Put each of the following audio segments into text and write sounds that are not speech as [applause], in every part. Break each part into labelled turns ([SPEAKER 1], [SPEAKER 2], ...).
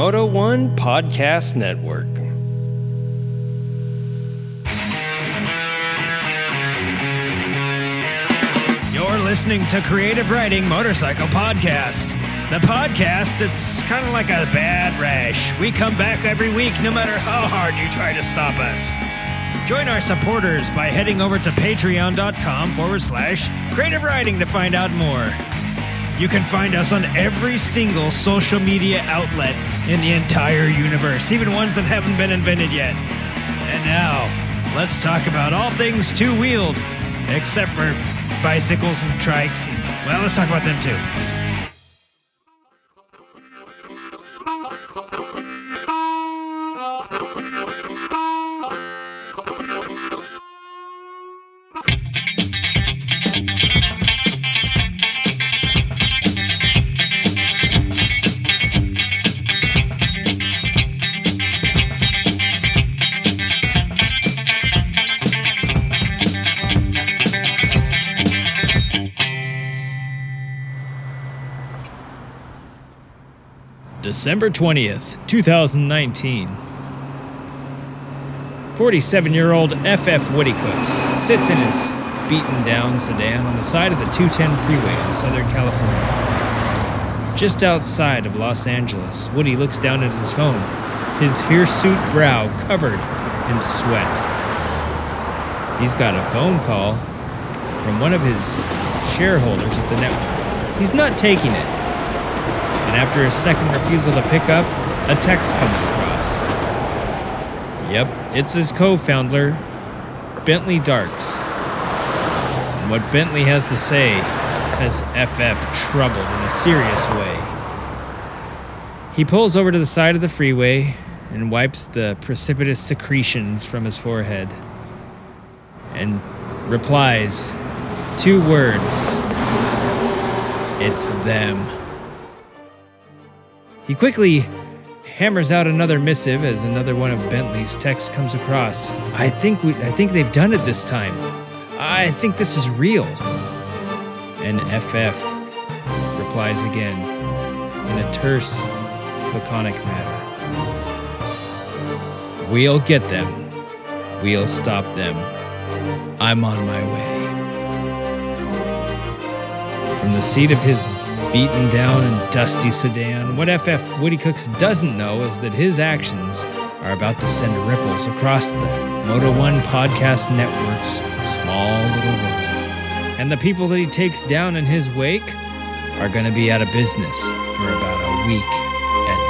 [SPEAKER 1] Moto One Podcast Network.
[SPEAKER 2] You're listening to Creative Riding Motorcycle Podcast, the podcast that's kind of like a bad rash. We come back every week no matter how hard you try to stop us. Join our supporters by heading over to patreon.com forward slash creative riding to find out more. You can find us on every single social media outlet in the entire universe, even ones that haven't been invented yet. And now, let's talk about all things two wheeled, except for bicycles and trikes. And, well, let's talk about them too. December 20th, 2019. 47 year old FF Woody Cooks sits in his beaten down sedan on the side of the 210 freeway in Southern California. Just outside of Los Angeles, Woody looks down at his phone, his hirsute brow covered in sweat. He's got a phone call from one of his shareholders at the network. He's not taking it and after a second refusal to pick up, a text comes across. Yep, it's his co founder, Bentley Darks. And what Bentley has to say has FF troubled in a serious way. He pulls over to the side of the freeway and wipes the precipitous secretions from his forehead and replies two words It's them. He quickly hammers out another missive as another one of Bentley's texts comes across. I think we I think they've done it this time. I think this is real. And FF replies again in a terse, laconic manner. We'll get them. We'll stop them. I'm on my way. From the seat of his beaten down and dusty sedan, what FF Woody Cooks doesn't know is that his actions are about to send ripples across the Moto One Podcast Network's small little world. And the people that he takes down in his wake are going to be out of business for about a week at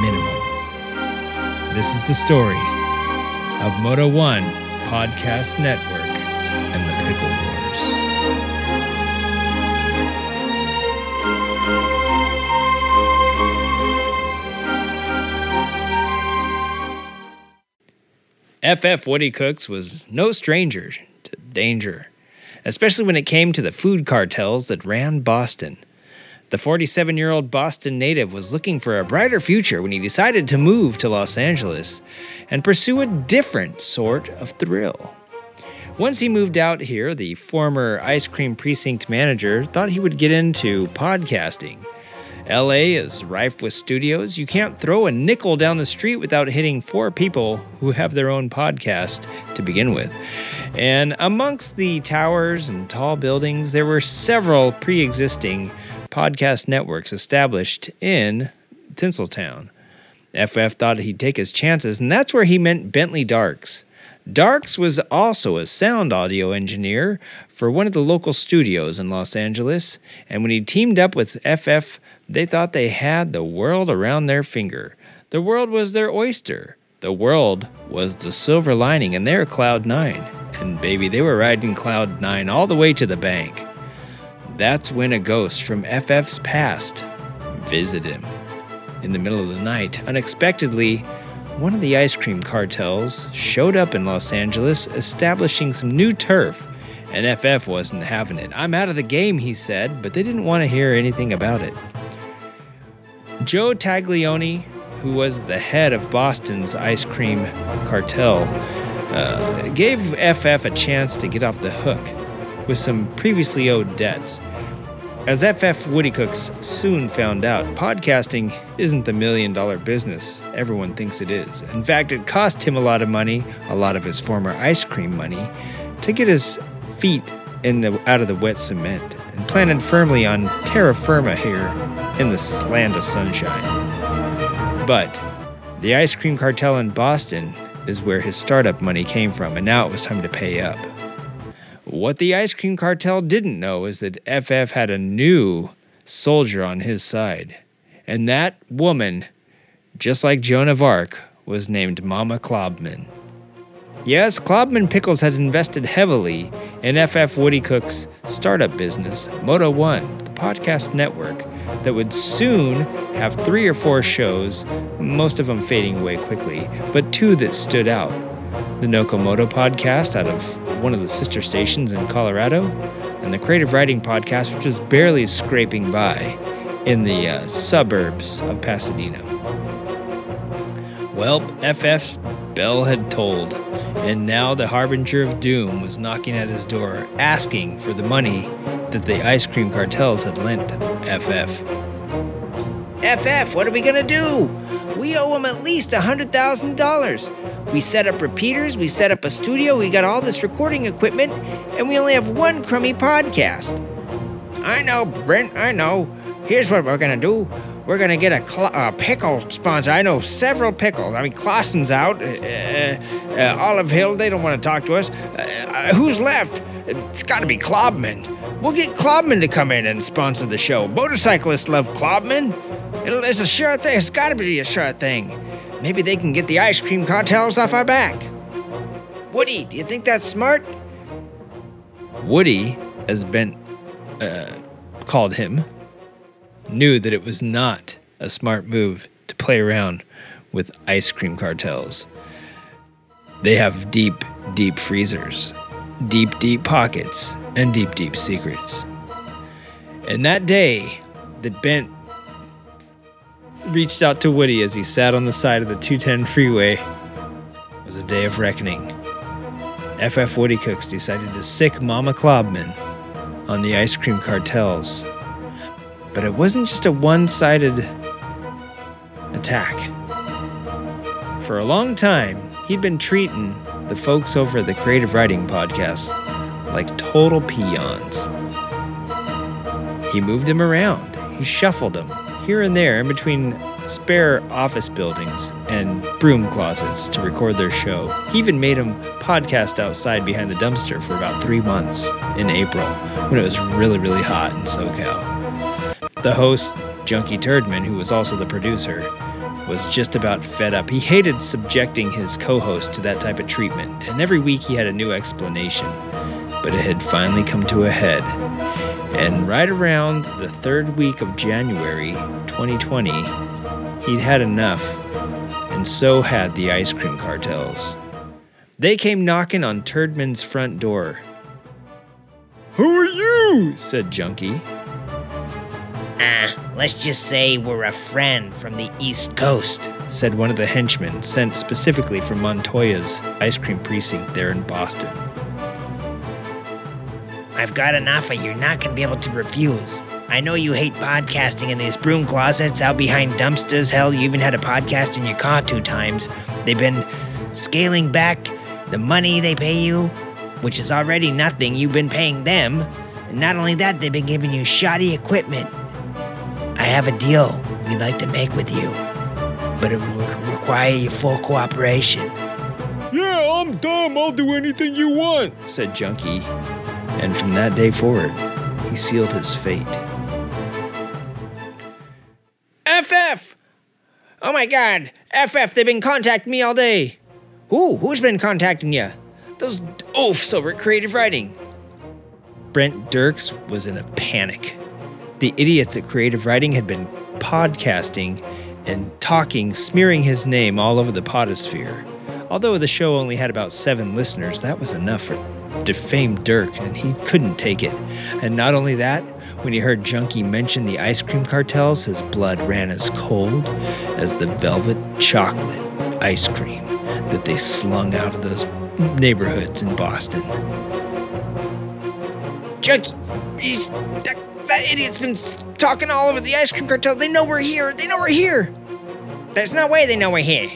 [SPEAKER 2] minimum. This is the story of Moto One Podcast Network and the Pickle FF Woody Cooks was no stranger to danger, especially when it came to the food cartels that ran Boston. The 47 year old Boston native was looking for a brighter future when he decided to move to Los Angeles and pursue a different sort of thrill. Once he moved out here, the former ice cream precinct manager thought he would get into podcasting. LA is rife with studios. You can't throw a nickel down the street without hitting four people who have their own podcast to begin with. And amongst the towers and tall buildings, there were several pre existing podcast networks established in Tinseltown. FF thought he'd take his chances, and that's where he met Bentley Darks. Darks was also a sound audio engineer for one of the local studios in Los Angeles, and when he teamed up with FF, they thought they had the world around their finger. The world was their oyster. The world was the silver lining in their Cloud 9. And baby, they were riding Cloud 9 all the way to the bank. That's when a ghost from FF's past visited him. In the middle of the night, unexpectedly, one of the ice cream cartels showed up in Los Angeles, establishing some new turf, and FF wasn't having it. I'm out of the game, he said, but they didn't want to hear anything about it. Joe Taglioni, who was the head of Boston's ice cream cartel, uh, gave FF a chance to get off the hook with some previously owed debts. As FF Woody Cooks soon found out, podcasting isn't the million dollar business everyone thinks it is. In fact, it cost him a lot of money, a lot of his former ice cream money, to get his feet in the out of the wet cement planted firmly on terra firma here in the land of sunshine. But the ice cream cartel in Boston is where his startup money came from, and now it was time to pay up. What the ice cream cartel didn't know is that FF had a new soldier on his side. And that woman, just like Joan of Arc, was named Mama Klobman. Yes, Klobman Pickles had invested heavily in FF Woody Cook's startup business, Moto One, the podcast network that would soon have three or four shows, most of them fading away quickly, but two that stood out the Nokomoto podcast out of one of the sister stations in Colorado, and the Creative Riding podcast, which was barely scraping by in the uh, suburbs of Pasadena. Well, FF's bell had tolled, and now the harbinger of doom was knocking at his door, asking for the money that the ice cream cartels had lent FF. FF, what are we gonna do? We owe him at least a $100,000. We set up repeaters, we set up a studio, we got all this recording equipment, and we only have one crummy podcast. I know, Brent, I know. Here's what we're gonna do. We're gonna get a, cl- a pickle sponsor. I know several pickles. I mean, Claussen's out. Uh, uh, Olive Hill, they don't want to talk to us. Uh, who's left? It's got to be Klobman. We'll get Klobman to come in and sponsor the show. Motorcyclists love Klobman. It'll, it's a sure thing. It's got to be a sure thing. Maybe they can get the ice cream cartels off our back. Woody, do you think that's smart? Woody, has been uh, called him, knew that it was not a smart move to play around with ice cream cartels. They have deep, deep freezers, deep, deep pockets, and deep, deep secrets. And that day that Bent reached out to Woody as he sat on the side of the 210 freeway was a day of reckoning. FF Woody Cooks decided to sick Mama Klobman on the ice cream cartels. But it wasn't just a one sided attack. For a long time, he'd been treating the folks over at the Creative Riding Podcast like total peons. He moved him around, he shuffled him here and there in between spare office buildings and broom closets to record their show. He even made him podcast outside behind the dumpster for about three months in April when it was really, really hot in SoCal. The host, Junkie Turdman, who was also the producer, was just about fed up. He hated subjecting his co host to that type of treatment, and every week he had a new explanation. But it had finally come to a head. And right around the third week of January 2020, he'd had enough, and so had the ice cream cartels. They came knocking on Turdman's front door. Who are you? said Junkie.
[SPEAKER 3] Ah, let's just say we're a friend from the East Coast.
[SPEAKER 2] said one of the henchmen sent specifically from Montoya's ice cream precinct there in Boston.
[SPEAKER 3] I've got an offer you're not gonna be able to refuse. I know you hate podcasting in these broom closets out behind dumpsters. Hell, you even had a podcast in your car two times. They've been scaling back the money they pay you, which is already nothing. You've been paying them. And not only that, they've been giving you shoddy equipment. I have a deal we'd like to make with you, but it will require your full cooperation.
[SPEAKER 2] Yeah, I'm dumb. I'll do anything you want, said Junkie. And from that day forward, he sealed his fate. FF! Oh my god! FF, they've been contacting me all day. Who? Who's been contacting you? Those oafs over at Creative Riding. Brent Dirks was in a panic. The idiots at Creative Riding had been podcasting and talking, smearing his name all over the potosphere. Although the show only had about seven listeners, that was enough for defame Dirk, and he couldn't take it. And not only that, when he heard Junkie mention the ice cream cartels, his blood ran as cold as the velvet chocolate ice cream that they slung out of those neighborhoods in Boston. Junkie, he's.
[SPEAKER 3] that idiot's been talking all over the ice cream cartel. They know we're here. They know we're here. There's no way they know we're here.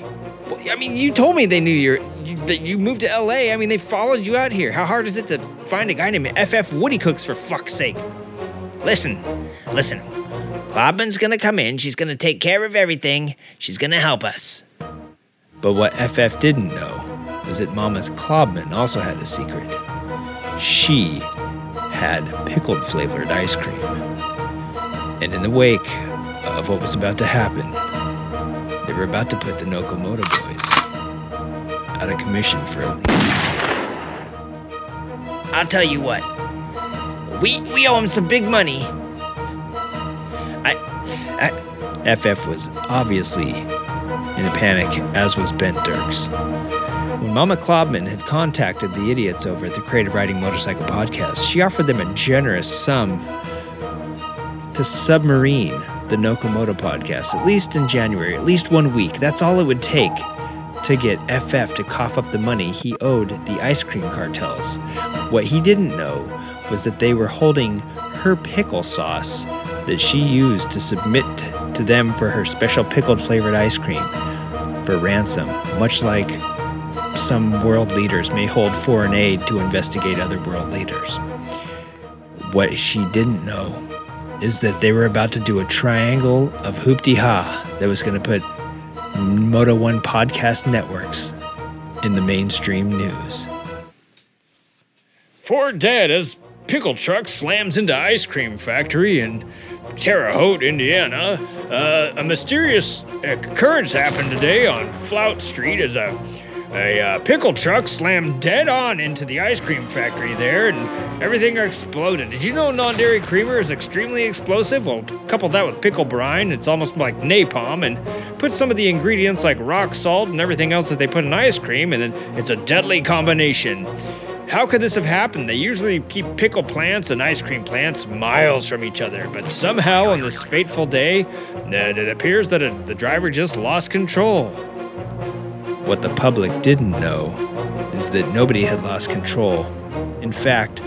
[SPEAKER 2] Well, I mean, you told me they knew you're, you, that you moved to LA. I mean, they followed you out here. How hard is it to find a guy named FF Woody Cooks for fuck's sake?
[SPEAKER 3] Listen, listen. Klobman's gonna come in. She's gonna take care of everything. She's gonna help us.
[SPEAKER 2] But what FF didn't know was that Mama's Klobman also had a secret. She had pickled flavored ice cream. And in the wake of what was about to happen, they were about to put the Nokomoto boys out of commission for a leak.
[SPEAKER 3] I'll tell you what. We we owe him some big money. I, I
[SPEAKER 2] FF was obviously in a panic, as was Ben Dirks. When Mama Klobman had contacted the idiots over at the Creative Riding Motorcycle Podcast, she offered them a generous sum to submarine the Nokomoto podcast, at least in January, at least one week. That's all it would take to get FF to cough up the money he owed the ice cream cartels. What he didn't know was that they were holding her pickle sauce that she used to submit to them for her special pickled flavored ice cream for ransom, much like some world leaders may hold foreign aid to investigate other world leaders. What she didn't know is that they were about to do a triangle of hoopty ha that was going to put Moto One podcast networks in the mainstream news.
[SPEAKER 1] Ford dead as pickle truck slams into ice cream factory in Terre Haute, Indiana. Uh, a mysterious occurrence happened today on Flout Street as a a uh, pickle truck slammed dead on into the ice cream factory there, and everything exploded. Did you know non-dairy creamer is extremely explosive? Well, couple that with pickle brine, it's almost like napalm, and put some of the ingredients like rock salt and everything else that they put in ice cream, and then it's a deadly combination. How could this have happened? They usually keep pickle plants and ice cream plants miles from each other, but somehow on this fateful day, it appears that the driver just lost control.
[SPEAKER 2] What the public didn't know is that nobody had lost control. In fact,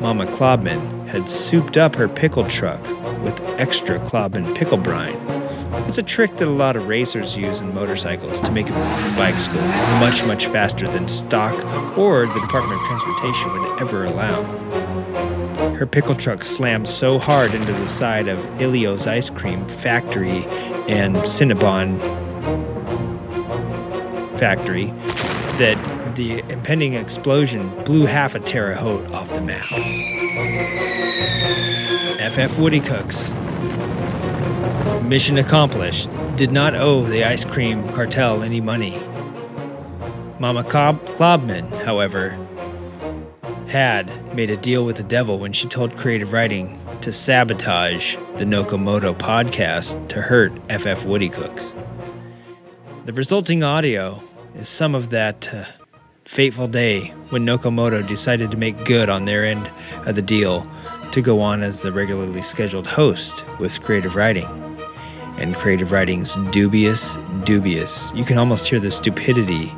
[SPEAKER 2] Mama Klobman had souped up her pickle truck with extra Klobman pickle brine. It's a trick that a lot of racers use in motorcycles to make bikes go much, much faster than stock or the Department of Transportation would ever allow. Her pickle truck slammed so hard into the side of Ilio's ice cream factory and Cinnabon factory that the impending explosion blew half a Terre Haute off the map. FF Woody Cooks. Mission accomplished. Did not owe the ice cream cartel any money. Mama Cob- Klobman, however, had made a deal with the devil when she told Creative Riding to sabotage the Nokomoto podcast to hurt FF Woody Cooks. The resulting audio is some of that uh, fateful day when Nokomoto decided to make good on their end of the deal to go on as the regularly scheduled host with Creative Riding. And Creative Riding's dubious, dubious, you can almost hear the stupidity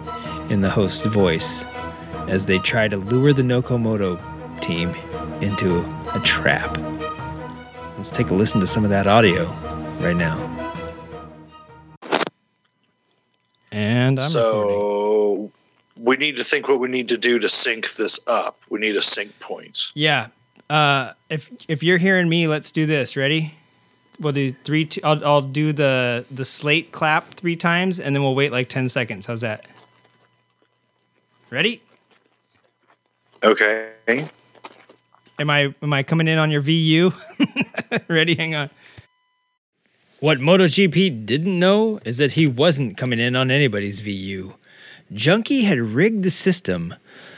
[SPEAKER 2] in the host's voice as they try to lure the Nokomoto team into a trap. Let's take a listen to some of that audio right now. And I'm recording.
[SPEAKER 4] so we need to think what we need to do to sync this up. We need a sync point.
[SPEAKER 2] Yeah. Uh, if if you're hearing me, let's do this. Ready? We'll do three. Two, I'll I'll do the the slate clap three times, and then we'll wait like ten seconds. How's that? Ready?
[SPEAKER 4] Okay.
[SPEAKER 2] Am I am I coming in on your VU? [laughs] Ready? Hang on. What MotoGP didn't know is that he wasn't coming in on anybody's VU. Junkie had rigged the system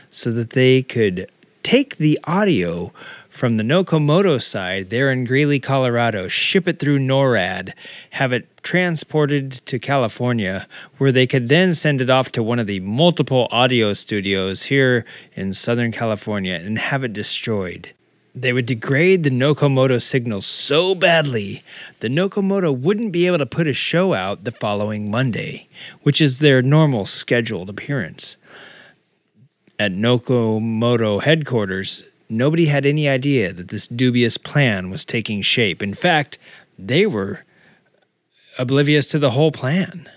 [SPEAKER 2] so that they could take the audio from the Nokomoto side there in Greeley, Colorado, ship it through NORAD, have it transported to California, where they could then send it off to one of the multiple audio studios here in Southern California and have it destroyed. They would degrade the Nokomoto signal so badly, the Nokomoto wouldn't be able to put a show out the following Monday, which is their normal scheduled appearance. At Nokomoto headquarters, nobody had any idea that this dubious plan was taking shape. In fact, they were oblivious to the whole plan.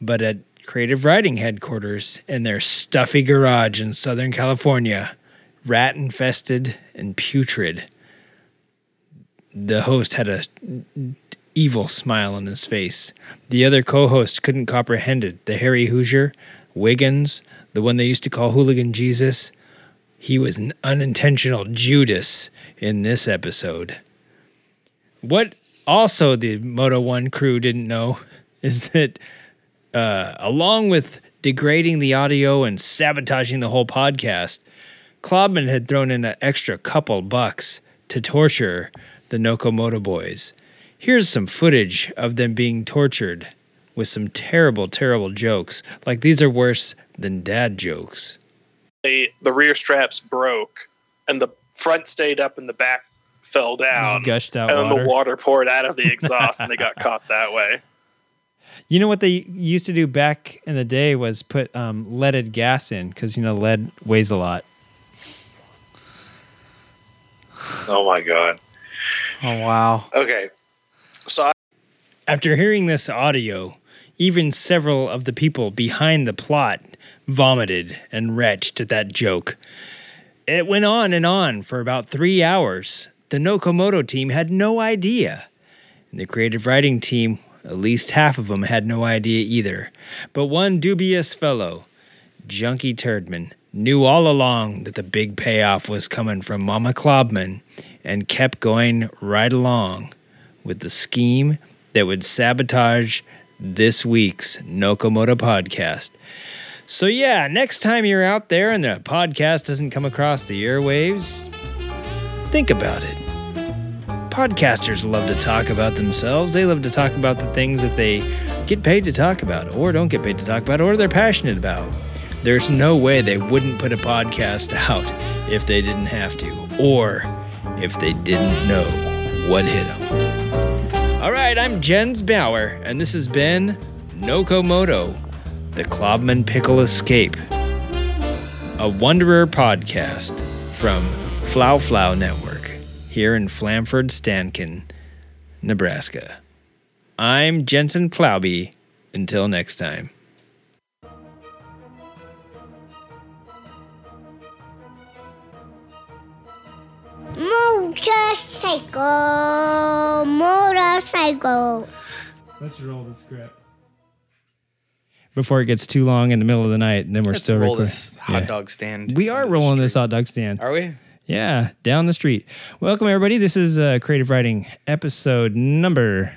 [SPEAKER 2] But at creative riding headquarters in their stuffy garage in Southern California, rat infested and putrid, the host had a evil smile on his face. The other co-host couldn't comprehend it. The hairy Hoosier, Wiggins, the one they used to call Hooligan Jesus, he was an unintentional Judas in this episode. What also the Moto One crew didn't know is that uh, along with degrading the audio and sabotaging the whole podcast, Klobman had thrown in an extra couple bucks to torture the Nokomoto boys. Here's some footage of them being tortured with some terrible, terrible jokes. Like these are worse than dad jokes.
[SPEAKER 5] They, the rear straps broke, and the front stayed up, and the back fell down.
[SPEAKER 2] Just gushed out
[SPEAKER 5] and then
[SPEAKER 2] water.
[SPEAKER 5] the water poured out of the [laughs] exhaust, and they got caught that way.
[SPEAKER 2] You know what they used to do back in the day was put um, leaded gas in because you know lead weighs a lot. [laughs]
[SPEAKER 4] Oh my god.
[SPEAKER 6] Oh wow.
[SPEAKER 4] Okay. So I,
[SPEAKER 2] After hearing this audio, even several of the people behind the plot vomited and retched at that joke. It went on and on for about three hours. The Nokomoto team had no idea. And the creative riding team, at least half of them, had no idea either. But one dubious fellow, Junkie Turdman, knew all along that the big payoff was coming from Mama Klobman and kept going right along with the scheme that would sabotage this week's Nokomoto podcast. So, yeah, next time you're out there and the podcast doesn't come across the airwaves, think about it. Podcasters love to talk about themselves. They love to talk about the things that they get paid to talk about, or don't get paid to talk about, or they're passionate about. There's no way they wouldn't put a podcast out if they didn't have to, or if they didn't know what hit them. All right, I'm Jens Bauer, and this has been Nokomoto, the Klobman Pickle Escape, a Wanderer podcast from Flow Flow Network here in Flamford, Stankin, Nebraska. I'm Jensen Plowby. Until next time.
[SPEAKER 7] Motorcycle, motorcycle.
[SPEAKER 2] Let's roll the script. Before it gets too long in the middle of the night, and then we're
[SPEAKER 6] Let's
[SPEAKER 2] still
[SPEAKER 6] roll
[SPEAKER 2] recording.
[SPEAKER 6] this hot
[SPEAKER 2] Yeah.
[SPEAKER 6] dog stand.
[SPEAKER 2] We are rolling this
[SPEAKER 6] street.
[SPEAKER 2] hot dog stand.
[SPEAKER 6] Are we?
[SPEAKER 2] Yeah, down the street. Welcome, everybody. This is uh, Creative Riding episode number.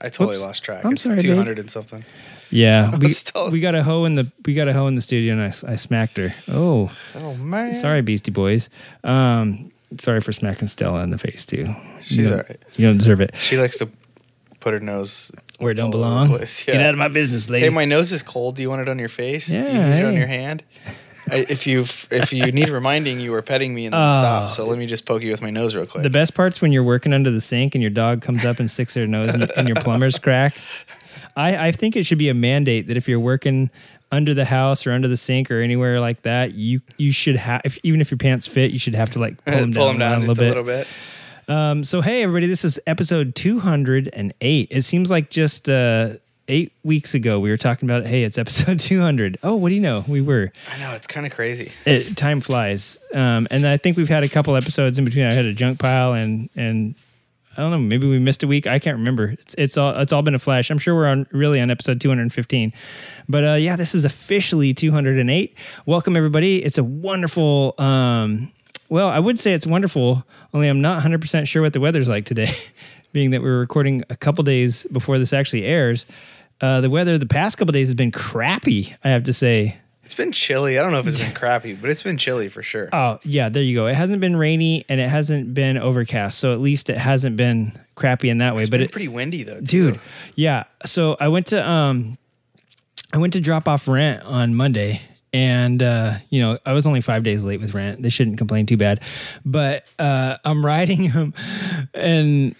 [SPEAKER 6] I totally
[SPEAKER 2] Whoops.
[SPEAKER 6] lost track.
[SPEAKER 2] I'm
[SPEAKER 6] it's
[SPEAKER 2] sorry, babe.
[SPEAKER 6] two hundred and something.
[SPEAKER 2] Yeah, [laughs] we,
[SPEAKER 6] Still-
[SPEAKER 2] we got a hoe in the we got a hoe in the studio, and I, I smacked her. Oh,
[SPEAKER 6] Oh man.
[SPEAKER 2] sorry, Beastie Boys. Um, sorry for smacking Stella in the face too. You
[SPEAKER 6] She's
[SPEAKER 2] don't-
[SPEAKER 6] all right.
[SPEAKER 2] You don't deserve it.
[SPEAKER 6] She likes to put her nose
[SPEAKER 2] Where it don't
[SPEAKER 6] all over the
[SPEAKER 2] belong.
[SPEAKER 6] place.
[SPEAKER 2] Get out of my business, lady.
[SPEAKER 6] Hey, my nose is cold. Do you want it on your face? Yeah, Do you
[SPEAKER 2] Yeah,
[SPEAKER 6] need it on your hand? I, if you if you need reminding, you were petting me and then
[SPEAKER 2] Oh.
[SPEAKER 6] stopped. So let me just poke you with my nose real quick.
[SPEAKER 2] The best part's when you're working under the sink and your dog comes up and sticks their nose in, in your plumber's crack. I, I think it should be a mandate that if you're working under the house or under the sink or anywhere like that, you you should have if, even if your pants fit, you should have to like pull [laughs] them
[SPEAKER 6] Pull
[SPEAKER 2] down,
[SPEAKER 6] them down
[SPEAKER 2] a
[SPEAKER 6] just
[SPEAKER 2] little
[SPEAKER 6] a
[SPEAKER 2] bit.
[SPEAKER 6] little bit.
[SPEAKER 2] Um, so hey everybody, this is episode 208. It seems like just uh, eight weeks ago we were talking about hey it's episode [laughs] 200. Oh, what do you know? We were
[SPEAKER 6] I know it's kind of crazy.
[SPEAKER 2] it, time flies. Um, and I think we've had a couple episodes in between. I had a junk pile and and I don't know. Maybe we missed a week. I can't remember. It's it's all it's all been a flash. I'm sure we're on really on episode 215. But uh, yeah, this is officially 208. Welcome everybody. It's a wonderful. Um, well, I would say it's wonderful. Only I'm not 100 percent sure what the weather's like today, [laughs] being that we're recording a couple days before this actually airs. Uh, the weather the past couple days has been crappy. I have to say.
[SPEAKER 6] It's been chilly. I don't know if it's been [laughs] crappy, but it's been chilly for sure.
[SPEAKER 2] Oh, yeah, there you go. It hasn't been rainy and it hasn't been overcast. So at least it hasn't been crappy in that way.
[SPEAKER 6] it's
[SPEAKER 2] but it's
[SPEAKER 6] pretty windy though, too.
[SPEAKER 2] dude, yeah. So I went to um I went to drop off rent on Monday and uh, you know, I was only five days late with rent. They shouldn't complain too bad. But uh I'm [laughs] riding him and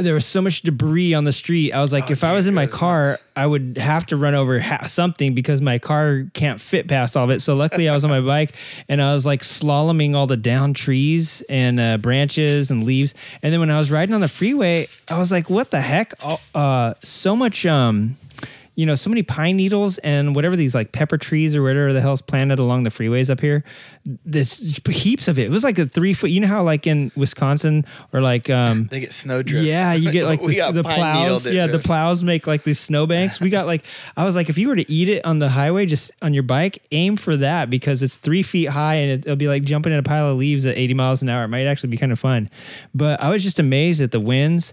[SPEAKER 2] there was so much debris on the street. I was like, if I was in my car, I would have to run over ha- something because my car can't fit past all of it. So luckily, I was on my [laughs] bike and I was like slaloming all the down trees and uh, branches and leaves. And then when I was riding on the freeway, I was like, what the heck? Oh, Uh, so much. Um, you know, so many pine needles and whatever these like pepper trees or whatever the hell's planted along the freeways up here. This heaps of it. It was like a three foot. You know how like in Wisconsin or like um,
[SPEAKER 6] They get snow drifts.
[SPEAKER 2] yeah, you get like [laughs] the, the plows. Yeah, the plows make like these snowbanks. We got like I was like, if you were to eat it on the highway, just on your bike, aim for that because it's three feet high and it, it'll be like jumping in a pile of leaves at 80 miles an hour. It might actually be kind of fun. But I was just amazed at the winds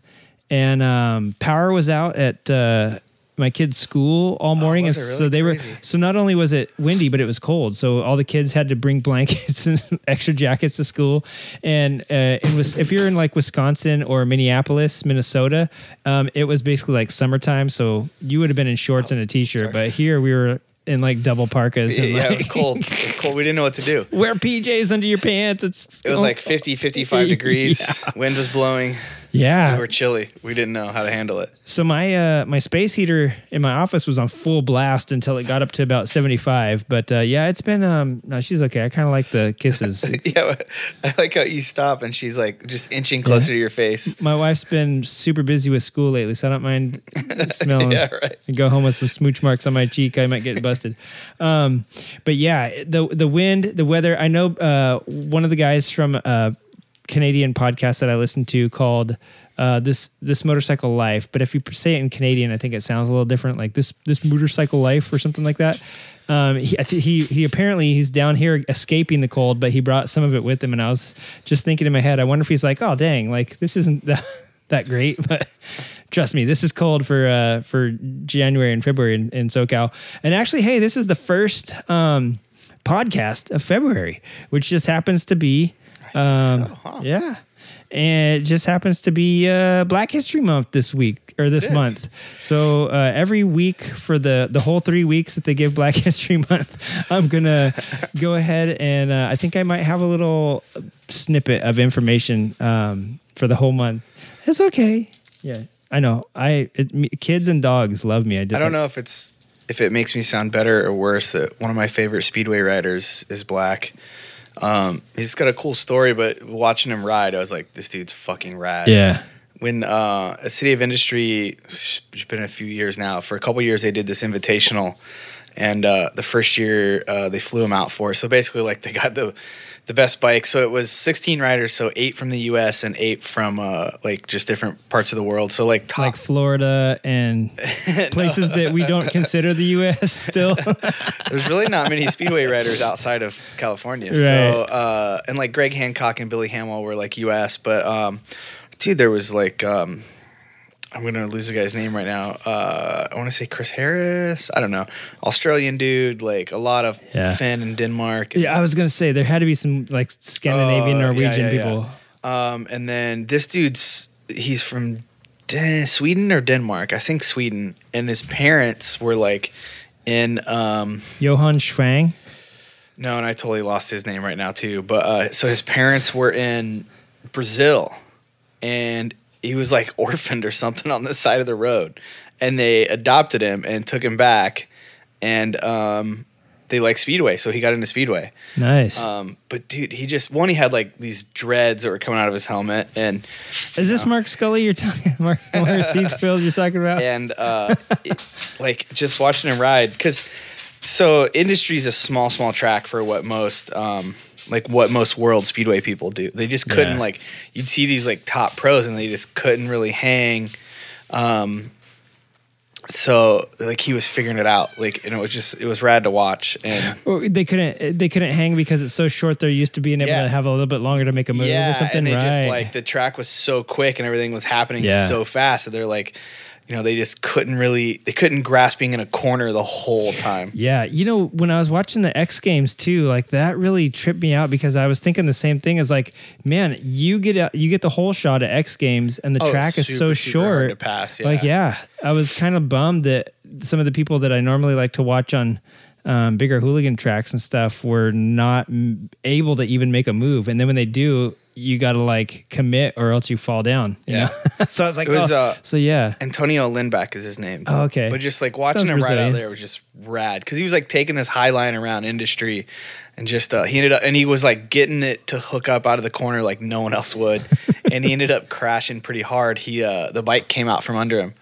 [SPEAKER 2] and um, power was out at. Uh, my kids' school all morning,
[SPEAKER 6] Oh,
[SPEAKER 2] and
[SPEAKER 6] it
[SPEAKER 2] so they
[SPEAKER 6] crazy?
[SPEAKER 2] were. So not only was it windy, but it was cold. So all the kids had to bring blankets [laughs] and extra jackets to school. And uh, it was if you're in like Wisconsin or Minneapolis, Minnesota, um, it was basically like summertime. So you would have been in shorts and a t-shirt, but here we were in like double parkas.
[SPEAKER 6] Yeah,
[SPEAKER 2] and
[SPEAKER 6] yeah, it was cold. It was cold. We didn't know what to do. [laughs]
[SPEAKER 2] Wear PJs under your pants. It's
[SPEAKER 6] It was like 50, 55 [laughs] degrees.
[SPEAKER 2] Yeah.
[SPEAKER 6] Wind was blowing.
[SPEAKER 2] Yeah.
[SPEAKER 6] We were chilly. We didn't know how to handle it.
[SPEAKER 2] So my uh, my space heater in my office was on full blast until it got up to about seventy five. But uh, yeah, it's been um no, she's okay. I kind of like the kisses. [laughs]
[SPEAKER 6] Yeah, I like how you stop and she's like just inching closer to your face.
[SPEAKER 2] my wife's been super busy with school lately, so I don't mind [laughs] smelling.
[SPEAKER 6] Yeah, right.
[SPEAKER 2] And go home with some smooch marks on my cheek. I might get busted. Um, but yeah, the the wind, the weather. I know uh, one of the guys from a Canadian podcast that I listen to called uh, this this motorcycle life. But if you say it in Canadian, I think it sounds a little different, like this this motorcycle life or something like that. Um, he, he he apparently he's down here escaping the cold, but he brought some of it with him. And I was just thinking in my head, I wonder if he's like, oh dang, like this isn't [laughs] that, that great, [laughs] but trust me, this is cold for uh, for January and February in, in SoCal. And actually, hey, this is the first um, podcast of February, which just happens to be, um,
[SPEAKER 6] so, huh?
[SPEAKER 2] yeah, and it just happens to be uh, Black History Month this week or this month. So uh, every week for the the whole three weeks that they give Black [laughs] History Month, I'm gonna [laughs] go ahead and uh, I think I might have a little snippet of information um, for the whole month. It's okay. Yeah, I know. I it, me, kids and dogs love me. I, did,
[SPEAKER 6] I don't know if it's if it makes me sound better or worse that one of my favorite speedway riders is black. Um, he's got a cool story, but watching him ride, I was like, this dude's fucking rad.
[SPEAKER 2] Yeah.
[SPEAKER 6] when uh, a city of industry it's been a few years now for a couple years they did this invitational and uh, the first year uh, they flew him out for us. so basically like they got the the best bike so it was 16 riders so eight from the us and eight from uh, like just different parts of the world so like top
[SPEAKER 2] Like Florida and [laughs] places that we don't consider the U.S. Still. [laughs]
[SPEAKER 6] there's really not many speedway riders outside of California. So,
[SPEAKER 2] Right.
[SPEAKER 6] uh, and like Greg Hancock and Billy Hamill were like U.S., but um, dude, there was like um, I'm gonna lose the guy's name right now. Uh, I want to say Chris Harris. I don't know, Australian dude. Like a lot of
[SPEAKER 2] Yeah.
[SPEAKER 6] Finn and Denmark. And,
[SPEAKER 2] yeah, I was gonna say there had to be some like Scandinavian,
[SPEAKER 6] Uh,
[SPEAKER 2] Norwegian
[SPEAKER 6] yeah, yeah.
[SPEAKER 2] people.
[SPEAKER 6] Um, and then this dude's he's from Den- Sweden or Denmark, I think Sweden, and his parents were like in um,
[SPEAKER 2] Johan Schwang.
[SPEAKER 6] No, and I totally lost his name right now too. But uh, so his parents were in Brazil, and he was like [laughs] orphaned or something on the side of the road, and they adopted him and took him back, and um, they like Speedway, so he got into Speedway.
[SPEAKER 2] Nice.
[SPEAKER 6] Um, but dude, he just one he had like these dreads that were coming out of his helmet, and
[SPEAKER 2] Is this Mark Scully you're talking? [laughs] Mark, [laughs] Mark Heathfield you're talking about?
[SPEAKER 6] and uh, it- like just watching him ride because so industry's a small small track for what most um like what most world speedway people do they just couldn't
[SPEAKER 2] Yeah.
[SPEAKER 6] like you'd see these like top pros and they just couldn't really hang um so like he was figuring it out like and it was just it was rad to watch and [laughs]
[SPEAKER 2] Or they couldn't. They couldn't hang because it's so short. They're used to being able
[SPEAKER 6] Yeah.
[SPEAKER 2] to have a little bit longer to make a move or
[SPEAKER 6] yeah
[SPEAKER 2] something.
[SPEAKER 6] and they
[SPEAKER 2] right.
[SPEAKER 6] just like the track was so quick and everything was happening
[SPEAKER 2] Yeah.
[SPEAKER 6] so fast that they're like you know they just couldn't really they couldn't grasp being in a corner the whole time.
[SPEAKER 2] Yeah, you know, when I was watching the X Games too, like that really tripped me out because I was thinking the same thing as like, man, you get a, you get the whole shot at X Games and the
[SPEAKER 6] Oh,
[SPEAKER 2] track is so
[SPEAKER 6] super, hard
[SPEAKER 2] short.
[SPEAKER 6] to pass,
[SPEAKER 2] Like, yeah, I was kind of bummed that some of the people that I normally like to watch on um, bigger hooligan tracks and stuff were not able to even make a move, and then when they do. You got to like commit or else you fall down. You
[SPEAKER 6] Yeah. [laughs]
[SPEAKER 2] so I was like,
[SPEAKER 6] It was,
[SPEAKER 2] oh.
[SPEAKER 6] uh,
[SPEAKER 2] so yeah.
[SPEAKER 6] Antonio Lindback is his name.
[SPEAKER 2] Oh, okay.
[SPEAKER 6] But just like watching
[SPEAKER 2] Sounds
[SPEAKER 6] him ride out there was just rad because he was like taking this high line around industry, and just uh, he ended up and he was like getting it to hook up out of the corner like no one else would, [laughs] and he ended up crashing pretty hard. He uh, the bike came out from under him.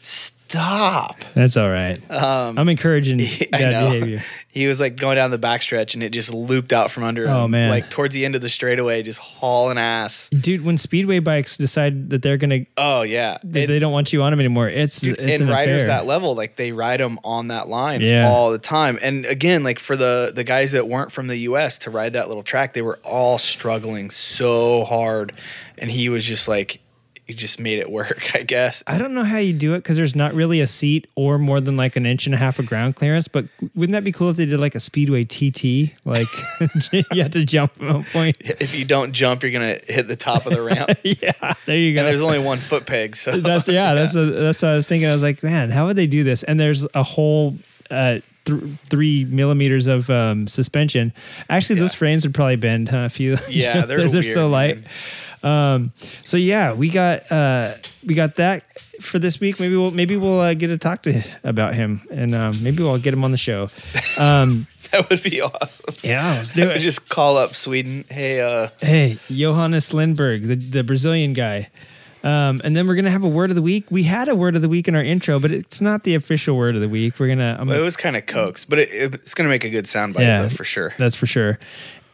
[SPEAKER 6] Stop.
[SPEAKER 2] That's all right.
[SPEAKER 6] Um,
[SPEAKER 2] I'm encouraging [laughs] that behavior.
[SPEAKER 6] He was like going down the backstretch and it just looped out from under oh, him.
[SPEAKER 2] Oh, man.
[SPEAKER 6] Like towards the end of the straightaway, just hauling ass.
[SPEAKER 2] Dude, when speedway bikes decide that they're gonna
[SPEAKER 6] Oh yeah.
[SPEAKER 2] that
[SPEAKER 6] It-
[SPEAKER 2] they don't want you on them anymore, it's
[SPEAKER 6] Dude,
[SPEAKER 2] it's
[SPEAKER 6] and
[SPEAKER 2] an
[SPEAKER 6] riders
[SPEAKER 2] affair.
[SPEAKER 6] that level, like they ride them on that line
[SPEAKER 2] Yeah.
[SPEAKER 6] all the time. And again, like for the the guys that weren't from the U.S. to ride that little track, they were all struggling so hard, and he was just like, he just made it work, [laughs] I guess.
[SPEAKER 2] I don't know how you do it because there's not really a seat or more than like an inch and a half of ground clearance. But wouldn't that be cool if they did like a speedway TT? Like [laughs] you have to jump from a point.
[SPEAKER 6] If you don't jump, you're gonna hit the top of the ramp, [laughs]
[SPEAKER 2] Yeah, there you go.
[SPEAKER 6] and there's only one foot peg. So
[SPEAKER 2] that's yeah, that's what, that's what I was thinking. I was like, man, how would they do this? And there's a whole uh, th- three millimeters of um, suspension. Actually, those frames would probably bend, huh? If you
[SPEAKER 6] Yeah, they're
[SPEAKER 2] they're, so
[SPEAKER 6] weird,
[SPEAKER 2] light.
[SPEAKER 6] man.
[SPEAKER 2] Um, so yeah, we got uh, we got that for this week. Maybe we'll maybe we'll uh, get to talk to about him, and um, maybe we'll get him on the show. Um, [laughs]
[SPEAKER 6] that would be awesome.
[SPEAKER 2] yeah, let's do [laughs] it.
[SPEAKER 6] just call up Sweden. Hey, uh,
[SPEAKER 2] Hey, Johannes Lindberg, the, the Brazilian guy. Um, and then we're gonna have a word of the week. We had a word of the week in our intro, but it's not the official word of the week. We're gonna. I'm
[SPEAKER 6] it
[SPEAKER 2] gonna
[SPEAKER 6] was kind of coax, but it, it's gonna make a good soundbite
[SPEAKER 2] Yeah.
[SPEAKER 6] though, for sure.
[SPEAKER 2] that's for sure.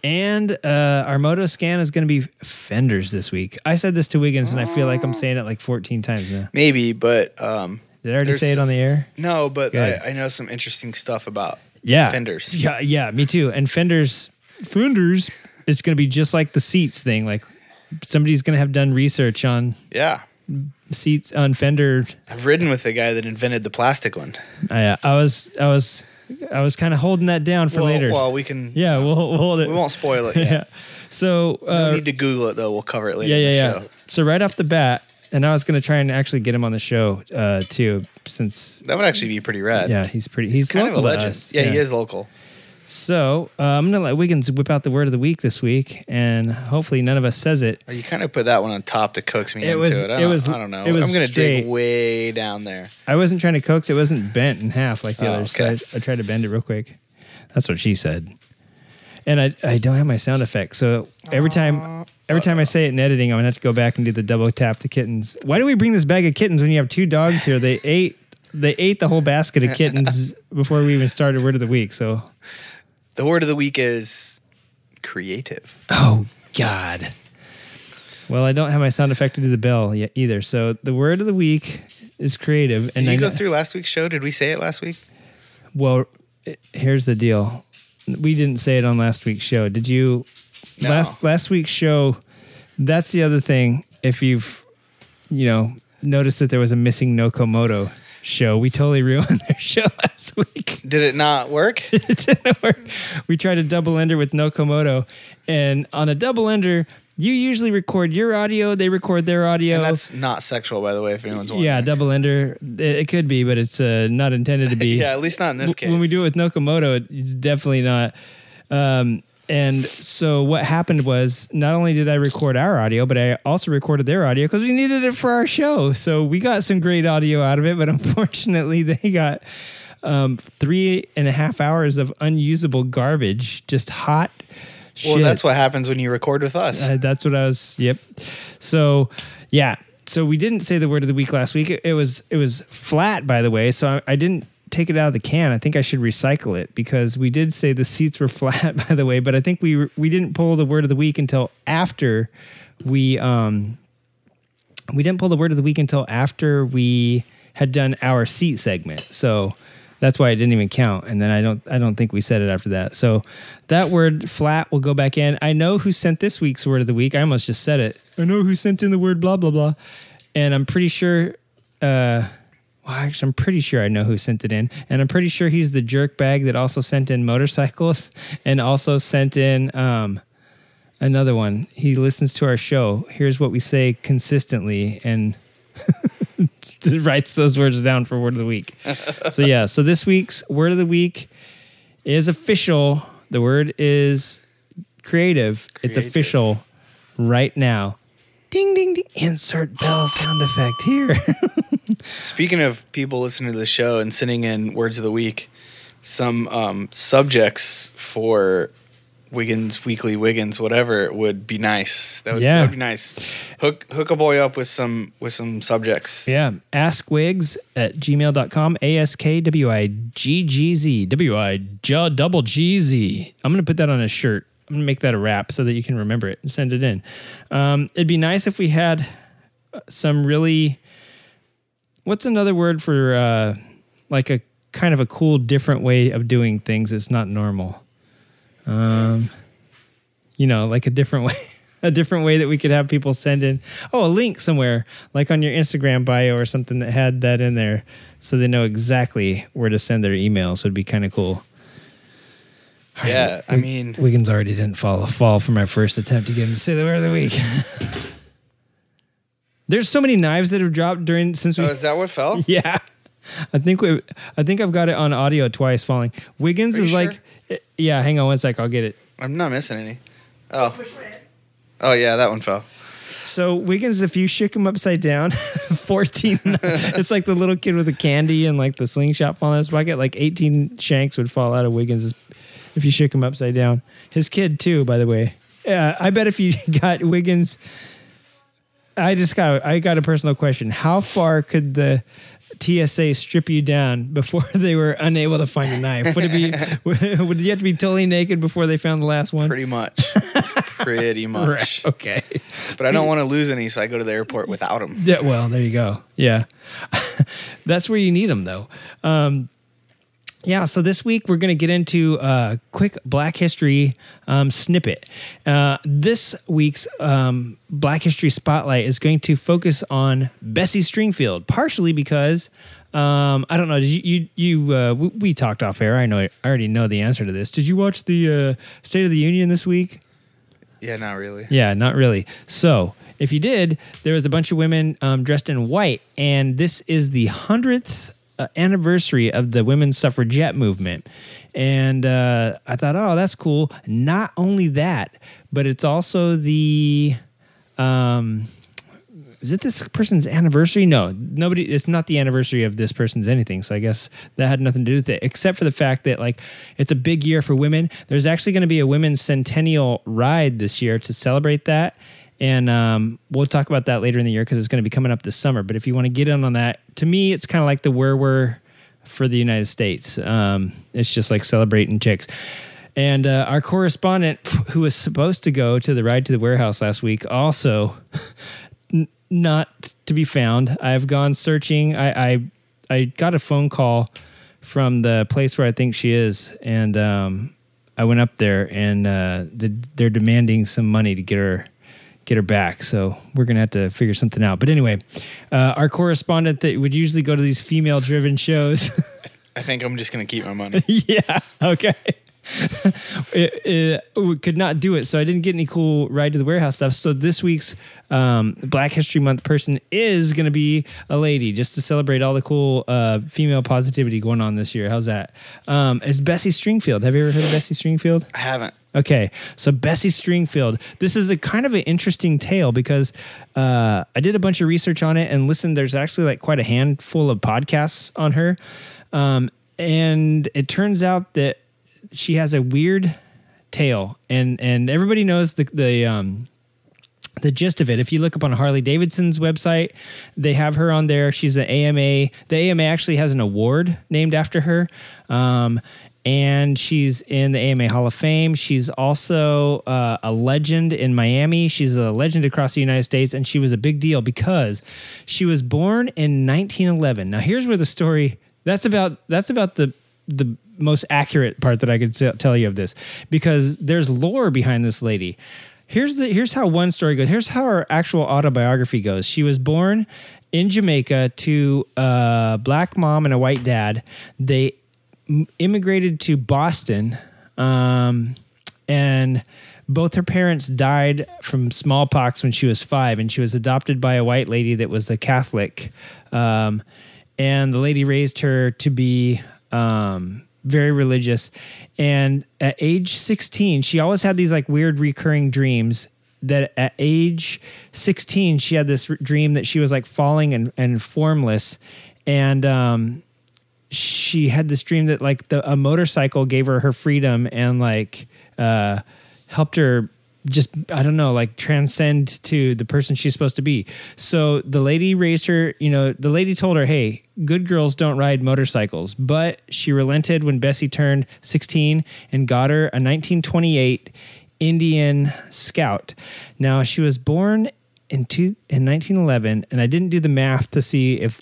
[SPEAKER 2] And uh, our moto scan is gonna be fenders this week. I said this to Wiggins, and I feel like I'm saying it like 14 times now.
[SPEAKER 6] Maybe, but um,
[SPEAKER 2] Did I already say it on the air?
[SPEAKER 6] no, but I, I know some interesting stuff about
[SPEAKER 2] Yeah,
[SPEAKER 6] fenders.
[SPEAKER 2] Yeah, yeah, me too. And fenders, fenders is gonna be just like the seats thing. Like somebody's gonna have done research on
[SPEAKER 6] Yeah.
[SPEAKER 2] seats on fender
[SPEAKER 6] I've ridden with the guy that invented the plastic one.
[SPEAKER 2] I, I was I was I was kind of holding that down for
[SPEAKER 6] well,
[SPEAKER 2] later.
[SPEAKER 6] Well, we can.
[SPEAKER 2] yeah, we'll, we'll hold it.
[SPEAKER 6] we won't spoil it [laughs] yet.
[SPEAKER 2] yeah. So uh,
[SPEAKER 6] need to Google it though. We'll cover it later.
[SPEAKER 2] yeah, yeah, yeah.
[SPEAKER 6] show.
[SPEAKER 2] So right off the bat, and I was gonna try and actually get him on the show uh, too, since
[SPEAKER 6] That would actually be pretty rad.
[SPEAKER 2] yeah, he's pretty.
[SPEAKER 6] he's,
[SPEAKER 2] He's,
[SPEAKER 6] kind of a legend.
[SPEAKER 2] us.
[SPEAKER 6] Yeah, he is local.
[SPEAKER 2] So uh, I'm gonna let Wiggins whip out the word of the week this week, and hopefully none of us says it.
[SPEAKER 6] Oh, You kind of put that one on top to coax me
[SPEAKER 2] It
[SPEAKER 6] into
[SPEAKER 2] was-
[SPEAKER 6] it. I
[SPEAKER 2] it
[SPEAKER 6] don't,
[SPEAKER 2] was-
[SPEAKER 6] I don't know.
[SPEAKER 2] it was
[SPEAKER 6] I'm gonna
[SPEAKER 2] straight.
[SPEAKER 6] dig way down there.
[SPEAKER 2] I wasn't trying to coax; it wasn't bent in half like the
[SPEAKER 6] Oh,
[SPEAKER 2] others.
[SPEAKER 6] okay.
[SPEAKER 2] So I, I tried to bend it real quick. That's what she said. And I, I don't have my sound effects, so every time every time I say it in editing, I'm gonna have to go back and do the double tap the kittens. Why do we bring this bag of kittens when you have two dogs here? They [laughs] ate they ate the whole basket of kittens [laughs] before we even started word of the week. So
[SPEAKER 6] The word of the week is creative.
[SPEAKER 2] oh god. Well, I don't have my sound effect to do the bell yet either. So the word of the week is creative.
[SPEAKER 6] Did
[SPEAKER 2] I
[SPEAKER 6] you go
[SPEAKER 2] know-
[SPEAKER 6] through last week's show? Did we say it last week?
[SPEAKER 2] Well, i- here's the deal. We didn't say it on last week's show. Did you?
[SPEAKER 6] No.
[SPEAKER 2] Last last week's show. That's the other thing. If you've, you know, noticed that there was a missing Nokomoto show, we totally ruined their [laughs] show last week.
[SPEAKER 6] Did it not work? [laughs]
[SPEAKER 2] it didn't work. We tried a double ender with Nokomoto, and on a double ender, you usually record your audio. They record their audio.
[SPEAKER 6] and that's not sexual, by the way, if anyone's wondering.
[SPEAKER 2] yeah, double ender. It, it could be, but it's uh, not intended to be. [laughs]
[SPEAKER 6] Yeah, at least not in this case.
[SPEAKER 2] When we do it with Nokomoto, it- it's definitely not. Um, and so what happened was not only did I record our audio, but I also recorded their audio because we needed it for our show. So we got some great audio out of it, but [laughs] unfortunately they got um, three and a half hours of unusable garbage, just hot. Shit.
[SPEAKER 6] Well, that's what happens when you record with us.
[SPEAKER 2] Uh, that's what I was. Yep. So, yeah. So we didn't say the word of the week last week. It, it was it was flat, by the way. So I, I didn't take it out of the can. I think I should recycle it because we did say the seats were [laughs] flat, by the way. But I think we we didn't pull the word of the week until after we um we didn't pull the word of the week until after we had done our seat segment. So that's why it didn't even count. And then I don't I don't think we said it after that. So that word flat will go back in. I know who sent this week's word of the week. I almost just said it. I know who sent in the word blah blah blah. And I'm pretty sure uh well, actually, I'm pretty sure I know who sent it in, and I'm pretty sure he's the jerk bag that also sent in motorcycles and also sent in um, another one. He listens to our show. Here's what we say consistently, and [laughs] writes those words down for word of the week. [laughs] so yeah, so this week's word of the week is official. The word is creative. It's official. right now. Ding, ding, ding. Insert bell sound effect here. [laughs]
[SPEAKER 6] Speaking of people listening to the show and sending in words of the week, some um, subjects for Wiggins Weekly Wiggins whatever would be nice. That would,
[SPEAKER 2] Yeah.
[SPEAKER 6] that would be nice. Hook hook a boy up with some with some subjects.
[SPEAKER 2] yeah. Ask Askwigs at gmail.com. A S K W I G G Z. W I J double G Z. I'm going to put that on a shirt. I'm to make that a wrap so that you can remember it and send it in. Um, it'd be nice if we had some really. What's another word for uh, like a kind of a cool, different way of doing things that's not normal? Um, you know, like a different [laughs] way, a different way that we could have people send in. Oh, a link somewhere, like on your Instagram bio or something that had that in there, so they know exactly where to send their emails. Would be kind of cool.
[SPEAKER 6] Yeah, I mean,
[SPEAKER 2] Wiggins already didn't fall fall for my first attempt to get him to say the word of the week. [laughs] There's so many knives that have dropped during since we.
[SPEAKER 6] oh, is that what fell? [laughs]
[SPEAKER 2] yeah, I think we. I think I've got it on audio twice falling. Wiggins
[SPEAKER 6] Are you
[SPEAKER 2] is like, eh, yeah. Hang on one sec. I'll get it.
[SPEAKER 6] I'm not missing any. Oh, oh yeah, that one fell.
[SPEAKER 2] So Wiggins, if you shook him upside down, [laughs] fourteen. it's like the little kid with the candy and like the slingshot falling out of his pocket. Like eighteen shanks would fall out of Wiggins if you shook him upside down. His kid too, by the way. Yeah, I bet if you [laughs] got Wiggins, I just got I got a personal question. How far could the TSA strip you down before [laughs] they were unable to find a knife? Would it be [laughs] would you have to be totally naked before they found the last one?
[SPEAKER 6] Pretty much. Pretty much.
[SPEAKER 2] Right, Okay.
[SPEAKER 6] But I don't want to lose any, so I go to the airport without them.
[SPEAKER 2] Yeah, well, there you go. Yeah. That's where you need them, though. Um, yeah, so this week we're going to get into a quick Black History um, snippet. Uh, this week's um, Black History Spotlight is going to focus on Bessie Stringfield, partially because. Um, I don't know. Did you you, you uh, we, we talked off air? I know. I already know the answer to this. Did you watch the uh, State of the Union this week?
[SPEAKER 6] Yeah, not really.
[SPEAKER 2] Yeah, not really. So, if you did, there was a bunch of women um, dressed in white, and this is the hundredth anniversary of the women's suffragette movement. And uh, I thought, oh, that's cool. Not only that, but it's also the. Um, is it this person's anniversary? No, nobody. It's not the anniversary of this person's anything. So I guess that had nothing to do with it, except for the fact that like it's a big year for women. There's actually going to be a women's centennial ride this year to celebrate that, and um, we'll talk about that later in the year because it's going to be coming up this summer. But if you want to get in on that, to me, it's kind of like the where we're for the United States. Um, it's just like celebrating chicks. And uh, our correspondent, who was supposed to go to the ride to the warehouse last week, also [laughs] n- not to be found. I've gone searching. I, I I got a phone call from the place where I think she is, and um, I went up there, and uh, the, they're demanding some money to get her get her back. So we're gonna have to figure something out. But anyway, uh, our correspondent that would usually go to these female driven shows. [laughs]
[SPEAKER 6] I think I'm just gonna keep my money. [laughs]
[SPEAKER 2] yeah. Okay. [laughs] it, it, could not do it, so I didn't get any cool ride to the warehouse stuff. So this week's um, Black History Month person is going to be a lady, just to celebrate all the cool uh, female positivity going on this year. How's that? Um, it's Bessie Stringfield. Have you ever heard of Bessie Stringfield?
[SPEAKER 6] I haven't.
[SPEAKER 2] Okay, so Bessie Stringfield. This is a kind of an interesting tale because uh, I did a bunch of research on it and listen. There's actually like quite a handful of podcasts on her, um, and it turns out that she has a weird tale, and and everybody knows the the um, the gist of it. If you look up on Harley Davidson's website, they have her on there. She's an AMA. The AMA actually has an award named after her. Um, and she's in the AMA Hall of Fame. She's also uh, a legend in Miami. She's a legend across the United States, and she was a big deal because she was born in 1911. Now, here's where the story that's about that's about the the most accurate part that I could tell you of this because there's lore behind this lady. Here's the here's how one story goes. Here's how her actual autobiography goes. She was born in Jamaica to a black mom and a white dad. They immigrated to Boston, um, and both her parents died from smallpox when she was five, and she was adopted by a white lady that was a Catholic. Um, and the lady raised her to be um, very religious. And at age 16, she always had these like weird recurring dreams that at age 16 she had this dream that she was like falling and, and formless and um she had this dream that like the a motorcycle gave her her freedom and like uh helped her just I don't know like transcend to the person she's supposed to be. So the lady raised her, you know, the lady told her, "Hey, good girls don't ride motorcycles." But she relented when Bessie turned 16 and got her a 1928 Indian Scout. Now, she was born in two, in 1911 and I didn't do the math to see if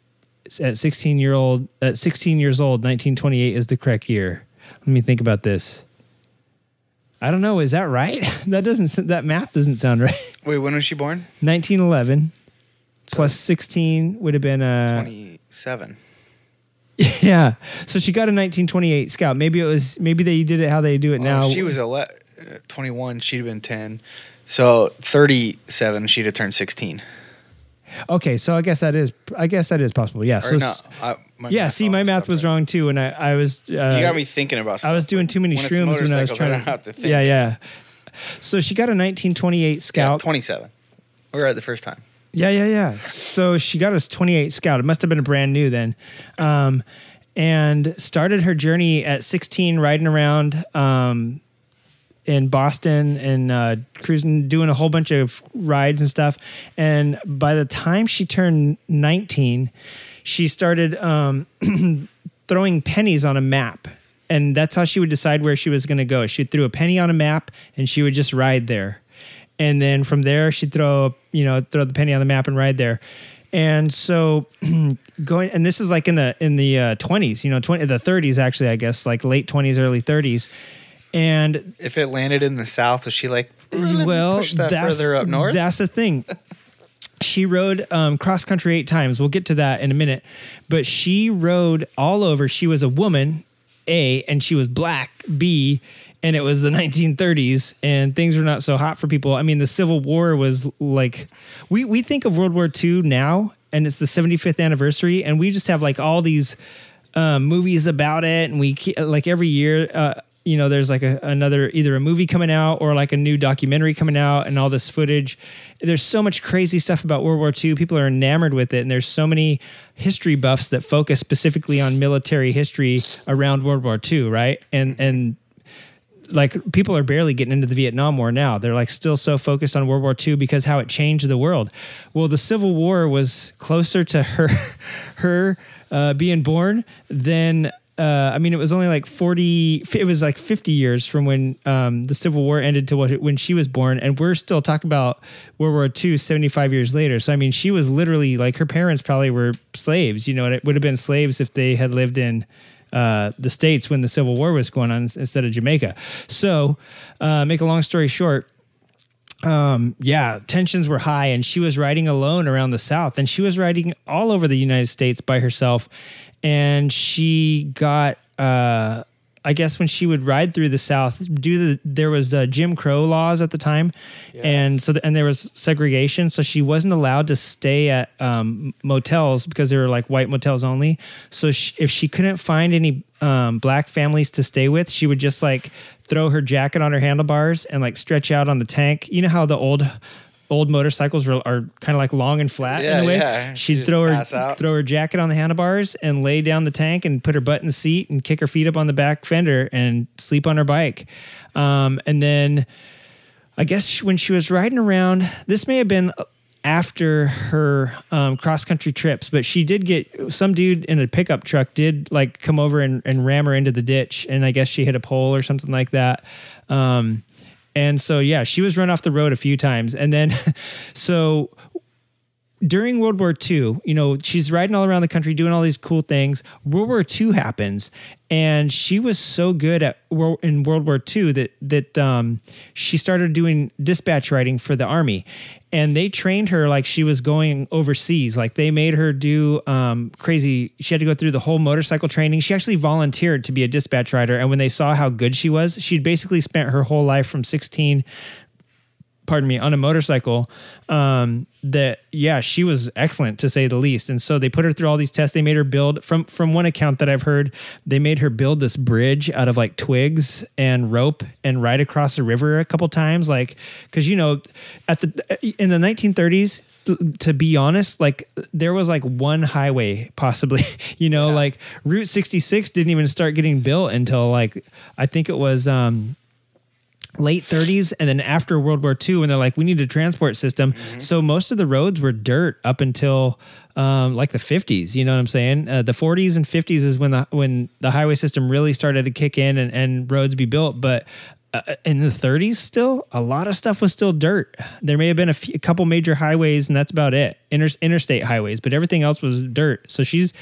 [SPEAKER 2] at 16 year old at 16 years old 1928 is the correct year let me think about this i don't know is that right [laughs] that doesn't that math doesn't sound [laughs] right
[SPEAKER 6] Wait, when was she born?
[SPEAKER 2] 1911 plus 16 would have been uh
[SPEAKER 6] 27. [laughs]
[SPEAKER 2] yeah so she got a 1928 scout maybe it was maybe they did it how they do it now
[SPEAKER 6] Oh, she was ele- uh, 21. She'd have been 10. So 37, she'd have turned 16.
[SPEAKER 2] Okay so i guess that is i guess that is possible yeah
[SPEAKER 6] Or
[SPEAKER 2] so
[SPEAKER 6] no. I, my
[SPEAKER 2] yeah
[SPEAKER 6] math
[SPEAKER 2] see my math was wrong too and i i was uh,
[SPEAKER 6] You got me thinking about stuff.
[SPEAKER 2] I was doing too many
[SPEAKER 6] when it's
[SPEAKER 2] shrooms when I was
[SPEAKER 6] motorcycles,
[SPEAKER 2] trying
[SPEAKER 6] I don't have to think.
[SPEAKER 2] Yeah, yeah. So she got a 1928
[SPEAKER 6] Yeah,
[SPEAKER 2] Scout.
[SPEAKER 6] 27. We were at the first time.
[SPEAKER 2] Yeah, yeah, yeah. So she got us 28 Scout. It must have been a brand new then. Um, and started her journey at 16 riding around um, in Boston and uh, cruising, doing a whole bunch of rides and stuff. And by the time she turned 19, she started um, [clears throat] throwing pennies on a map. And that's how she would decide where she was going to go. She threw a penny on a map and she would just ride there. And then from there, she'd throw, you know, throw the penny on the map and ride there. And so [clears throat] going, and this is like in the, in the uh, 20s, you know, 20, the 30s, actually, I guess, like late 20s, early 30s. And
[SPEAKER 6] If it landed in the south, was she like,
[SPEAKER 2] well,
[SPEAKER 6] push that
[SPEAKER 2] that's,
[SPEAKER 6] further up north?
[SPEAKER 2] That's the thing. She rode um, cross country eight times. We'll get to that in a minute. But she rode all over. She was a woman, A, and she was black, B, and it was the [laughs] 1930s, and things were not so hot for people. I mean, the Civil War was like, we, we think of World War II now, and it's the 75th anniversary, and we just have like all these um, movies about it, and we like every year, uh, you know, there's like a, another either a movie coming out or like a new documentary coming out, and all this footage. There's so much crazy stuff about World War II. People are enamored with it, and there's so many history buffs that focus specifically on military history around World War II, right? And and like people are barely getting into the Vietnam War now. They're like still so focused on World War II because how it changed the world. Well, the Civil War was closer to her [laughs] her uh, being born than uh, I mean, it was only like forty. It was like fifty years from when um, the Civil War ended to what when she was born, and we're still talking about World War II 75 years later. So I mean, she was literally like her parents probably were slaves. You know, and it would have been slaves if they had lived in uh, the states when the Civil War was going on instead of Jamaica. So, uh, make a long story short, um, yeah, tensions were high, and she was riding alone around the South, and she was riding all over the United States by herself, and she got. Uh, I guess when she would ride through the South, do the there was uh, Jim Crow laws at the time, and so the, and there was segregation, so she wasn't allowed to stay at um, motels because they were like white motels only. So sh if she couldn't find any um, black families to stay with, she would just like throw her jacket on her handlebars and like stretch out on the tank. You know how the old old motorcycles are, are kind of like long and flat
[SPEAKER 6] Yeah,
[SPEAKER 2] in a way.
[SPEAKER 6] yeah. She
[SPEAKER 2] She'd
[SPEAKER 6] just
[SPEAKER 2] throw her throw her jacket on the handlebars and lay down the tank and put her butt in the seat and kick her feet up on the back fender and sleep on her bike. Um, and then I guess when she was riding around, this may have been after her um, cross country trips, but she did get some dude in a pickup truck did like come over and, and ram her into the ditch, and I guess she hit a pole or something like that. Um, and so yeah, she was run off the road a few times, and then [laughs] so during World War II, you know, she's riding all around the country doing all these cool things. World War II happens, and she was so good at in World War II that that um, she started doing dispatch riding for the army, and they trained her like she was going overseas. Like they made her do um, crazy. She had to go through the whole motorcycle training. She actually volunteered to be a dispatch rider. and when they saw how good she was, she'd basically spent her whole life from sixteen pardon me, on a motorcycle. Um, that yeah, she was excellent to say the least. And so they put her through all these tests. They made her build from from one account that I've heard, they made her build this bridge out of like twigs and rope and ride across a river a couple times, like because you know, at the in the 1930s. To be honest, like there was like one highway possibly, [laughs] you know, like Route 66 didn't even start getting built until like I think it was um late 30s and then after world war ii and they're like we need a transport system. So most of the roads were dirt up until um, like the 50s you know what i'm saying? Uh, the 40s and 50s is when the when the highway system really started to kick in and, and roads be built. But uh, in the 30s still a lot of stuff was still dirt. There may have been a, few, a couple major highways and that's about it. Inter, interstate highways but everything else was dirt. So she's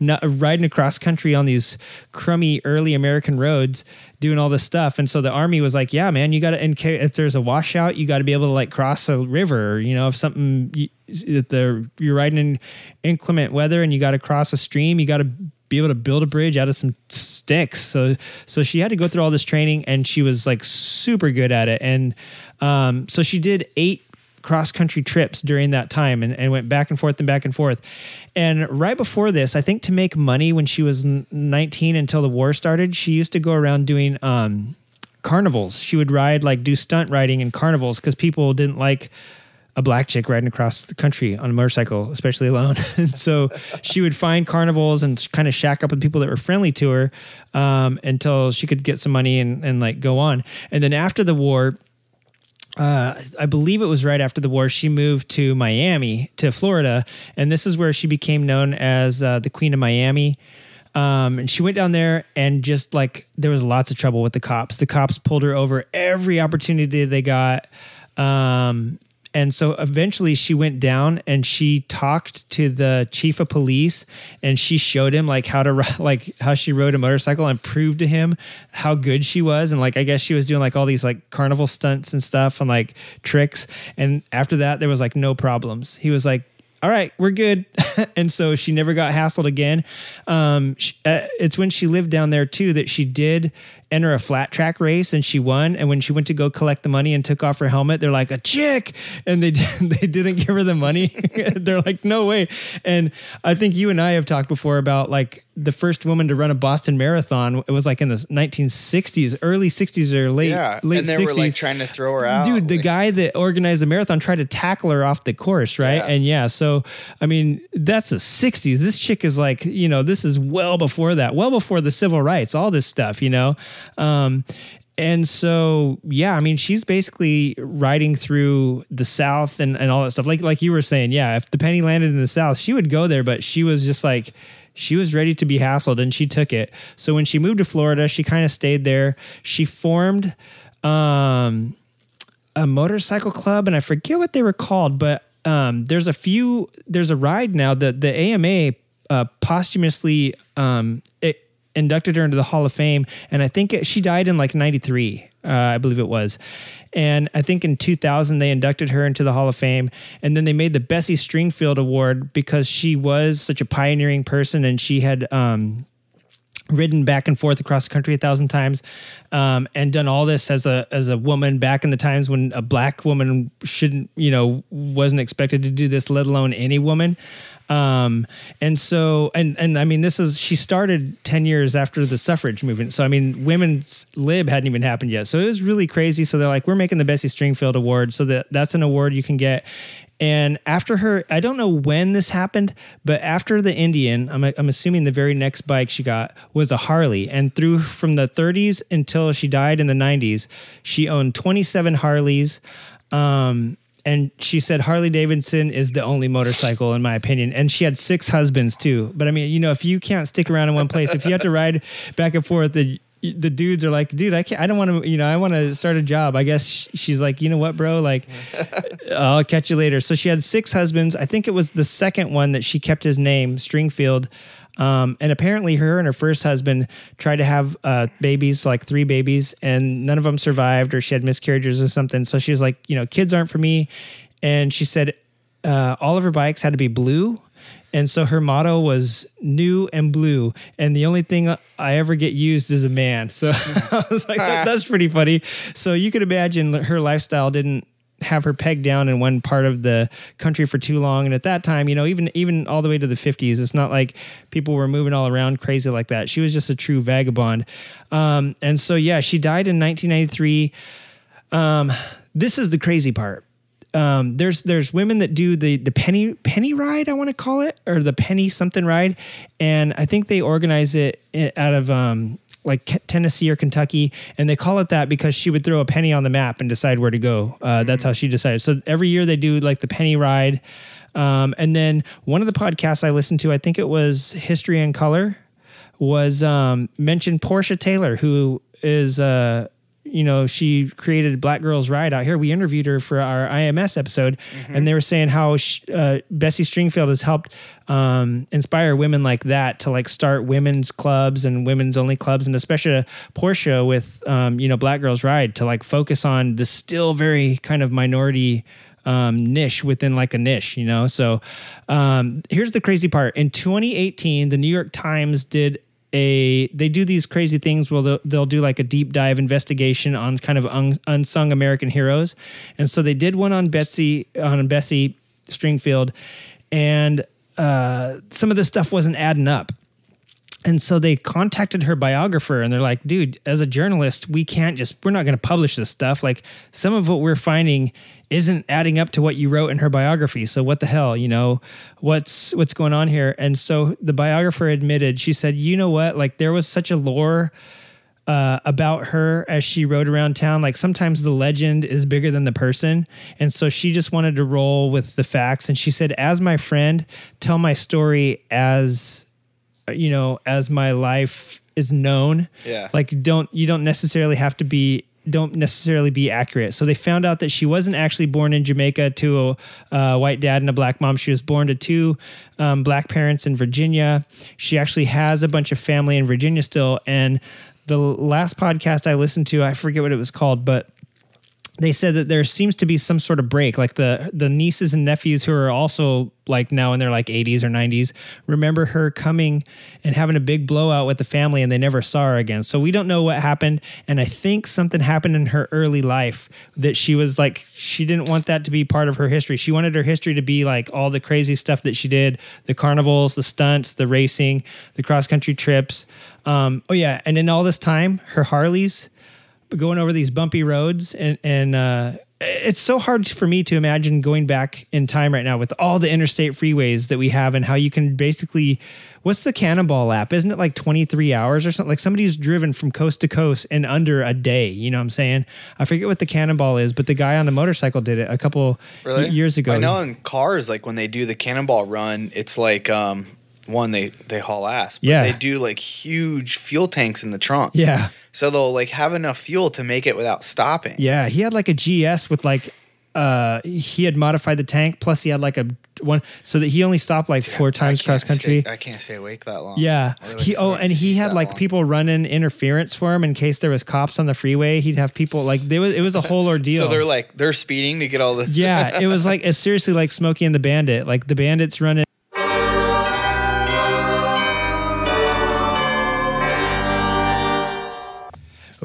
[SPEAKER 2] not, riding across country on these crummy early american roads doing all this stuff. And so the army was like yeah man you got to in ca- if there's a washout you got to be able to like cross a river you know if something you, if the you're riding in inclement weather and you got to cross a stream you got to be able to build a bridge out of some sticks. So so she had to go through all this training and she was like super good at it. And um, so she did eight cross country trips during that time and, and went back and forth and back and forth. And right before this, I think to make money when she was 19 until the war started, she used to go around doing um, carnivals. She would ride like do stunt riding in carnivals because people didn't like a black chick riding across the country on a motorcycle, especially alone. [laughs] and so she would find carnivals and kind of shack up with people that were friendly to her um, until she could get some money and, and like go on. And then after the war, uh, I believe it was right after the war, she moved to Miami, to Florida. And this is where she became known as uh, the Queen of Miami. Um, and she went down there and just like there was lots of trouble with the cops. The cops pulled her over every opportunity they got. Um, and so eventually she went down and she talked to the chief of police and she showed him like how to [laughs] like how she rode a motorcycle and proved to him how good she was and like I guess she was doing like all these like carnival stunts and stuff and like tricks and after that there was like no problems. He was like all right, we're good. [laughs] and so she never got hassled again. Um, she, uh, it's when she lived down there too that she did enter a flat track race and she won. And when she went to go collect the money and took off her helmet, they're like a chick, and they [laughs] they didn't give her the money. [laughs] they're like, no way. And I think you and I have talked before about like the first woman to run a Boston Marathon. It was like in the 1960s, early 60s or late
[SPEAKER 6] Yeah,
[SPEAKER 2] late
[SPEAKER 6] and they
[SPEAKER 2] 60s.
[SPEAKER 6] were like trying to throw her out.
[SPEAKER 2] Dude, the
[SPEAKER 6] Like,
[SPEAKER 2] guy that organized the marathon tried to tackle her off the course, right?
[SPEAKER 6] Yeah.
[SPEAKER 2] And yeah, so I mean, that's the 60s. This chick is like, you know, this is well before that, well before the civil rights, all this stuff, you know. Um and so yeah, I mean, she's basically riding through the South and, and all that stuff. Like like you were saying, yeah, if the penny landed in the South, she would go there, but she was just like she was ready to be hassled and she took it. So when she moved to Florida, she kind of stayed there. She formed um a motorcycle club and I forget what they were called, but um, there's a few, there's a ride now that the AMA uh, posthumously um, it inducted her into the Hall of Fame. And I think it, she died in like 93, uh, I believe it was. And I think in 2000, they inducted her into the Hall of Fame. And then they made the Bessie Stringfield Award because she was such a pioneering person and she had, um, ridden back and forth across the country a thousand times, um, and done all this as a as a woman back in the times when a black woman shouldn't, you know, wasn't expected to do this, let alone any woman. Um, and so, and and I mean, this is she started ten years after the suffrage movement. So I mean, women's lib hadn't even happened yet. So it was really crazy. So they're like, we're making the Bessie Stringfield Award. So that that's an award you can get. And after her, I don't know when this happened, but after the Indian, I'm, I'm assuming the very next bike she got was a Harley. And through from the 30s until she died in the 90s, she owned 27 Harleys. Um, and she said Harley Davidson is the only motorcycle in my opinion. And she had six husbands too. But I mean, you know, if you can't stick around in one place, if you have to ride back and forth, the the dudes are like, dude, I can't. I don't want to. You know, I want to start a job. I guess she's like, you know what, bro? Like, [laughs] I'll catch you later. So she had six husbands. I think it was the second one that she kept his name, Stringfield. Um, and apparently, her and her first husband tried to have uh, babies, like three babies, and none of them survived, or she had miscarriages or something. So she was like, you know, kids aren't for me. And she said uh, all of her bikes had to be blue. And so her motto was new and blue. And the only thing I ever get used is a man. So [laughs] I was like, that, that's pretty funny. So you could imagine her lifestyle didn't have her pegged down in one part of the country for too long. And at that time, you know, even even all the way to the 50s, it's not like people were moving all around crazy like that. She was just a true vagabond. Um, and so yeah, she died in 1993. Um, this is the crazy part. Um, there's there's women that do the the penny penny ride I want to call it or the penny something ride, and I think they organize it out of um, like Tennessee or Kentucky, and they call it that because she would throw a penny on the map and decide where to go. Uh, that's how she decided. So every year they do like the penny ride, um, and then one of the podcasts I listened to, I think it was History and Color, was um, mentioned Portia Taylor, who is uh, you know, she created Black Girls Ride out here. We interviewed her for our IMS episode, and they were saying how sh uh, Bessie Stringfield has helped um, inspire women like that to like start women's clubs and women's only clubs, and especially Portia with um, you know Black Girls Ride to like focus on the still very kind of minority um, niche within like a niche, you know. So um, here's the crazy part: in 2018, the New York Times did a they do these crazy things where they'll, they'll do like a deep dive investigation on kind of un, unsung American heroes, and so they did one on Betsy on Bessie Stringfield, and uh, some of this stuff wasn't adding up. And so they contacted her biographer and they're like, dude, as a journalist, we can't just, we're not going to publish this stuff. Like, some of what we're finding isn't adding up to what you wrote in her biography. So what the hell, you know, what's, what's going on here? And so the biographer admitted, she said, you know what? Like, there was such a lore uh, about her as she rode around town. Like sometimes the legend is bigger than the person. And so she just wanted to roll with the facts. And she said, as my friend, tell my story as, you know, as my life is known.
[SPEAKER 6] Yeah.
[SPEAKER 2] Like don't, you don't necessarily have to be, don't necessarily be accurate. So they found out that she wasn't actually born in Jamaica to a uh, white dad and a black mom. She was born to two um, black parents in Virginia. She actually has a bunch of family in Virginia still. And the last podcast I listened to, I forget what it was called, but they said that there seems to be some sort of break like the the nieces and nephews who are also like now in their like 80s or 90s remember her coming and having a big blowout with the family and they never saw her again. So we don't know what happened and i think something happened in her early life that she was like she didn't want that to be part of her history. She wanted her history to be like all the crazy stuff that she did the carnivals the stunts the racing the cross country trips. Um, oh yeah and in all this time her harleys going over these bumpy roads and and uh, it's so hard for me to imagine going back in time right now with all the interstate freeways that we have and how you can basically what's the cannonball app? Isn't it like 23 hours or something? Like somebody's driven from coast to coast in under a day you know what i'm saying? I forget what the cannonball is but the guy on the motorcycle did it a couple
[SPEAKER 6] Really?
[SPEAKER 2] years ago.
[SPEAKER 6] I know in cars, like when they do the cannonball run, it's like um, one they they haul ass. But
[SPEAKER 2] Yeah.
[SPEAKER 6] They do like huge fuel tanks in the trunk.
[SPEAKER 2] yeah
[SPEAKER 6] So they'll like have enough fuel to make it without stopping.
[SPEAKER 2] Yeah, he had like a GS with like uh he had modified the tank plus he had like a one so that he only stopped like four times cross country.
[SPEAKER 6] stay- I can't stay awake that long.
[SPEAKER 2] Yeah.
[SPEAKER 6] Really
[SPEAKER 2] He oh and he had like
[SPEAKER 6] long.
[SPEAKER 2] people running interference for him in case there was cops on the freeway. He'd have people like there was it was a whole [laughs] ordeal.
[SPEAKER 6] So they're like they're speeding to get all the
[SPEAKER 2] yeah, it was like it's [laughs] seriously like Smokey and the Bandit. Like the bandits running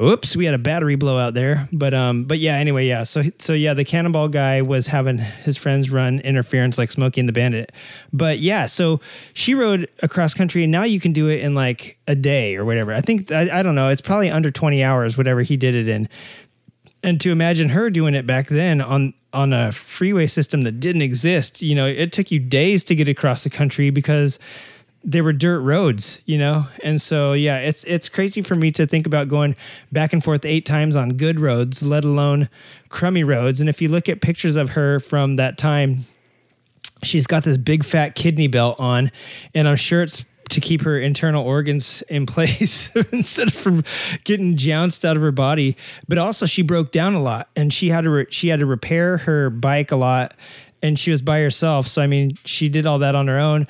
[SPEAKER 2] Oops, we had a battery blowout there. But um, but yeah, anyway, yeah. So so yeah, the cannonball guy was having his friends run interference like Smokey and the Bandit. But yeah, so she rode across country and now you can do it in like a day or whatever. I think I, I don't know, it's probably under 20 hours, whatever he did it in. And to imagine her doing it back then on on a freeway system that didn't exist, you know, it took you days to get across the country because they were dirt roads, you know? And so yeah, it's it's crazy for me to think about going back and forth eight times on good roads, let alone crummy roads. And if you look at pictures of her from that time, she's got this big fat kidney belt on, and I'm sure it's to keep her internal organs in [laughs] place [laughs] instead of from getting jounced out of her body. But also, she broke down a lot, and she had to re- she had to repair her bike a lot, and she was by herself. So I mean, she did all that on her own.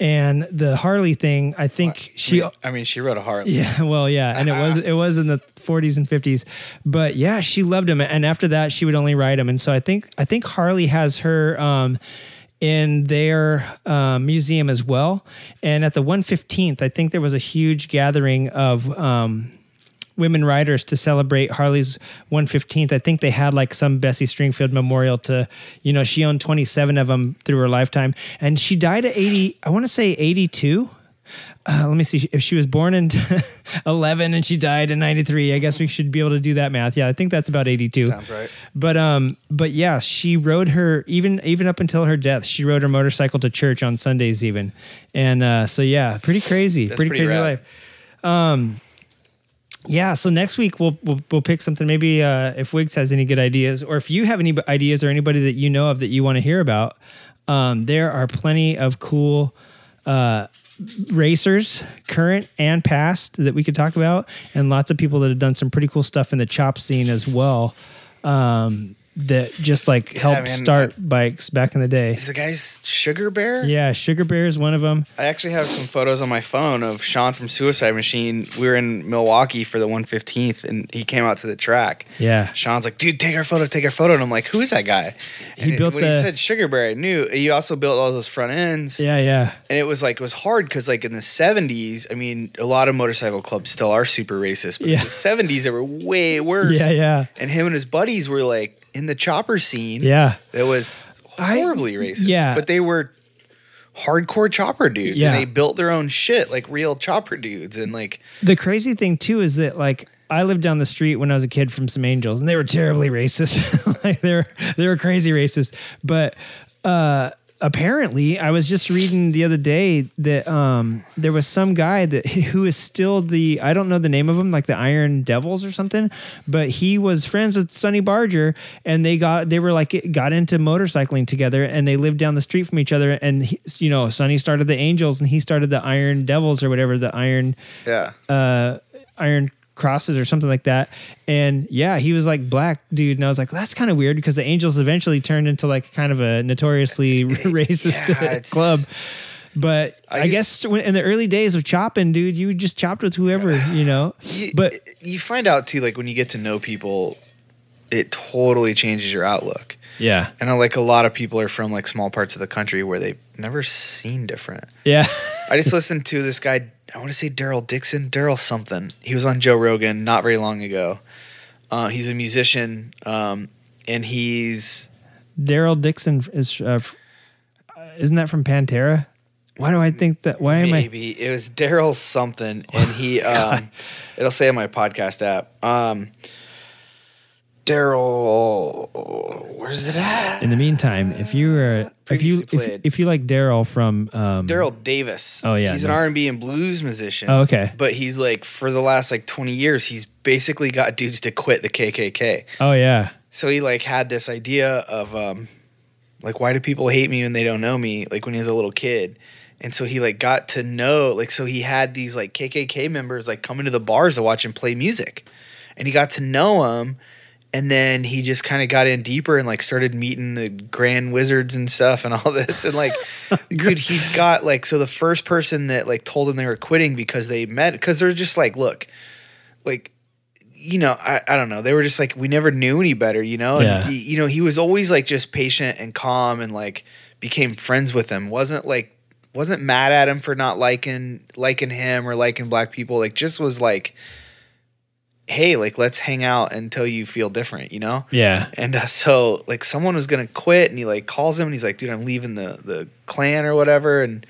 [SPEAKER 2] And the Harley thing, I think she
[SPEAKER 6] I mean, she rode a Harley.
[SPEAKER 2] yeah, [laughs] well, yeah, and it was [laughs] it was in the 40s and 50s, but yeah, she loved him, and after that, she would only ride him, and so I think I think Harley has her um, in their um, museum as well, and at the 115th, I think there was a huge gathering of. Um, women riders to celebrate Harley's 115th. I think they had like some Bessie Stringfield memorial to, you know, she owned 27 of them through her lifetime. And she died at 80, I want to say 82. Uh, let me see if she was born in [laughs] 11 and she died in 93 i guess we should be able to do that math yeah i think that's about 82
[SPEAKER 6] Sounds right.
[SPEAKER 2] but um but yeah she rode her even even up until her death she rode her motorcycle to church on sundays even and uh so yeah pretty crazy pretty,
[SPEAKER 6] pretty
[SPEAKER 2] crazy
[SPEAKER 6] rad.
[SPEAKER 2] life um yeah so next week we'll we'll, we'll pick something maybe uh if wiggs has any good ideas or if you have any ideas or anybody that you know of that you want to hear about um there are plenty of cool uh racers, current and past, that we could talk about, and lots of people that have done some pretty cool stuff in the chop scene as well. Um, that just like helped
[SPEAKER 6] man,
[SPEAKER 2] start bikes back in the day.
[SPEAKER 6] Is the guy's Sugar Bear?
[SPEAKER 2] Yeah, Sugar Bear is one of them.
[SPEAKER 6] I actually have some photos on my phone of Sean from Suicide Machine. We were in Milwaukee for the 115th, and he came out to the track.
[SPEAKER 2] Yeah.
[SPEAKER 6] Sean's like, dude, take our photo, take our photo. And I'm like, who is that guy?
[SPEAKER 2] He
[SPEAKER 6] And
[SPEAKER 2] built
[SPEAKER 6] when
[SPEAKER 2] the-
[SPEAKER 6] he said Sugar Bear, I knew. He also built all those front ends.
[SPEAKER 2] Yeah, yeah,
[SPEAKER 6] And it was like, it was hard because, like, in the 70s, I mean, a lot of motorcycle clubs still are super racist, but
[SPEAKER 2] Yeah.
[SPEAKER 6] in the 70s, they were way worse. [laughs]
[SPEAKER 2] yeah, yeah,
[SPEAKER 6] And him and his buddies were like in the chopper scene.
[SPEAKER 2] yeah.
[SPEAKER 6] That was
[SPEAKER 2] I-
[SPEAKER 6] horribly racist.
[SPEAKER 2] yeah.
[SPEAKER 6] But they were hardcore chopper dudes.
[SPEAKER 2] Yeah.
[SPEAKER 6] And they built their own shit like real chopper dudes. And like,
[SPEAKER 2] The crazy thing too is that like I lived down the street when I was a kid from some angels, and they were terribly racist. [laughs] like they were they were crazy racist. But uh, apparently, I was just reading the other day that um, there was some guy that [laughs] who is still the I don't know the name of him, like the Iron Devils or something. But he was friends with Sonny Barger, and they got they were like got into motorcycling together, and they lived down the street from each other. And he, you know, Sonny started the Angels, and he started the Iron Devils or whatever the Iron
[SPEAKER 6] yeah.
[SPEAKER 2] uh iron crosses or something like that and yeah he was like black dude and i was like that's kind of weird because the angels eventually turned into like kind of a notoriously [laughs] [laughs] racist
[SPEAKER 6] Yeah,
[SPEAKER 2] club but i,
[SPEAKER 6] I
[SPEAKER 2] guess
[SPEAKER 6] just-
[SPEAKER 2] when, in the early days of chopping dude you just chopped with whoever you know
[SPEAKER 6] You,
[SPEAKER 2] but
[SPEAKER 6] you find out too, like when you get to know people, it totally changes your outlook.
[SPEAKER 2] yeah
[SPEAKER 6] I know like a lot of people are from like small parts of the country where they've never seen different.
[SPEAKER 2] yeah
[SPEAKER 6] I just listened to this guy. I want to say Daryl Dixon, Daryl something. He was on Joe Rogan not very long ago. Uh, he's a musician, um, and he's
[SPEAKER 2] daryl dixon is uh, isn't that from pantera why do i think that why am i
[SPEAKER 6] maybe it was Daryl something, and he [laughs] um, it'll say on my podcast app. Um, Daryl, where's it at?
[SPEAKER 2] in the meantime if you are if you if, if you like daryl from um
[SPEAKER 6] Daryl Davis.
[SPEAKER 2] Oh, yeah,
[SPEAKER 6] he's
[SPEAKER 2] no.
[SPEAKER 6] an R and B and blues musician.
[SPEAKER 2] Oh, okay.
[SPEAKER 6] but he's like for the last like twenty years, he's basically got dudes to quit the KKK.
[SPEAKER 2] oh yeah
[SPEAKER 6] So he like had this idea of um like why do people hate me when they don't know me like when he was a little kid. And so he like got to know like so he had these like KKK members like coming to the bars to watch him play music. And he got to know them and then he just kind of got in deeper and like started meeting the grand wizards and stuff and all [laughs] this and like [laughs] dude he's got like so the first person that like told him they were quitting because they met because they're just like look like you know, I, I don't know. They were just like we never knew any better, you know. And
[SPEAKER 2] Yeah.
[SPEAKER 6] he, you know, he was always like just patient and calm, and like became friends with him. wasn't like wasn't mad at him for not liking liking him or liking black people. Like just was like, hey, like let's hang out until you feel different, you know.
[SPEAKER 2] yeah
[SPEAKER 6] And uh, so like someone was gonna quit, and he like calls him, and he's like, dude, I'm leaving the the Klan or whatever, and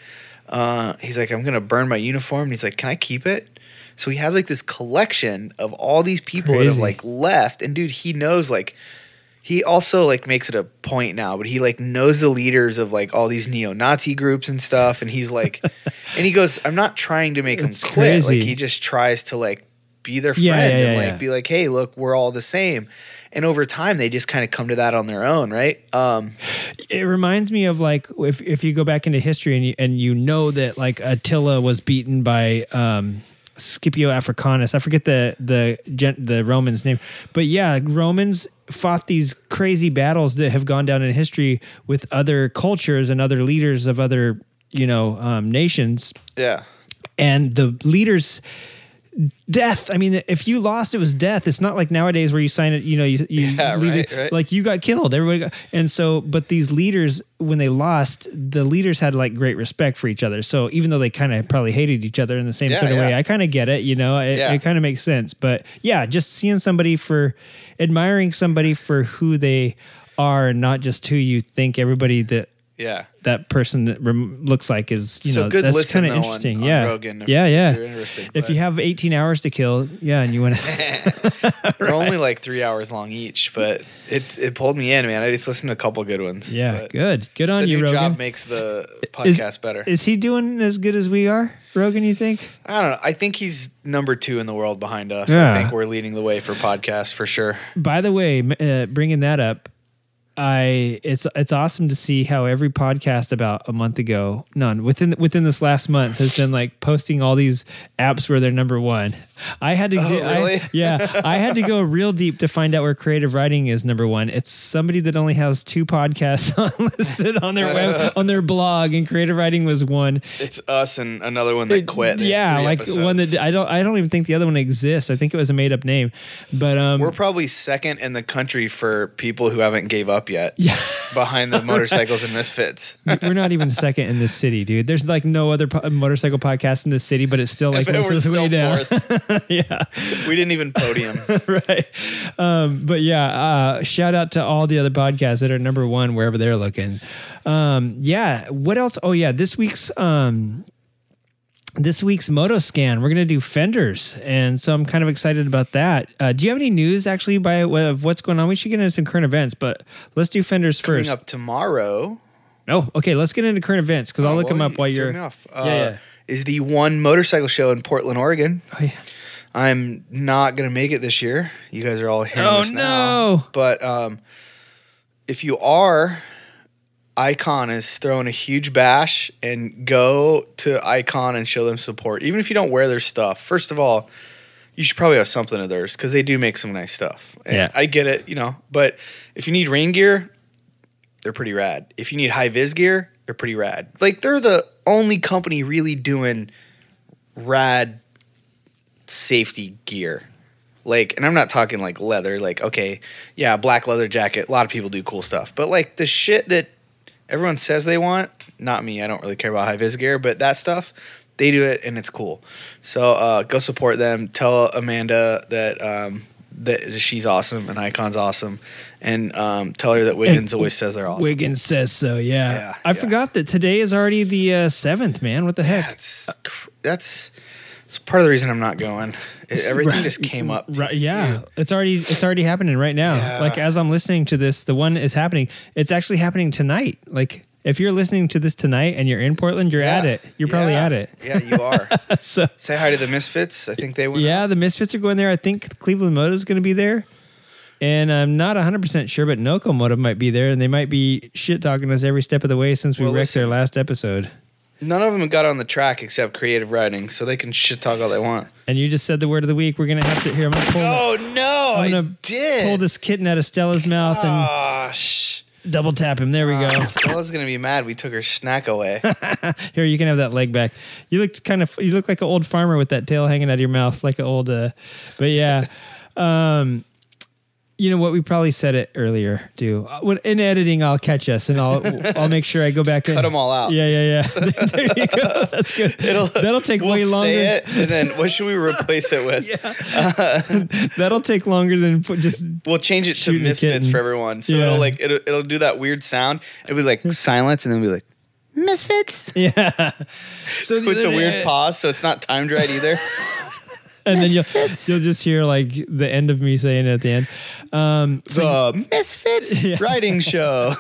[SPEAKER 6] uh, he's like, I'm gonna burn my uniform, and he's like, can I keep it? So he has like this collection of all these people that have like left, and dude, he knows like. He also like makes it a point now, but he like knows the leaders of like all these neo-Nazi groups and stuff, and he's like, [laughs] and he goes, "I'm not trying to make
[SPEAKER 2] That's
[SPEAKER 6] them quit. Like he just tries to like be their friend
[SPEAKER 2] Yeah, yeah,
[SPEAKER 6] and like be like, hey, look, we're all the same. And over time, they just kind of come to that on their own, right? Um,
[SPEAKER 2] it reminds me of like if if you go back into history and you, and you know that like Attila was beaten by um Scipio Africanus. I forget the the gen, the Romans name, but yeah, Romans fought these crazy battles that have gone down in history with other cultures and other leaders of other you know um, nations
[SPEAKER 6] yeah,
[SPEAKER 2] and the leaders death. I mean, if you lost, it was death. It's not like nowadays where you sign it. You know, you, you
[SPEAKER 6] Yeah,
[SPEAKER 2] leave
[SPEAKER 6] right,
[SPEAKER 2] it
[SPEAKER 6] right.
[SPEAKER 2] like you got killed. Everybody got, and so, but these leaders, when they lost, the leaders had like great respect for each other. So even though they kind of probably hated each other in the same
[SPEAKER 6] Yeah,
[SPEAKER 2] sort of way. I kind of get it. You know, it,
[SPEAKER 6] Yeah.
[SPEAKER 2] it kind of makes sense. But yeah, just seeing somebody for admiring somebody for who they are, not just who you think everybody that
[SPEAKER 6] Yeah.
[SPEAKER 2] that person that rem- looks like is you
[SPEAKER 6] So
[SPEAKER 2] know
[SPEAKER 6] good
[SPEAKER 2] that's kind of
[SPEAKER 6] on-
[SPEAKER 2] interesting.
[SPEAKER 6] on
[SPEAKER 2] yeah,
[SPEAKER 6] Rogan if-
[SPEAKER 2] yeah,
[SPEAKER 6] if
[SPEAKER 2] yeah.
[SPEAKER 6] you're interested,
[SPEAKER 2] if you have 18 hours to kill, yeah, and you want to,
[SPEAKER 6] They're only like three hours long each, but it it pulled me in, man. I just listened to a couple good ones.
[SPEAKER 2] yeah,
[SPEAKER 6] but
[SPEAKER 2] good, good on you, Rogan.
[SPEAKER 6] job makes the
[SPEAKER 2] Is-
[SPEAKER 6] podcast better.
[SPEAKER 2] Is he doing as good as we are, Rogan? You think?
[SPEAKER 6] I don't know. I think he's number two in the world behind us.
[SPEAKER 2] Yeah.
[SPEAKER 6] I think we're leading the way for podcasts for sure.
[SPEAKER 2] By the way, uh, bringing that up, I it's it's awesome to see how every podcast about a month ago, none within within this last month has been like posting all these apps where they're number one. I had to,
[SPEAKER 6] Oh,
[SPEAKER 2] do, I- yeah, I had to go [laughs] real deep to find out where creative riding is number one. It's somebody that only has two podcasts [laughs] on listed on their web [laughs] on their blog, and creative riding was one.
[SPEAKER 6] It's us and another one that quit.
[SPEAKER 2] Yeah, like
[SPEAKER 6] episodes.
[SPEAKER 2] one that I don't I don't even think the other one exists. I think it was a made up name, but um,
[SPEAKER 6] We're probably second in the country for people who haven't gave up yet.
[SPEAKER 2] yeah.
[SPEAKER 6] Behind the [laughs] motorcycles and misfits.
[SPEAKER 2] We're not even second in this city, dude. There's like no other po- motorcycle podcast in this city, but it's still like this is way down.
[SPEAKER 6] fourth. [laughs]
[SPEAKER 2] yeah,
[SPEAKER 6] We didn't even podium. [laughs]
[SPEAKER 2] right. Um, but yeah, uh, shout out to all the other podcasts that are number one wherever they're looking. Um, yeah. What else? Oh yeah, this week's um, this week's Moto Scan, we're gonna do fenders, and so I'm kind of excited about that. Uh, do you have any news actually by of what's going on? We should get into some current events, but let's do fenders
[SPEAKER 6] Coming
[SPEAKER 2] first.
[SPEAKER 6] up tomorrow.
[SPEAKER 2] Oh, okay. Let's get into current events because I'll
[SPEAKER 6] Oh,
[SPEAKER 2] look them up while you're.
[SPEAKER 6] me off.
[SPEAKER 2] Yeah,
[SPEAKER 6] Uh,
[SPEAKER 2] yeah.
[SPEAKER 6] Is the one motorcycle show in Portland, Oregon.
[SPEAKER 2] Oh, yeah.
[SPEAKER 6] I'm not gonna make it this year. You guys are all hearing
[SPEAKER 2] Oh,
[SPEAKER 6] this now.
[SPEAKER 2] no.
[SPEAKER 6] But um, if you are, Icon is throwing a huge bash and go to Icon and show them support. Even if you don't wear their stuff, first of all, you should probably have something of theirs because they do make some nice stuff. And
[SPEAKER 2] Yeah.
[SPEAKER 6] I get it, you know. But if you need rain gear, they're pretty rad. If you need high vis gear, they're pretty rad. Like they're the only company really doing rad safety gear. Like, and I'm not talking like leather, like, okay, yeah, black leather jacket. A lot of people do cool stuff. But like the shit that everyone says they want, not me. I don't really care about high vis gear, but that stuff, they do it and it's cool. So uh, go support them. Tell Amanda that um, that she's awesome and Icon's awesome. And um, tell her that Wiggins always says they're awesome.
[SPEAKER 2] Wiggins says so. Yeah.
[SPEAKER 6] Yeah,
[SPEAKER 2] I
[SPEAKER 6] yeah.
[SPEAKER 2] forgot that today is already the uh, seventh. Man, what the heck?
[SPEAKER 6] That's cr- that's it's part of the reason I'm not going. It- everything
[SPEAKER 2] Right.
[SPEAKER 6] just came up.
[SPEAKER 2] Right, yeah, it's already it's already happening right now.
[SPEAKER 6] Yeah.
[SPEAKER 2] Like as I'm listening to this, the one is happening. It's actually happening tonight. Like if you're listening to this tonight and you're in Portland, you're at it. You're probably
[SPEAKER 6] Yeah.
[SPEAKER 2] at it.
[SPEAKER 6] Yeah, you are. [laughs]
[SPEAKER 2] So
[SPEAKER 6] Say hi to the Misfits. I think they went.
[SPEAKER 2] yeah, the Misfits are going there. I think Cleveland Moto is going to be there. And I'm not 100% sure, but Noco Moto might be there, and they might be shit talking us every step of the way since we
[SPEAKER 6] Well,
[SPEAKER 2] wrecked their last episode.
[SPEAKER 6] None of them got on the track except creative riding, so they can shit talk all they want.
[SPEAKER 2] And you just said the word of the week. We're gonna have to here. I'm gonna pull,
[SPEAKER 6] Oh no!
[SPEAKER 2] I'm gonna
[SPEAKER 6] did.
[SPEAKER 2] pull this kitten out of Stella's mouth and double tap him. There we go.
[SPEAKER 6] Oh, Stella's gonna be mad. We took her snack away. [laughs]
[SPEAKER 2] Here, you can have that leg back. You look kind of you look like an old farmer with that tail hanging out of your mouth, like an old. Uh, but yeah, [laughs] um, you know what? We probably said it earlier too. Uh, When in editing, I'll catch us and I'll [laughs] I'll make sure I go back and,
[SPEAKER 6] cut them all out.
[SPEAKER 2] Yeah, yeah, yeah. [laughs] there you go. [laughs] That's good.
[SPEAKER 6] It'll,
[SPEAKER 2] That'll take
[SPEAKER 6] we'll
[SPEAKER 2] way longer.
[SPEAKER 6] Say it, and then what should we replace it with?
[SPEAKER 2] Yeah, That'll take longer than just.
[SPEAKER 6] We'll change it to Misfits for everyone. So
[SPEAKER 2] Yeah.
[SPEAKER 6] it'll like it'll, it'll do that weird sound. It'll be like silence, and then we'll be like Misfits
[SPEAKER 2] Yeah. So
[SPEAKER 6] with the weird pause, so it's not timed right either.
[SPEAKER 2] And then you'll you'll just hear like the end of me saying it at the end. Um,
[SPEAKER 6] the Misfits [laughs] writing show.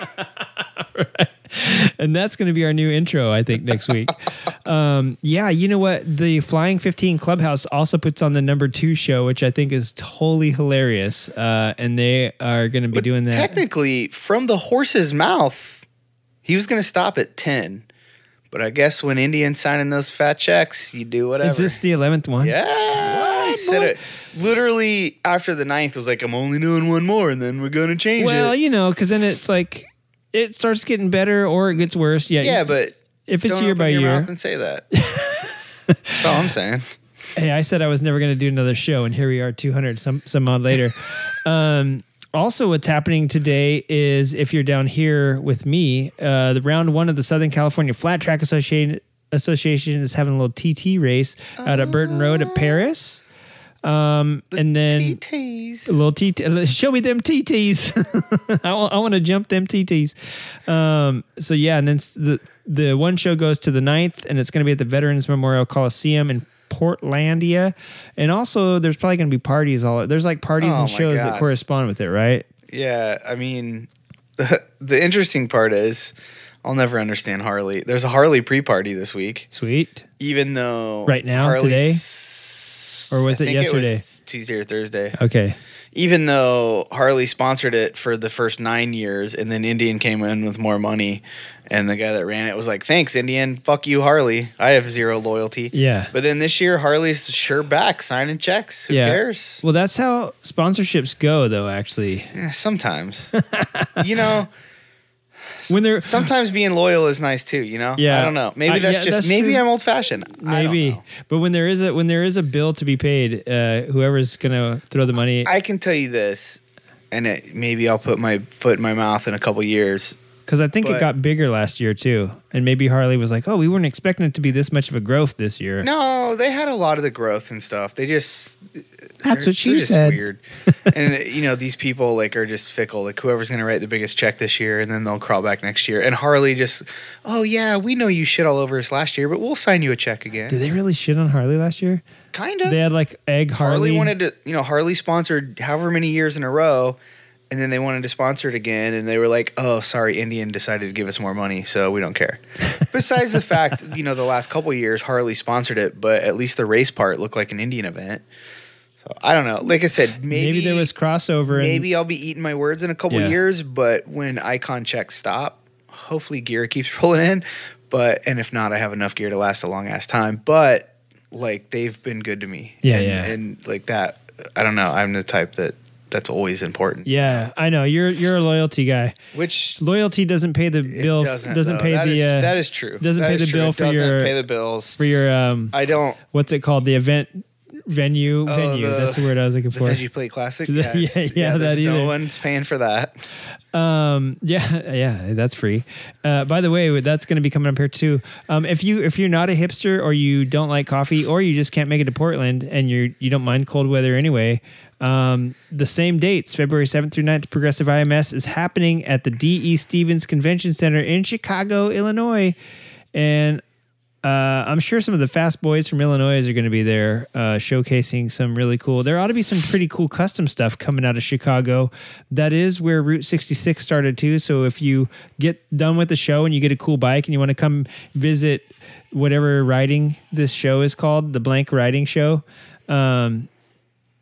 [SPEAKER 6] [laughs]
[SPEAKER 2] and that's going to be our new intro, I think, next week. [laughs] um, yeah, you know what? The Flying 15 Clubhouse also puts on the number two show, which I think is totally hilarious. Uh, and they are going to be doing that.
[SPEAKER 6] Technically, from the horse's mouth, he was going to stop at 10. But I guess when Indians signing those fat checks, you do whatever.
[SPEAKER 2] Is this the 11th one?
[SPEAKER 6] yeah. He said it literally after the ninth was like, I'm only doing one more and then we're going to change it.
[SPEAKER 2] Well, you know, because then it's like it starts getting better or it gets worse. Yeah.
[SPEAKER 6] Yeah, but
[SPEAKER 2] if it's
[SPEAKER 6] don't
[SPEAKER 2] year
[SPEAKER 6] open
[SPEAKER 2] by
[SPEAKER 6] your
[SPEAKER 2] year.
[SPEAKER 6] mouth and say that. [laughs] That's all I'm saying.
[SPEAKER 2] Hey, I said I was never going to do another show, and here we are, 200 some some odd later. [laughs] um, also, what's happening today is if you're down here with me, uh, the round one of the Southern California Flat Track Association Association is having a little TT race out at Burton Road at Paris. Um, and then
[SPEAKER 6] TTs.
[SPEAKER 2] a little TT. Show me them TTs. [laughs] I want, I want to jump them TTs. Um, so yeah, and then the the one show goes to the 9th, and it's going to be at the Veterans Memorial Coliseum in Portlandia, and also there's probably going to be parties all. There's like parties
[SPEAKER 6] Oh
[SPEAKER 2] and shows that correspond with it, right?
[SPEAKER 6] Yeah, I mean, the, [laughs] the interesting part is I'll never understand Harley. There's a Harley pre-party this week,
[SPEAKER 2] Sweet.
[SPEAKER 6] even though
[SPEAKER 2] Right now,
[SPEAKER 6] Harley's-
[SPEAKER 2] today? Or was
[SPEAKER 6] I
[SPEAKER 2] it
[SPEAKER 6] think
[SPEAKER 2] yesterday?
[SPEAKER 6] was Tuesday or Thursday.
[SPEAKER 2] Okay.
[SPEAKER 6] Even though Harley sponsored it for the first nine years, and then Indian came in with more money, and the guy that ran it was like, "Thanks, Indian. Fuck you, Harley. I have zero loyalty."
[SPEAKER 2] Yeah.
[SPEAKER 6] But then this year, Harley's sure back signing checks. Who
[SPEAKER 2] Yeah.
[SPEAKER 6] cares?
[SPEAKER 2] Well, that's how sponsorships go, though. Actually,
[SPEAKER 6] Eh, sometimes, [laughs] you know, [laughs]
[SPEAKER 2] when they're
[SPEAKER 6] sometimes being loyal is nice too. You know,
[SPEAKER 2] Yeah.
[SPEAKER 6] I don't know. Maybe that's
[SPEAKER 2] yeah,
[SPEAKER 6] just
[SPEAKER 2] that's
[SPEAKER 6] maybe
[SPEAKER 2] true.
[SPEAKER 6] I'm old fashioned.
[SPEAKER 2] maybe, but when there is a when there is a bill to be paid, uh, whoever's gonna throw the money,
[SPEAKER 6] I can tell you this, and it, maybe I'll put my foot in my mouth in a couple years.
[SPEAKER 2] Because I think it got bigger last year too, and maybe Harley was like, "Oh, we weren't expecting it to be this much of a growth this year."
[SPEAKER 6] No, they had a lot of the growth and stuff. They just
[SPEAKER 2] That's what she
[SPEAKER 6] just
[SPEAKER 2] said.
[SPEAKER 6] Weird, [laughs] and you know these people like are just fickle. Like whoever's going to write the biggest check this year, and then they'll crawl back next year. And Harley just, oh yeah, we know you shit all over us last year, but we'll sign you a check again.
[SPEAKER 2] Did they really shit on Harley last year?
[SPEAKER 6] kind of.
[SPEAKER 2] They had like egg Harley.
[SPEAKER 6] Harley wanted to, you know, Harley sponsored however many years in a row, and then they wanted to sponsor it again, and they were like, "Oh, sorry, Indian decided to give us more money, so we don't care." [laughs] Besides the fact, you know, the last couple of years Harley sponsored it, but at least the race part looked like an Indian event. So I don't know. Like I said, maybe,
[SPEAKER 2] maybe, there was crossover. and-
[SPEAKER 6] maybe I'll be eating my words in a couple
[SPEAKER 2] Yeah.
[SPEAKER 6] years, but when icon checks stop, hopefully gear keeps [laughs] rolling in. But and if not, I have enough gear to last a long ass time. But like they've been good to me.
[SPEAKER 2] Yeah,
[SPEAKER 6] and,
[SPEAKER 2] yeah.
[SPEAKER 6] And like that, I don't know. I'm the type that that's always important.
[SPEAKER 2] yeah, I know you're you're a loyalty guy.
[SPEAKER 6] Which
[SPEAKER 2] Loyalty doesn't pay the bill.
[SPEAKER 6] doesn't
[SPEAKER 2] Doesn't, pay
[SPEAKER 6] That
[SPEAKER 2] the
[SPEAKER 6] is-
[SPEAKER 2] uh,
[SPEAKER 6] that is true.
[SPEAKER 2] doesn't
[SPEAKER 6] That
[SPEAKER 2] pay the
[SPEAKER 6] true.
[SPEAKER 2] bill
[SPEAKER 6] It
[SPEAKER 2] for your-
[SPEAKER 6] pay the bills.
[SPEAKER 2] for your um.
[SPEAKER 6] I don't.
[SPEAKER 2] What's it called? The event venue
[SPEAKER 6] Oh,
[SPEAKER 2] venue.
[SPEAKER 6] the-
[SPEAKER 2] That's the word I was looking
[SPEAKER 6] The
[SPEAKER 2] for.
[SPEAKER 6] Veggie Plate Classic. [laughs]
[SPEAKER 2] The-
[SPEAKER 6] Yes.
[SPEAKER 2] yeah, yeah,
[SPEAKER 6] there's
[SPEAKER 2] that either.
[SPEAKER 6] No one's paying for that.
[SPEAKER 2] Um, yeah, [laughs] yeah, that's free. Uh, by the way, that's going to be coming up here too. Um, if you if you're not a hipster or you don't like coffee or you just can't make it to Portland and you you don't mind cold weather anyway, um, the same dates, February 7th through 9th, Progressive IMS is happening at the D.E. Stephens Convention Center in Chicago, Illinois, and uh, I'm sure some of the fast boys from Illinois are going to be there uh, showcasing some really cool. There ought to be some pretty cool custom stuff coming out of Chicago. That is where Route 66 started too. So if you get done with the show and you get a cool bike and you want to come visit whatever riding this show is called, the Blank Riding Show, um,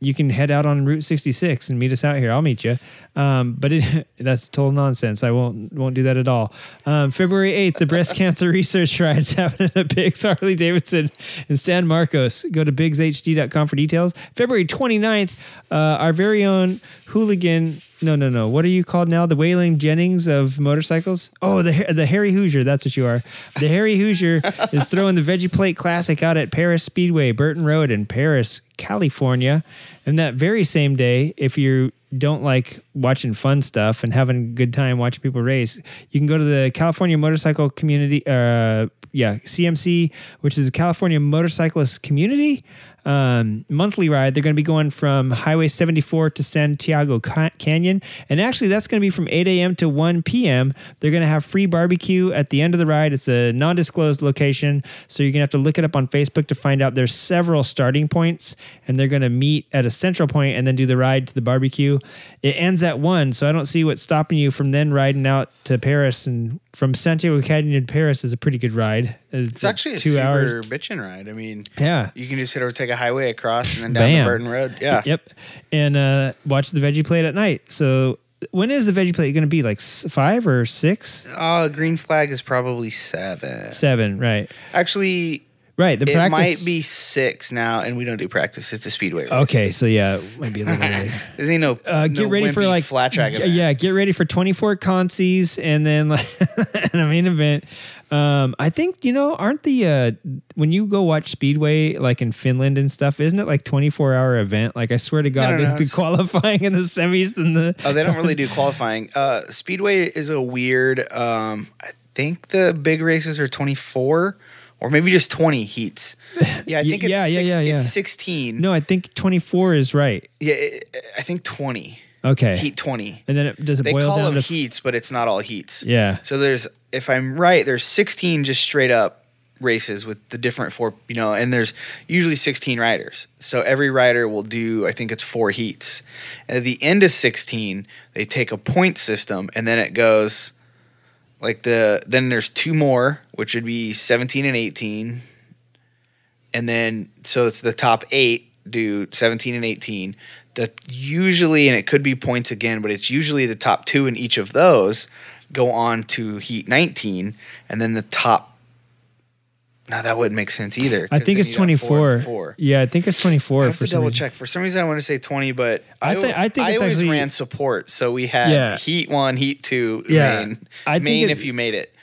[SPEAKER 2] you can head out on Route 66 and meet us out here. I'll meet you. Um, but it, [laughs] that's total nonsense. I won't won't do that at all. Um, February 8th, the breast cancer [laughs] research ride [laughs] is happening at Biggs Harley Davidson in San Marcos. Go to biggshd.com for details. February 29th, uh, our very own hooligan. No, no, no. What are you called now? The Waylon Jennings of motorcycles? Oh, the the Harry Hoosier. That's what you are. The Harry Hoosier [laughs] is throwing the Veggie Plate Classic out at Perris Speedway, Burton Road in Perris, California. And that very same day, if you don't like watching fun stuff and having a good time watching people race, you can go to the California Motorcycle Community, uh, yeah, CMC, which is the California Motorcyclist Community um, monthly ride. They're going to be going from Highway 74 to Santiago Ca- Canyon. And actually, that's going to be from 8 a.m. to 1 p.m. They're going to have free barbecue at the end of the ride. It's a non disclosed location. So you're going to have to look it up on Facebook to find out there's several starting points. And they're going to meet at a central point and then do the ride to the barbecue. It ends at 1. So I don't see what's stopping you from then riding out to Perris. And from Santiago Canyon to Perris is a pretty good ride.
[SPEAKER 6] It's actually a
[SPEAKER 2] two
[SPEAKER 6] super
[SPEAKER 2] hours.
[SPEAKER 6] bitchin' ride. I mean,
[SPEAKER 2] Yeah.
[SPEAKER 6] you can just hit over, take a highway across, and then down
[SPEAKER 2] Bam.
[SPEAKER 6] the Burton Road. Yeah.
[SPEAKER 2] Yep. And uh, watch the veggie plate at night. So when is the veggie plate going to be? Like five or six?
[SPEAKER 6] Oh, green flag is probably seven.
[SPEAKER 2] Seven, right?
[SPEAKER 6] Actually,
[SPEAKER 2] Right. The
[SPEAKER 6] it
[SPEAKER 2] practice
[SPEAKER 6] might be six now, and we don't do practice. It's a speedway race.
[SPEAKER 2] Okay, so yeah, might be a little bit. [laughs]
[SPEAKER 6] There's ain't no,
[SPEAKER 2] Uh, get
[SPEAKER 6] no
[SPEAKER 2] ready for like
[SPEAKER 6] flat track. event.
[SPEAKER 2] Yeah, get ready for 24 consies and then like [laughs] and a main event. Um, I think you know, aren't the uh, when you go watch speedway like in Finland and stuff, isn't it like 24 hour event? Like I swear to God,
[SPEAKER 6] no, no,
[SPEAKER 2] the qualifying and the semis and the
[SPEAKER 6] Oh, they don't really do [laughs] qualifying. Uh, Speedway is a weird. Um, I think the big races are 24 or maybe just 20 heats. [laughs] Yeah, I think it's
[SPEAKER 2] yeah, yeah,
[SPEAKER 6] six-
[SPEAKER 2] yeah, yeah.
[SPEAKER 6] It's 16.
[SPEAKER 2] no, I think 24 is right.
[SPEAKER 6] Yeah, it, I think 20.
[SPEAKER 2] Okay,
[SPEAKER 6] Heat 20.
[SPEAKER 2] and then it, does it
[SPEAKER 6] They
[SPEAKER 2] boil
[SPEAKER 6] call
[SPEAKER 2] down
[SPEAKER 6] them
[SPEAKER 2] to
[SPEAKER 6] heats, but it's not all heats.
[SPEAKER 2] yeah.
[SPEAKER 6] So there's, if I'm right, there's 16 just straight up races with the different four, you know, and there's usually 16 riders. So every rider will do, I think it's four heats. And at the end of 16, they take a point system and then it goes like the, then there's two more, which would be 17 and 18. And then, so it's the top eight do 17 and 18. The usually, and it could be points again, but it's usually the top two in each of those go on to Heat 19, and then the top. Now that wouldn't make sense either.
[SPEAKER 2] I think it's
[SPEAKER 6] have four
[SPEAKER 2] 24.
[SPEAKER 6] Four.
[SPEAKER 2] Yeah, I think it's 24
[SPEAKER 6] I have
[SPEAKER 2] for
[SPEAKER 6] to double
[SPEAKER 2] reason.
[SPEAKER 6] check. For some reason, I want to say 20, but
[SPEAKER 2] I
[SPEAKER 6] I,
[SPEAKER 2] thi- I think it's
[SPEAKER 6] always
[SPEAKER 2] actually-
[SPEAKER 6] ran support. So we had
[SPEAKER 2] Yeah.
[SPEAKER 6] Heat one, Heat two,
[SPEAKER 2] Yeah.
[SPEAKER 6] main.
[SPEAKER 2] I think
[SPEAKER 6] main if you made it.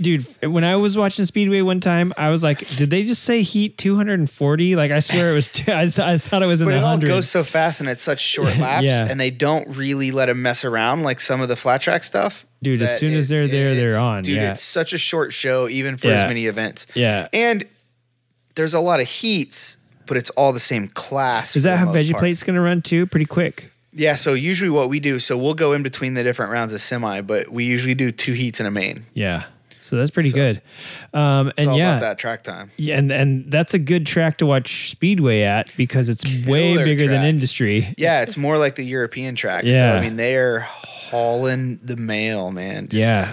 [SPEAKER 2] Dude when i was watching speedway one time i was like did they just say heat 240 like i swear it was two, [laughs] I, th- I thought it was in
[SPEAKER 6] But
[SPEAKER 2] the
[SPEAKER 6] it all goes so fast and it's such short [laughs] laps,
[SPEAKER 2] Yeah.
[SPEAKER 6] and they don't really let them mess around like some of the flat track stuff.
[SPEAKER 2] Dude, as soon as they're there, they're on,
[SPEAKER 6] Dude,
[SPEAKER 2] yeah.
[SPEAKER 6] it's such a short show, even for
[SPEAKER 2] Yeah.
[SPEAKER 6] as many events.
[SPEAKER 2] yeah
[SPEAKER 6] And there's a lot of heats, but it's all the same class.
[SPEAKER 2] is that how veggie
[SPEAKER 6] part.
[SPEAKER 2] plate's gonna run too pretty quick
[SPEAKER 6] Yeah, so usually what we do, so we'll go in between the different rounds of semi, but we usually do two heats in a main.
[SPEAKER 2] yeah so that's pretty
[SPEAKER 6] So-
[SPEAKER 2] good um and yeah
[SPEAKER 6] about that track time.
[SPEAKER 2] yeah, and and that's a good track to watch speedway at because it's [laughs] way
[SPEAKER 6] Killer
[SPEAKER 2] bigger than industry
[SPEAKER 6] Yeah, it's more like the European tracks.
[SPEAKER 2] Yeah.
[SPEAKER 6] So I mean they're hauling the mail, man. Just-
[SPEAKER 2] yeah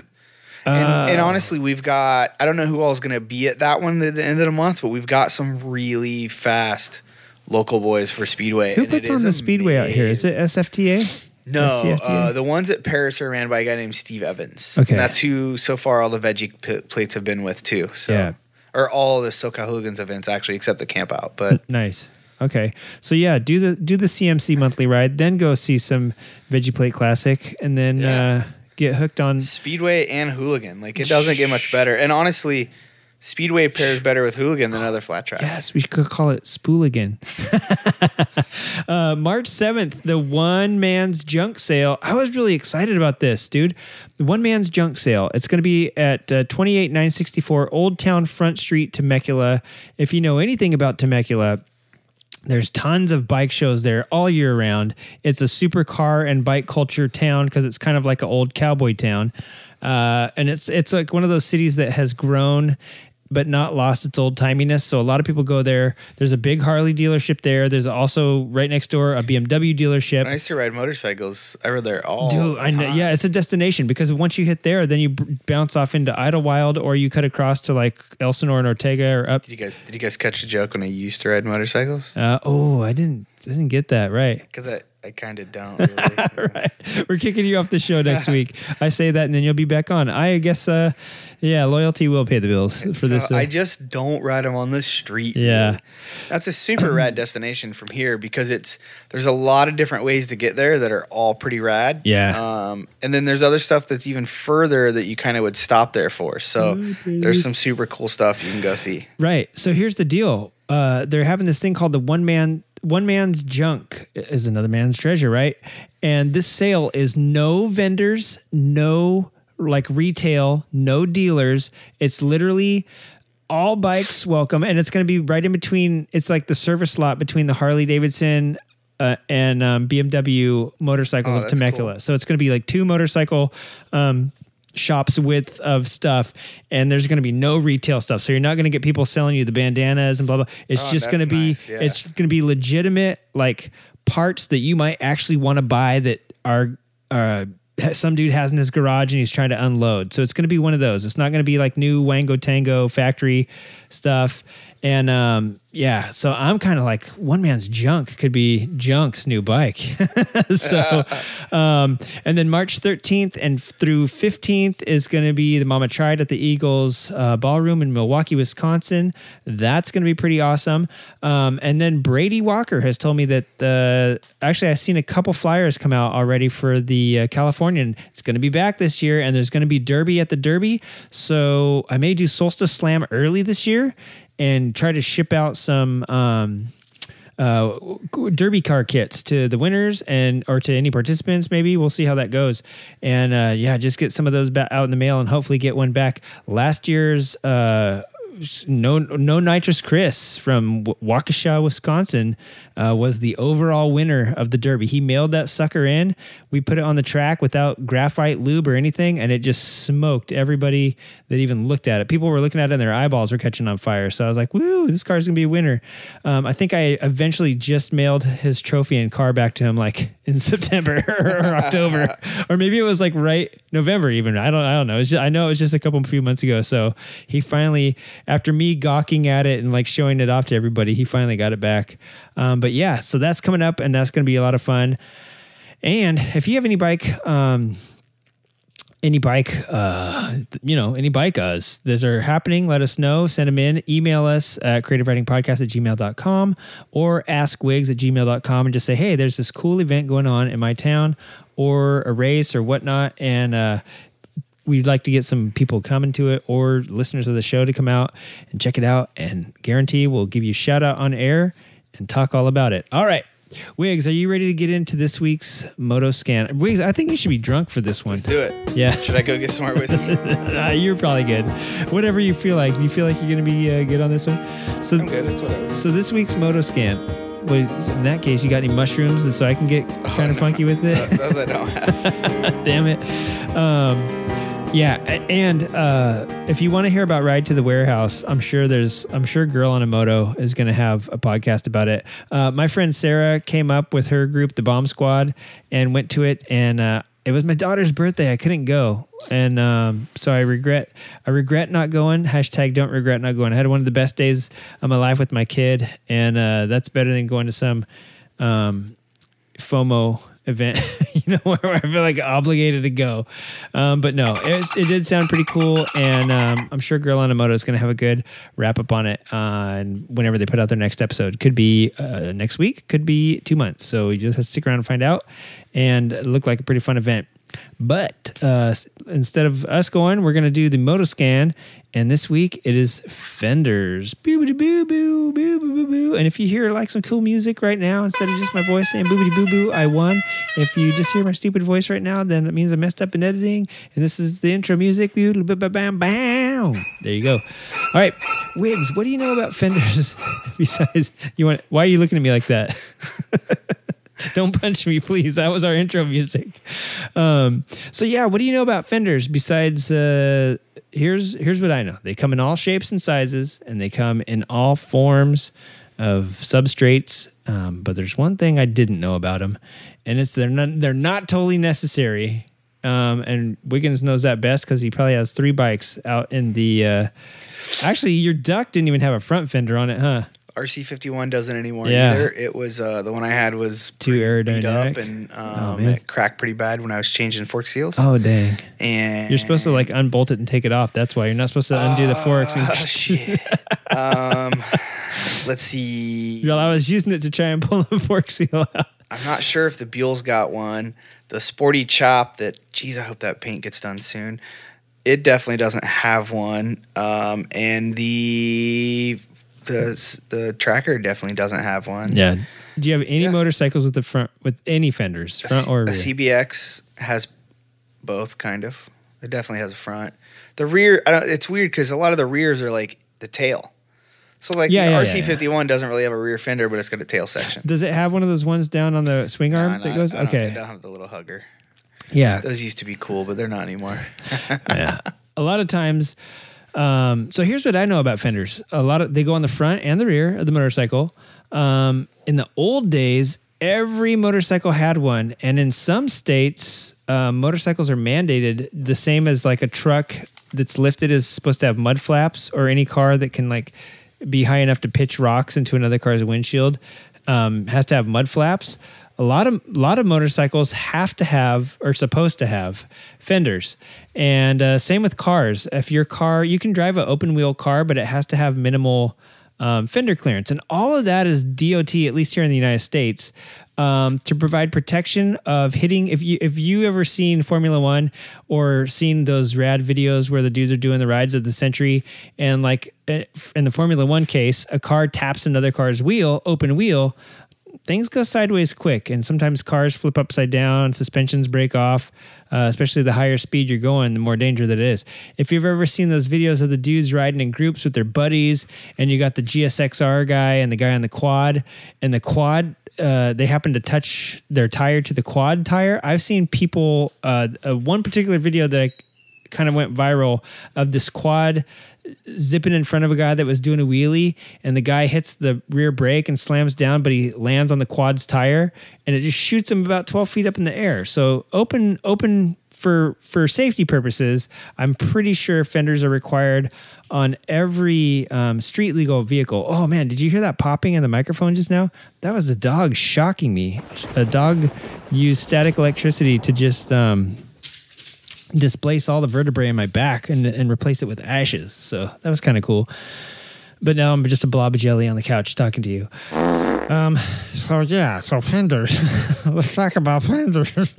[SPEAKER 6] And,
[SPEAKER 2] Uh,
[SPEAKER 6] and honestly, we've got I don't know who all is going to be at that one at the end of the month, but we've got some really fast local boys for Speedway.
[SPEAKER 2] who puts on the speedway out here is it sfta
[SPEAKER 6] No, uh, the ones at Perris are ran by a guy named Steve Evans.
[SPEAKER 2] Okay.
[SPEAKER 6] And that's who so far all the veggie p- plates have been with too. So,
[SPEAKER 2] Yeah.
[SPEAKER 6] or all the SoCal Hooligans events actually, except the camp out. But
[SPEAKER 2] Nice. Okay. So yeah, do the do the CMC monthly ride, then go see some Veggie Plate Classic, and then
[SPEAKER 6] Yeah.
[SPEAKER 2] uh, get hooked on.
[SPEAKER 6] Speedway and Hooligan, like it doesn't get much better. And honestly, Speedway pairs better with Hooligan than other flat tracks.
[SPEAKER 2] Yes, we could call it Spooligan. [laughs] uh, March seventh, the one man's junk sale. I was really excited about this, dude. The one man's junk sale. It's going to be at uh, twenty eight nine sixty four Old Town Front Street, Temecula. If you know anything about Temecula, There's tons of bike shows there all year round. It's a super car and bike culture town because it's kind of like an old cowboy town, uh, and it's it's like one of those cities that has grown but not lost its old timiness. So a lot of people go there. There's a big Harley dealership there. There's also right next door a BMW dealership.
[SPEAKER 6] I used to ride motorcycles. I rode there all.
[SPEAKER 2] Dude,
[SPEAKER 6] the
[SPEAKER 2] I know.
[SPEAKER 6] time.
[SPEAKER 2] Yeah, it's a destination because once you hit there, then you b- bounce off into Idyllwild or you cut across to like Elsinore and Ortega or up.
[SPEAKER 6] Did you guys did you guys catch the joke when I used to ride motorcycles?
[SPEAKER 2] Uh, oh, I didn't I didn't get that right.
[SPEAKER 6] Because I, I kind of don't [laughs] really.
[SPEAKER 2] right. We're kicking you off the show next week. I say that and then you'll be back on. I guess, uh, yeah, loyalty will pay the bills for
[SPEAKER 6] So
[SPEAKER 2] this. Uh,
[SPEAKER 6] I just don't ride them on the street.
[SPEAKER 2] Yeah.
[SPEAKER 6] really. that's a super [clears throat] rad destination from here because it's there's a lot of different ways to get there that are all pretty rad.
[SPEAKER 2] Yeah.
[SPEAKER 6] Um, and then there's other stuff that's even further that you kind of would stop there for. So there's some super cool stuff you can go see.
[SPEAKER 2] right. So here's the deal. Uh, they're having this thing called the one man one man's junk is another man's treasure, right? And this sale is no vendors, no like retail, no dealers. It's literally all bikes welcome, and it's going to be right in between. It's like the service lot between the Harley Davidson uh, and um, BMW motorcycles
[SPEAKER 6] Oh,
[SPEAKER 2] of Temecula.
[SPEAKER 6] cool.
[SPEAKER 2] So it's going to be like two motorcycle um, shops width of stuff, and there's going to be no retail stuff. So you're not going to get people selling you the bandanas and blah blah. It's
[SPEAKER 6] Oh,
[SPEAKER 2] just going to be
[SPEAKER 6] nice, yeah.
[SPEAKER 2] it's going to be legitimate like parts that you might actually want to buy that are. Uh, some dude has in his garage and he's trying to unload. So it's going to be one of those. It's not going to be like new Wango Tango factory stuff. And um, yeah, so I'm kind of like one man's junk could be junk's new bike. [laughs] so, [laughs] um, and then March 13th and through 15th is going to be the Mama Tried at the Eagles uh, Ballroom in Milwaukee, Wisconsin. That's going to be pretty awesome. Um, and then Brady Walker has told me that uh, actually I've seen a couple flyers come out already for the uh, Californian. It's going to be back this year, and there's going to be Derby at the Derby. So I may do Solstice Slam early this year and try to ship out some um, uh, derby car kits to the winners and or to any participants. Maybe we'll see how that goes. And uh, yeah, just get some of those out in the mail and hopefully get one back. Last year's. Uh, no, no nitrous Chris from Waukesha, Wisconsin, uh, was the overall winner of the Derby. He mailed that sucker in. We put it on the track without graphite lube or anything, and it just smoked everybody that even looked at it. People were looking at it, and their eyeballs were catching on fire. So I was like, "Woo, this car's gonna be a winner." Um, I think I eventually just mailed his trophy and car back to him like in [laughs] September or October, [laughs] or maybe it was like right November even. I don't, I don't know. It's just, I know it was just a couple of few months ago. So he finally, after me gawking at it and like showing it off to everybody, he finally got it back. Um, but yeah, so that's coming up, and that's going to be a lot of fun. And if you have any bike, um, any bike, uh, you know, any bike us that are happening, let us know. Send them in. Email us at creativeridingpodcast at gmail.com or askwigs at gmail.com and just say, hey, there's this cool event going on in my town or a race or whatnot. And, uh, we'd like to get some people coming to it or listeners of the show to come out and check it out and guarantee we'll give you shout out on air and talk all about it. All right. Wiggs, are you ready to get into this week's Moto Scan? Wiggs, I think you should be drunk for this one.
[SPEAKER 6] Let's do it.
[SPEAKER 2] Yeah.
[SPEAKER 6] Should I go get some more whiskey? [laughs]
[SPEAKER 2] Uh, you're probably good. Whatever you feel like. You feel like you're going to be uh, good on this one? So,
[SPEAKER 6] I'm good. It's whatever.
[SPEAKER 2] so this week's Moto Scan. Well, in that case, you got any mushrooms so I can get kind of funky with it?
[SPEAKER 6] Those I don't have. [laughs]
[SPEAKER 2] Damn it. Um, yeah, and uh, if you want to hear about Ride to the Warehouse, I'm sure there's, I'm sure Girl on a Moto is going to have a podcast about it. Uh, my friend Sarah came up with her group, the Bomb Squad, and went to it, and uh, it was my daughter's birthday. I couldn't go, and um, so I regret, I regret not going. Hashtag don't regret not going. I had one of the best days of my life with my kid, and uh, that's better than going to some. Um, FOMO event, [laughs] you know, where I feel like obligated to go. Um, but no, it, it did sound pretty cool, and um, I'm sure Girl on a Moto is going to have a good wrap up on it. Uh, and whenever they put out their next episode, could be uh, next week, could be two months. So you just have to stick around and find out. And it looked like a pretty fun event. But uh, instead of us going, we're going to do the Moto Scan. And this week it is Fenders. Boo boo boo boo boo boo boo boo. And if you hear like some cool music right now, instead of just my voice saying boobity boo boo, I won. If you just hear my stupid voice right now, then it means I messed up in editing. And this is the intro music. Boo bam bam. There you go. All right, Wiggs. What do you know about Fenders? Besides, you want? Why are you looking at me like that? [laughs] Don't punch me, please. That was our intro music. Um, so yeah, what do you know about fenders besides uh, here's here's what I know. They come in all shapes and sizes, and they come in all forms of substrates. Um, but there's one thing I didn't know about them, and it's they're not they're not totally necessary. Um, and Wiggins knows that best because he probably has three bikes out in the. Uh, actually, your duck didn't even have a front fender on it, huh?
[SPEAKER 6] RC51 doesn't anymore
[SPEAKER 2] Yeah.
[SPEAKER 6] either. It was uh, the one I had was
[SPEAKER 2] Too
[SPEAKER 6] beat up and
[SPEAKER 2] Oh,
[SPEAKER 6] um,
[SPEAKER 2] man.
[SPEAKER 6] it cracked pretty bad when I was changing fork seals.
[SPEAKER 2] Oh dang!
[SPEAKER 6] and
[SPEAKER 2] You're supposed to like unbolt it and take it off. That's why you're not supposed to undo the forks. And
[SPEAKER 6] Oh, [laughs] shit. um, let's see.
[SPEAKER 2] Well, I was using it to try and pull the fork seal out.
[SPEAKER 6] I'm not sure if the Buell's got one. The sporty chop that, geez, I hope that paint gets done soon. It definitely doesn't have one. Um, and the the the tracker definitely doesn't have one.
[SPEAKER 2] Yeah. Do you have any
[SPEAKER 6] Yeah.
[SPEAKER 2] motorcycles with the front with any fenders, front or
[SPEAKER 6] a
[SPEAKER 2] rear?
[SPEAKER 6] CBX has both, kind of. It definitely has a front. The rear, I don't, it's weird because a lot of the rears are like the tail. So like
[SPEAKER 2] Yeah,
[SPEAKER 6] the
[SPEAKER 2] yeah, yeah,
[SPEAKER 6] RC51 doesn't really have a rear fender, but it's got a tail section.
[SPEAKER 2] Does it have one of those ones down on the swing arm
[SPEAKER 6] No, no,
[SPEAKER 2] that goes?
[SPEAKER 6] I don't-
[SPEAKER 2] okay.
[SPEAKER 6] I don't have the little hugger.
[SPEAKER 2] Yeah.
[SPEAKER 6] Those used to be cool, but they're not anymore.
[SPEAKER 2] yeah. [laughs] A lot of times. Um, so here's what I know about fenders. A lot of they go on the front and the rear of the motorcycle. Um, in the old days, every motorcycle had one, and in some states, um, motorcycles are mandated the same as like a truck that's lifted is supposed to have mud flaps, or any car that can like be high enough to pitch rocks into another car's windshield. Um, has to have mud flaps. A lot of a lot of motorcycles have to have or supposed to have fenders, and uh, same with cars. If your car, you can drive an open wheel car, but it has to have minimal um, fender clearance, and all of that is DOT, at least here in the United States, um, to provide protection of hitting. If you if you ever seen Formula One or seen those rad videos where the dudes are doing the rides of the century, and like eh, in the Formula One case, a car taps another car's wheel, open wheel. Things go sideways quick, and sometimes cars flip upside down, suspensions break off, uh, especially the higher speed you're going, the more danger that it is. If you've ever seen those videos of the dudes riding in groups with their buddies, and you got the GSXR guy and the guy on the quad, and the quad uh, they happen to touch their tire to the quad tire. I've seen people. Uh, uh, one particular video that I kind of went viral of this quad zipping in front of a guy that was doing a wheelie, and the guy hits the rear brake and slams down, but he lands on the quad's tire, and it just shoots him about twelve feet up in the air. So open, open for for safety purposes. I'm pretty sure fenders are required on every um, street legal vehicle. Oh man, did you hear that popping in the microphone just now? That was the dog shocking me. A dog used static electricity to just um, displace all the vertebrae in my back and, and replace it with ashes. So that was kind of cool. But now I'm just a blob of jelly on the couch talking to you. Um, so yeah, so fenders. [laughs] Let's talk about fenders.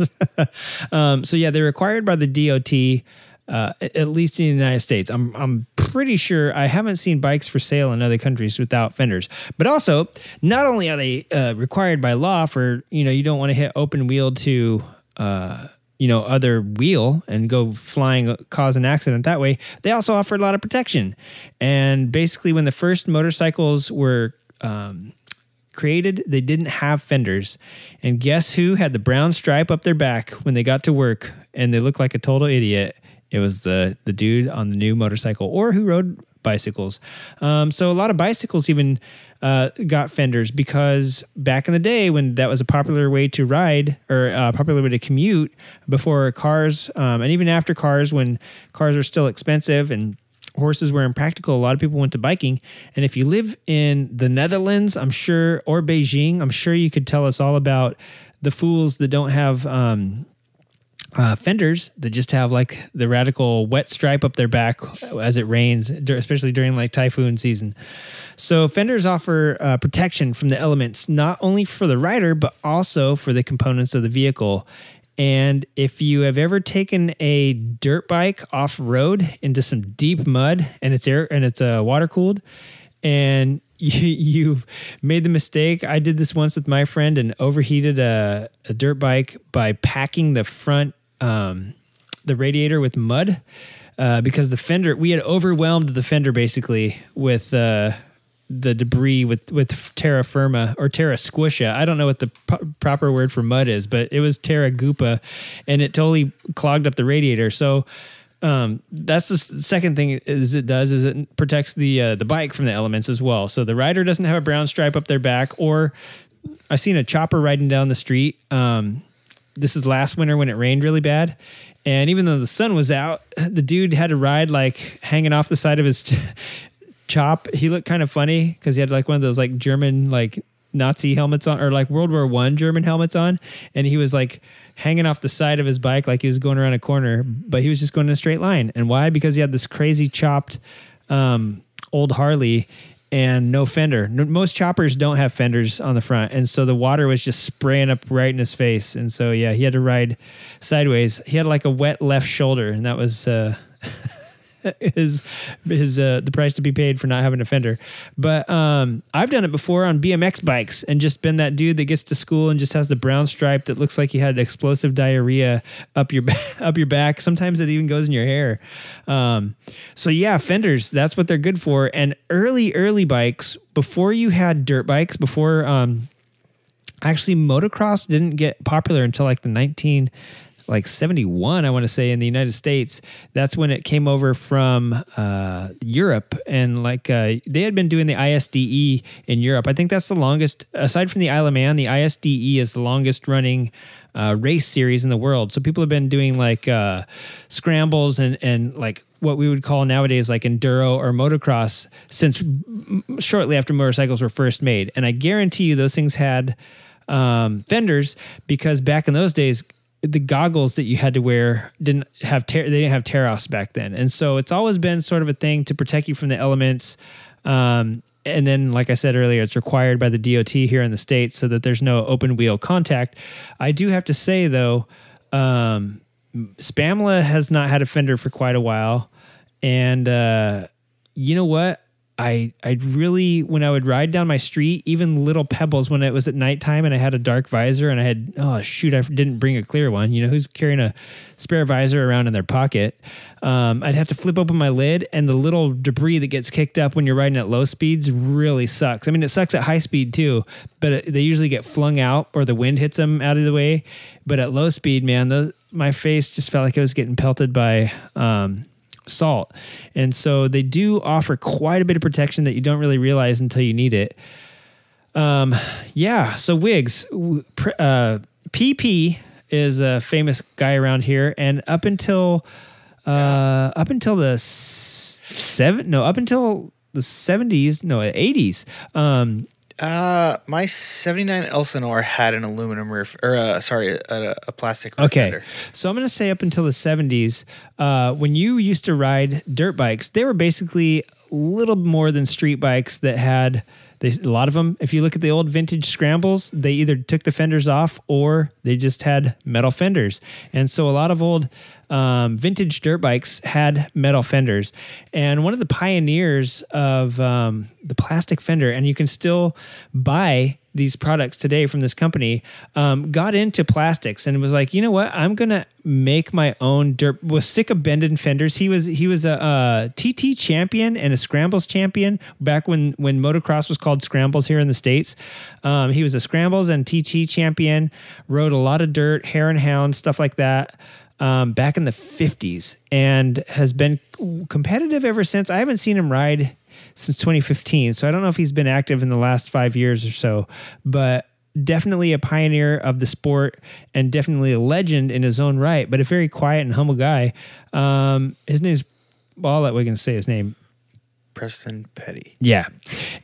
[SPEAKER 2] [laughs] um, so yeah, they're required by the DOT, uh, at least in the United States. I'm I'm pretty sure I haven't seen bikes for sale in other countries without fenders. But also, not only are they uh, required by law for you know you don't want to hit open wheel to uh, you know other wheel and go flying cause an accident that way they also offer a lot of protection. And basically when the first motorcycles were um, created they didn't have fenders. And guess who had the brown stripe up their back when they got to work and they looked like a total idiot? It was the the dude on the new motorcycle or who rode bicycles. Um, so a lot of bicycles even uh, got fenders because back in the day when that was a popular way to ride or a popular way to commute before cars um, and even after cars when cars were still expensive and horses were impractical a lot of people went to biking. And if you live in the netherlands i'm sure or beijing i'm sure you could tell us all about the fools that don't have um, uh, fenders that just have like the radical wet stripe up their back as it rains, especially during like typhoon season. So fenders offer uh, protection from the elements, not only for the rider but also for the components of the vehicle. And if you have ever taken a dirt bike off road into some deep mud and it's air and it's uh, water cooled, and [laughs] you, you've made the mistake. I did this once with my friend and overheated a, a dirt bike by packing the front um, the radiator with mud uh, because the fender we had overwhelmed the fender basically with uh, the debris with with terra firma or terra squisha. I don't know what the pro- proper word for mud is, but it was terra goopa, and it totally clogged up the radiator. So. Um, that's the second thing is it does is it protects the uh, the bike from the elements as well. So the rider doesn't have a brown stripe up their back, or I've seen a chopper riding down the street. Um, this is last winter when it rained really bad. And even though the sun was out, the dude had to ride like hanging off the side of his ch- [laughs] chop. He looked kind of funny because he had like one of those like German like Nazi helmets on or like World War One German helmets on, and he was like hanging off the side of his bike like he was going around a corner, but he was just going in a straight line. And why? Because he had this crazy chopped um, old Harley and no fender. Most choppers don't have fenders on the front, and so the water was just spraying up right in his face. And so yeah, he had to ride sideways. He had like a wet left shoulder, and that was. Uh, [laughs] [laughs] his his uh the price to be paid for not having a fender. But um I've done it before on BMX bikes and just been that dude that gets to school and just has the brown stripe that looks like he had explosive diarrhea up your [laughs] up your back. Sometimes it even goes in your hair. Um so yeah, fenders, that's what they're good for. And early early bikes before you had dirt bikes, before um actually motocross didn't get popular until like the 19 like 71 i want to say in the united states. That's when it came over from uh, europe and like uh, they had been doing the isde in europe. I think that's the longest aside from the isle of man the isde is the longest running uh, race series in the world. So people have been doing like uh, scrambles and and like what we would call nowadays like enduro or motocross since shortly after motorcycles were first made. And i guarantee you those things had um, fenders because back in those days the goggles that you had to wear didn't have tear they didn't have tear offs back then. And so it's always been sort of a thing to protect you from the elements. Um, and then like i said earlier it's required by the dot here in the states so that there's no open wheel contact. I do have to say though um, spamla has not had a fender for quite a while. And uh, you know what I I really when I would ride down my street, even little pebbles when it was at nighttime and I had a dark visor and I had oh shoot I didn't bring a clear one. You know who's carrying a spare visor around in their pocket? Um, I'd have to flip open my lid and the little debris that gets kicked up when you're riding at low speeds really sucks. I mean it sucks at high speed too, but it, they usually get flung out or the wind hits them out of the way. But at low speed, man, my face just felt like it was getting pelted by. Um, salt. And so they do offer quite a bit of protection that you don't really realize until you need it. Um, yeah. So Wigs, uh, PP is a famous guy around here, and up until uh, up until the seven, no, up until the seventies, no, eighties. Um,
[SPEAKER 6] Uh, my '79 Elsinore had an aluminum roof, or uh, sorry, a, a plastic. Roof
[SPEAKER 2] Okay. So I'm going to say up until the 70s, uh, when you used to ride dirt bikes, they were basically little more than street bikes that had. They, a lot of them, if you look at the old vintage scrambles, they either took the fenders off or they just had metal fenders. And so a lot of old um, vintage dirt bikes had metal fenders. And one of the pioneers of um, the plastic fender, and you can still buy these products today from this company um, got into plastics and was like, you know what, I'm gonna make my own dirt. Was sick of bending fenders. He was he was a, uh TT champion and a scrambles champion back when when motocross was called scrambles here in the states. Um, he was a scrambles and TT champion. Rode a lot of dirt, hare and hound stuff like that. Um, back in the 50s and has been competitive ever since. I haven't seen him ride since 2015. So I don't know if he's been active in the last five years or so, but definitely a pioneer of the sport and definitely a legend in his own right, but a very quiet and humble guy. Um, his name's, well, I'll let Wiggins say his name.
[SPEAKER 6] Preston Petty.
[SPEAKER 2] Yeah.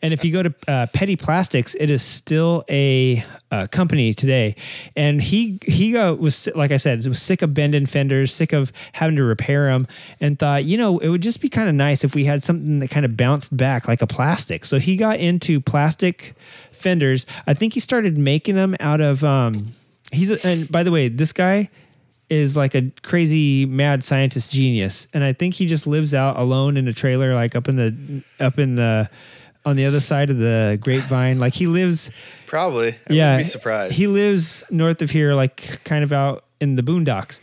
[SPEAKER 2] And if you go to uh, Petty Plastics, it is still a uh, company today. And he he uh, was like I said, was sick of bending fenders, sick of having to repair them, and thought, you know, it would just be kind of nice if we had something that kind of bounced back like a plastic. So he got into plastic fenders. I think he started making them out of. Um, he's a, and by the way, this guy is like a crazy mad scientist genius and i think he just lives out alone in a trailer like up in the up in the on the other side of the grapevine like he lives [laughs]
[SPEAKER 6] Probably. I
[SPEAKER 2] yeah
[SPEAKER 6] be surprised.
[SPEAKER 2] he lives north of here like kind of out in the boondocks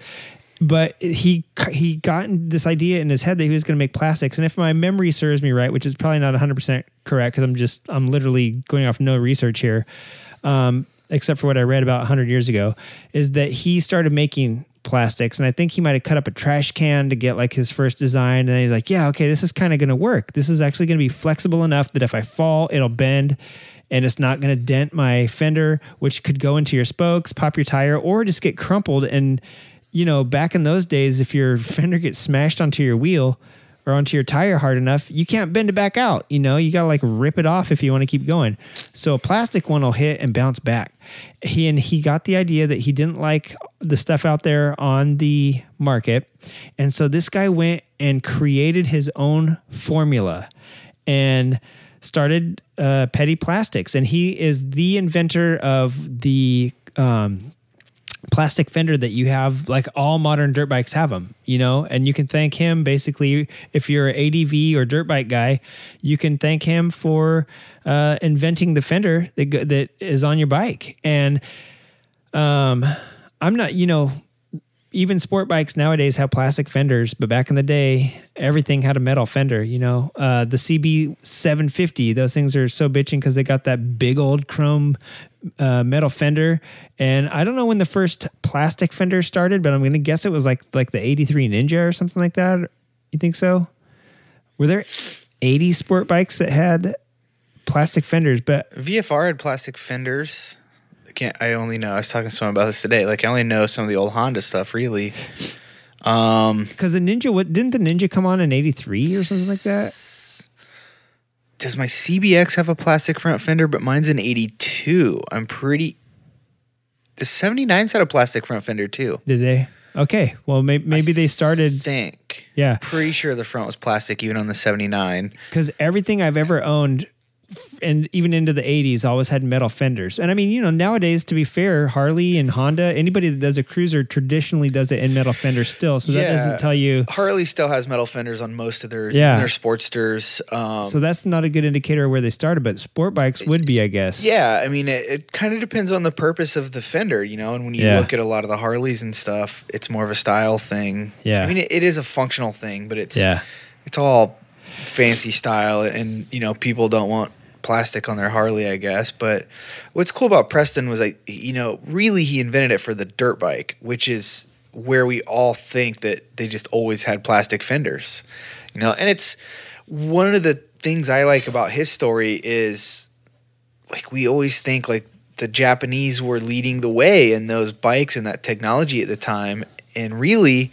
[SPEAKER 2] but he he got this idea in his head that he was going to make plastics and if my memory serves me right which is probably not 100% correct because i'm just i'm literally going off no research here um, except for what i read about 100 years ago is that he started making plastics and i think he might have cut up a trash can to get like his first design and then he's like yeah okay this is kind of going to work this is actually going to be flexible enough that if i fall it'll bend and it's not going to dent my fender, which could go into your spokes, pop your tire, or just get crumpled. And, you know, back in those days, if your [laughs] fender gets smashed onto your wheel or onto your tire hard enough, you can't bend it back out. You know, you got to like rip it off if you want to keep going. So a plastic one will hit and bounce back. He and he got the idea that he didn't like the stuff out there on the market. And so this guy went and created his own formula and started uh, Petty Plastics, and he is the inventor of the um, plastic fender that you have. Like all modern dirt bikes have them, you know. And you can thank him basically if you're an ADV or dirt bike guy, you can thank him for uh, inventing the fender that that is on your bike. And um, I'm not, you know, even sport bikes nowadays have plastic fenders, but back in the day, everything had a metal fender. You know, uh, the CB 750, those things are so bitching because they got that big old chrome uh, metal fender. And I don't know when the first plastic fender started, but I'm to guess it was like like the 83 Ninja or something like that. You think so? Were there 80 sport bikes that had plastic fenders? But
[SPEAKER 6] VFR had plastic fenders. I can't. I only know. I was talking to someone about this today. Like I only know some of the old Honda stuff. Really. Um,
[SPEAKER 2] because the Ninja, what didn't the Ninja come on in 83 or something like that?
[SPEAKER 6] does my CBX have a plastic front fender? But mine's an '82. I'm pretty. The 79s had a plastic front fender too.
[SPEAKER 2] Did they? Okay. Well, maybe, maybe they started.
[SPEAKER 6] Think.
[SPEAKER 2] Yeah.
[SPEAKER 6] Pretty sure the front was plastic even on the 79.
[SPEAKER 2] because everything I've ever owned, and even into the 80s, always had metal fenders. And I mean, you know, nowadays, to be fair, Harley and Honda, anybody that does a cruiser traditionally does it in metal fenders still. So that
[SPEAKER 6] Yeah.
[SPEAKER 2] doesn't tell you.
[SPEAKER 6] Harley still has metal fenders on most of their
[SPEAKER 2] Yeah.
[SPEAKER 6] yeah. their Sportsters. Um,
[SPEAKER 2] So that's not a good indicator of where they started, but sport bikes would be, I guess.
[SPEAKER 6] Yeah, I mean, it, it kind of depends on the purpose of the fender, you know. And when you
[SPEAKER 2] Yeah.
[SPEAKER 6] look at a lot of the Harleys and stuff, it's more of a style thing.
[SPEAKER 2] Yeah.
[SPEAKER 6] I mean, it, it is a functional thing, but it's
[SPEAKER 2] Yeah.
[SPEAKER 6] it's all fancy style, and you know, people don't want plastic on their Harley, I guess. But what's cool about Preston was like, you know, really he invented it for the dirt bike, which is where we all think that they just always had plastic fenders, you know. And it's one of the things I like about his story is like we always think like the Japanese were leading the way in those bikes and that technology at the time, and really,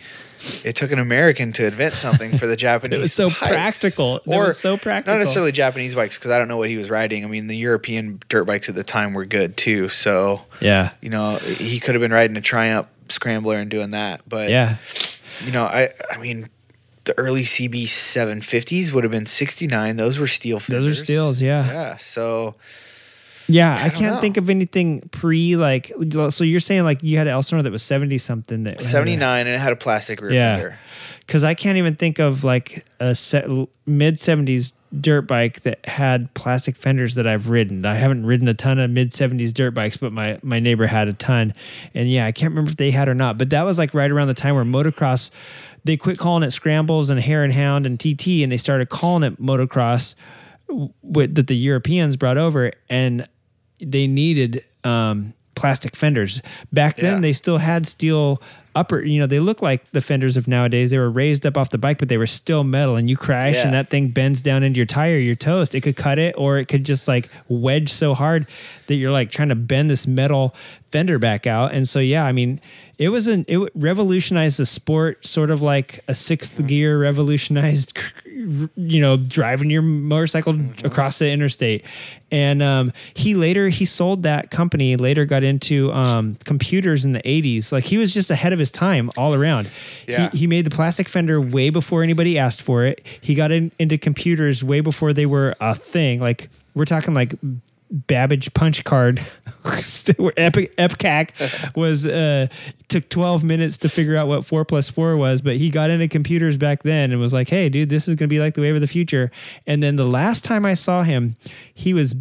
[SPEAKER 6] it took an American to invent something for the [laughs] Japanese.
[SPEAKER 2] it was so
[SPEAKER 6] bikes.
[SPEAKER 2] practical.
[SPEAKER 6] Or
[SPEAKER 2] was so practical.
[SPEAKER 6] Not necessarily Japanese bikes because I don't know what he was riding. I mean, the European dirt bikes at the time were good too. So
[SPEAKER 2] Yeah.
[SPEAKER 6] you know, he could have been riding a Triumph Scrambler and doing that. But
[SPEAKER 2] Yeah.
[SPEAKER 6] you know, I I mean. The early CB 750s would have been 69. Those were steel
[SPEAKER 2] Those are steels, yeah.
[SPEAKER 6] Yeah. So
[SPEAKER 2] Yeah, I,
[SPEAKER 6] don't
[SPEAKER 2] can't
[SPEAKER 6] know.
[SPEAKER 2] think of anything pre like. So you're saying like you had an Elsinore that was seventy something that
[SPEAKER 6] 79 and it had a plastic rear
[SPEAKER 2] Yeah.
[SPEAKER 6] fender.
[SPEAKER 2] because I can't even think of like a mid seventies dirt bike that had plastic fenders that I've ridden. I haven't ridden a ton of mid seventies dirt bikes, but my my neighbor had a ton, and yeah, I can't remember if they had or not. But that was like right around the time where motocross. They quit calling it scrambles and hare and hound and TT, and they started calling it motocross with, that the Europeans brought over, and they needed um, plastic fenders. Back then,
[SPEAKER 6] Yeah.
[SPEAKER 2] they still had steel upper. You know, they look like the fenders of nowadays. They were raised up off the bike, but they were still metal. And you crash,
[SPEAKER 6] Yeah.
[SPEAKER 2] and that thing bends down into your tire. You're toast. It could cut it, or it could just like wedge so hard that you're like trying to bend this metal fender back out. And so, yeah, I mean. It was an it revolutionized the sport, sort of like a 6th gear revolutionized [laughs] you know driving your motorcycle across the interstate. And um, he later he sold that company later got into um, computers in the 80s like he was just ahead of his time all around.
[SPEAKER 6] Yeah.
[SPEAKER 2] he, he made the plastic fender way before anybody asked for it. He got in, into computers way before they were a thing. Like we're talking like Babbage punch card, [laughs] Epic Epcac was uh, took twelve minutes to figure out what four plus four was, but he got into computers back then and was like, "Hey, dude, this is gonna be like the wave of the future." And then the last time I saw him, he was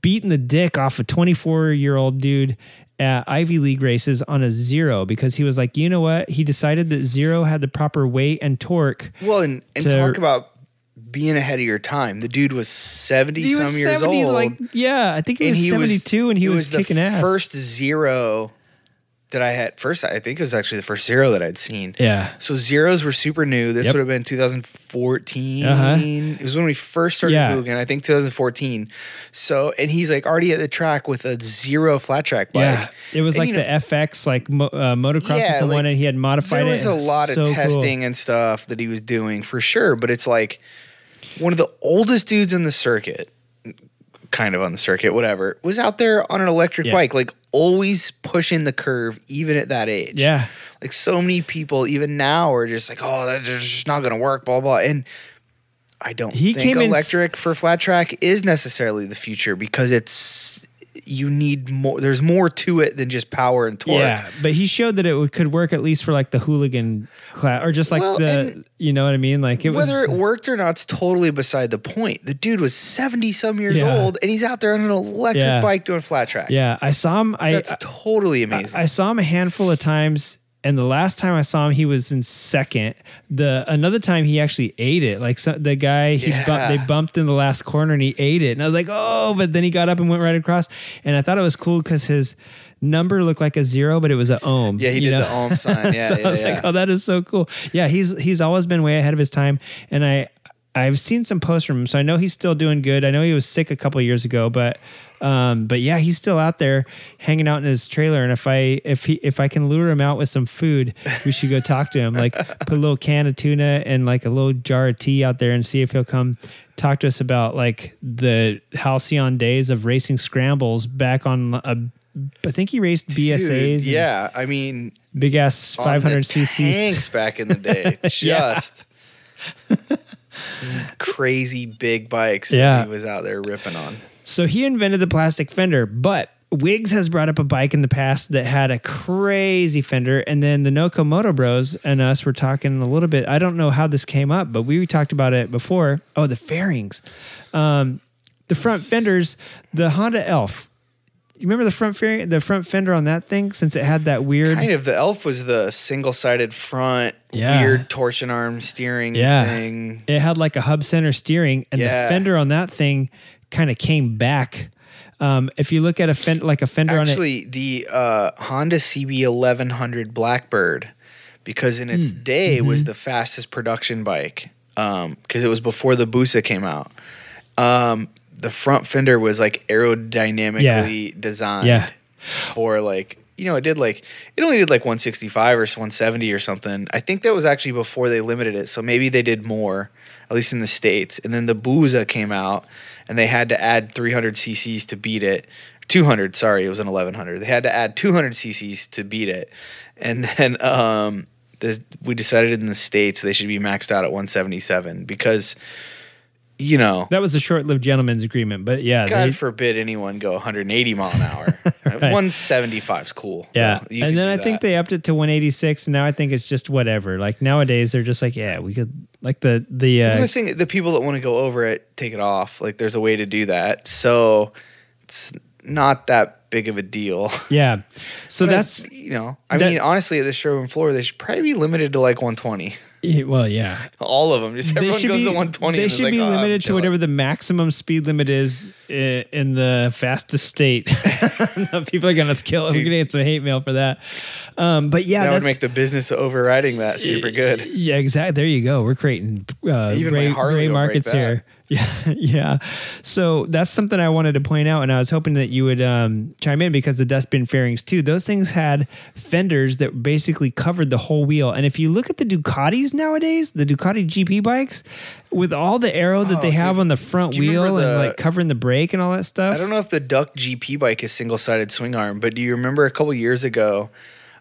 [SPEAKER 2] beating the dick off a twenty four year old dude at Ivy League races on a zero because he was like, you know what? He decided that zero had the proper weight and torque.
[SPEAKER 6] Well, and, and
[SPEAKER 2] To-
[SPEAKER 6] talk about being ahead of your time. The dude was 70
[SPEAKER 2] He
[SPEAKER 6] some
[SPEAKER 2] was
[SPEAKER 6] years
[SPEAKER 2] 70,
[SPEAKER 6] old.
[SPEAKER 2] like yeah, I think he was seventy two and he
[SPEAKER 6] it
[SPEAKER 2] was,
[SPEAKER 6] the
[SPEAKER 2] kicking ass.
[SPEAKER 6] First zero that I had. First, I think it was actually the first zero that I'd seen.
[SPEAKER 2] Yeah.
[SPEAKER 6] So zeros were super new. This
[SPEAKER 2] Yep.
[SPEAKER 6] would have been 2014.
[SPEAKER 2] Uh-huh.
[SPEAKER 6] It was when we first started
[SPEAKER 2] Yeah.
[SPEAKER 6] I think 2014. So, and he's like already at the track with a zero flat track bike.
[SPEAKER 2] Yeah, it was
[SPEAKER 6] And,
[SPEAKER 2] like
[SPEAKER 6] you
[SPEAKER 2] the
[SPEAKER 6] know,
[SPEAKER 2] FX, like mo- uh, motocross
[SPEAKER 6] Yeah,
[SPEAKER 2] the
[SPEAKER 6] like,
[SPEAKER 2] one, and he had modified
[SPEAKER 6] there
[SPEAKER 2] it.
[SPEAKER 6] was a lot
[SPEAKER 2] so
[SPEAKER 6] of
[SPEAKER 2] cool.
[SPEAKER 6] testing and stuff that he was doing for sure but it's like one of the oldest dudes in the circuit kind of on the circuit whatever was out there on an electric
[SPEAKER 2] Yeah.
[SPEAKER 6] bike like always pushing the curve even at that age
[SPEAKER 2] Yeah,
[SPEAKER 6] like so many people even now are just like oh that's just not gonna work blah blah and i don't
[SPEAKER 2] He
[SPEAKER 6] think
[SPEAKER 2] came in s-
[SPEAKER 6] electric for flat track is necessarily the future because it's you need more there's more to it than just power and torque
[SPEAKER 2] yeah, but he showed that it would, could work at least for like the hooligan class, or just like
[SPEAKER 6] Well,
[SPEAKER 2] the, you know what I mean? Like it
[SPEAKER 6] Whether
[SPEAKER 2] was.
[SPEAKER 6] it worked or not, not's totally beside the point. The dude was 70 some years
[SPEAKER 2] Yeah.
[SPEAKER 6] old and he's out there on an electric
[SPEAKER 2] Yeah.
[SPEAKER 6] bike doing flat track.
[SPEAKER 2] yeah, I saw him. I
[SPEAKER 6] That's totally amazing.
[SPEAKER 2] I saw him a handful of times and the last time I saw him, he was in second. The another time he actually ate it. Like the guy, he
[SPEAKER 6] Yeah.
[SPEAKER 2] bumped, they bumped in the last corner and he ate it. And I was like, oh! But then he got up and went right across. And I thought it was cool because his number looked like a zero, but it was an ohm.
[SPEAKER 6] Yeah, he
[SPEAKER 2] you
[SPEAKER 6] did
[SPEAKER 2] know?
[SPEAKER 6] the ohm sign. Yeah, [laughs]
[SPEAKER 2] so
[SPEAKER 6] yeah,
[SPEAKER 2] I was
[SPEAKER 6] yeah.
[SPEAKER 2] like, oh, that is so cool. Yeah, he's he's always been way ahead of his time, and I I've seen some posts from him, so I know he's still doing good. I know he was sick a couple of years ago, but um, but yeah, he's still out there hanging out in his trailer. And if I if he if I can lure him out with some food, we should go talk to him. Like [laughs] put a little can of tuna and like a little jar of tea out there and see if he'll come talk to us about like the halcyon days of racing scrambles back on a. I think he raced BSAs.
[SPEAKER 6] Dude, yeah, I mean,
[SPEAKER 2] big ass 500
[SPEAKER 6] the
[SPEAKER 2] cc's.
[SPEAKER 6] tanks back in the day. [laughs] Just [laughs] crazy big bikes
[SPEAKER 2] Yeah.
[SPEAKER 6] that he was out there ripping on.
[SPEAKER 2] So he invented the plastic fender, but Wiggs has brought up a bike in the past that had a crazy fender, and then the Nokomoto Bros and us were talking a little bit. I don't know how this came up, but we talked about it before. Oh, the fairings, um, the front fenders, the Honda Elf. You remember the front fairing, the front fender on that thing, since it had that weird.
[SPEAKER 6] Kind of the Elf was the single sided front,
[SPEAKER 2] Yeah.
[SPEAKER 6] weird torsion arm steering
[SPEAKER 2] Yeah.
[SPEAKER 6] thing.
[SPEAKER 2] It had like a hub center steering, and
[SPEAKER 6] Yeah.
[SPEAKER 2] the fender on that thing kind of came back. Um, if you look at a fender, like a fender on it,
[SPEAKER 6] Actually, the uh, Honda CB 1100 Blackbird, because in its day
[SPEAKER 2] Mm-hmm.
[SPEAKER 6] was the fastest production bike, because it was before the Busa came out. Um, the front fender was like aerodynamically designed
[SPEAKER 2] Yeah.
[SPEAKER 6] for like you know it did like it only did like 165 or 170 or something. I think that was actually before they limited it, so maybe they did more, at least in the states. And then the Busa came out, and they had to add 300 cc's to beat it. 200, sorry, it was an 1100. They had to add 200 cc's to beat it, and [laughs] then um, the, we decided in the states they should be maxed out at 177 because you know
[SPEAKER 2] That was a short-lived gentleman's agreement, but yeah,
[SPEAKER 6] God
[SPEAKER 2] they-
[SPEAKER 6] forbid anyone go 180 mile an hour. [laughs] 175 is cool.
[SPEAKER 2] yeah.
[SPEAKER 6] Well,
[SPEAKER 2] and then I think they upped it to 186, and now I think it's just whatever. Like nowadays, they're just like, yeah, we could like the the uh,
[SPEAKER 6] the thing, the people that want to go over it, take it off. Like there's a way to do that. So it's not that big of a deal. [laughs]
[SPEAKER 2] yeah. So
[SPEAKER 6] But
[SPEAKER 2] that's
[SPEAKER 6] you know, I
[SPEAKER 2] that-
[SPEAKER 6] mean, honestly, at this showroom floor, they should probably be limited to like 120.
[SPEAKER 2] Yeah, well, yeah.
[SPEAKER 6] All of them. Just
[SPEAKER 2] They
[SPEAKER 6] everyone
[SPEAKER 2] should
[SPEAKER 6] goes
[SPEAKER 2] be
[SPEAKER 6] to 120.
[SPEAKER 2] they should
[SPEAKER 6] like,
[SPEAKER 2] be
[SPEAKER 6] "Oh,
[SPEAKER 2] limited to whatever the maximum speed limit is in the fastest state. [laughs] [laughs] People are gonna kill. We're gonna get some hate mail for that. Um, but yeah,
[SPEAKER 6] That would make the business overriding that super good.
[SPEAKER 2] Yeah, exactly. There you go. We're creating uh,
[SPEAKER 6] Even my
[SPEAKER 2] gray,
[SPEAKER 6] Harley
[SPEAKER 2] gray markets here. [laughs] Yeah, yeah. So that's something I wanted to point out, and I was hoping that you would um, chime in because the dustbin fairings too. Those things had fenders that basically covered the whole wheel. And if you look at the Ducatis nowadays, the Ducati GP bikes, with all the aero that
[SPEAKER 6] Oh,
[SPEAKER 2] they have
[SPEAKER 6] dude.
[SPEAKER 2] on the front wheel
[SPEAKER 6] remember
[SPEAKER 2] and like covering the brake and all that stuff.
[SPEAKER 6] I don't know if the Duck GP bike is single sided swing arm, but do you remember a couple years ago?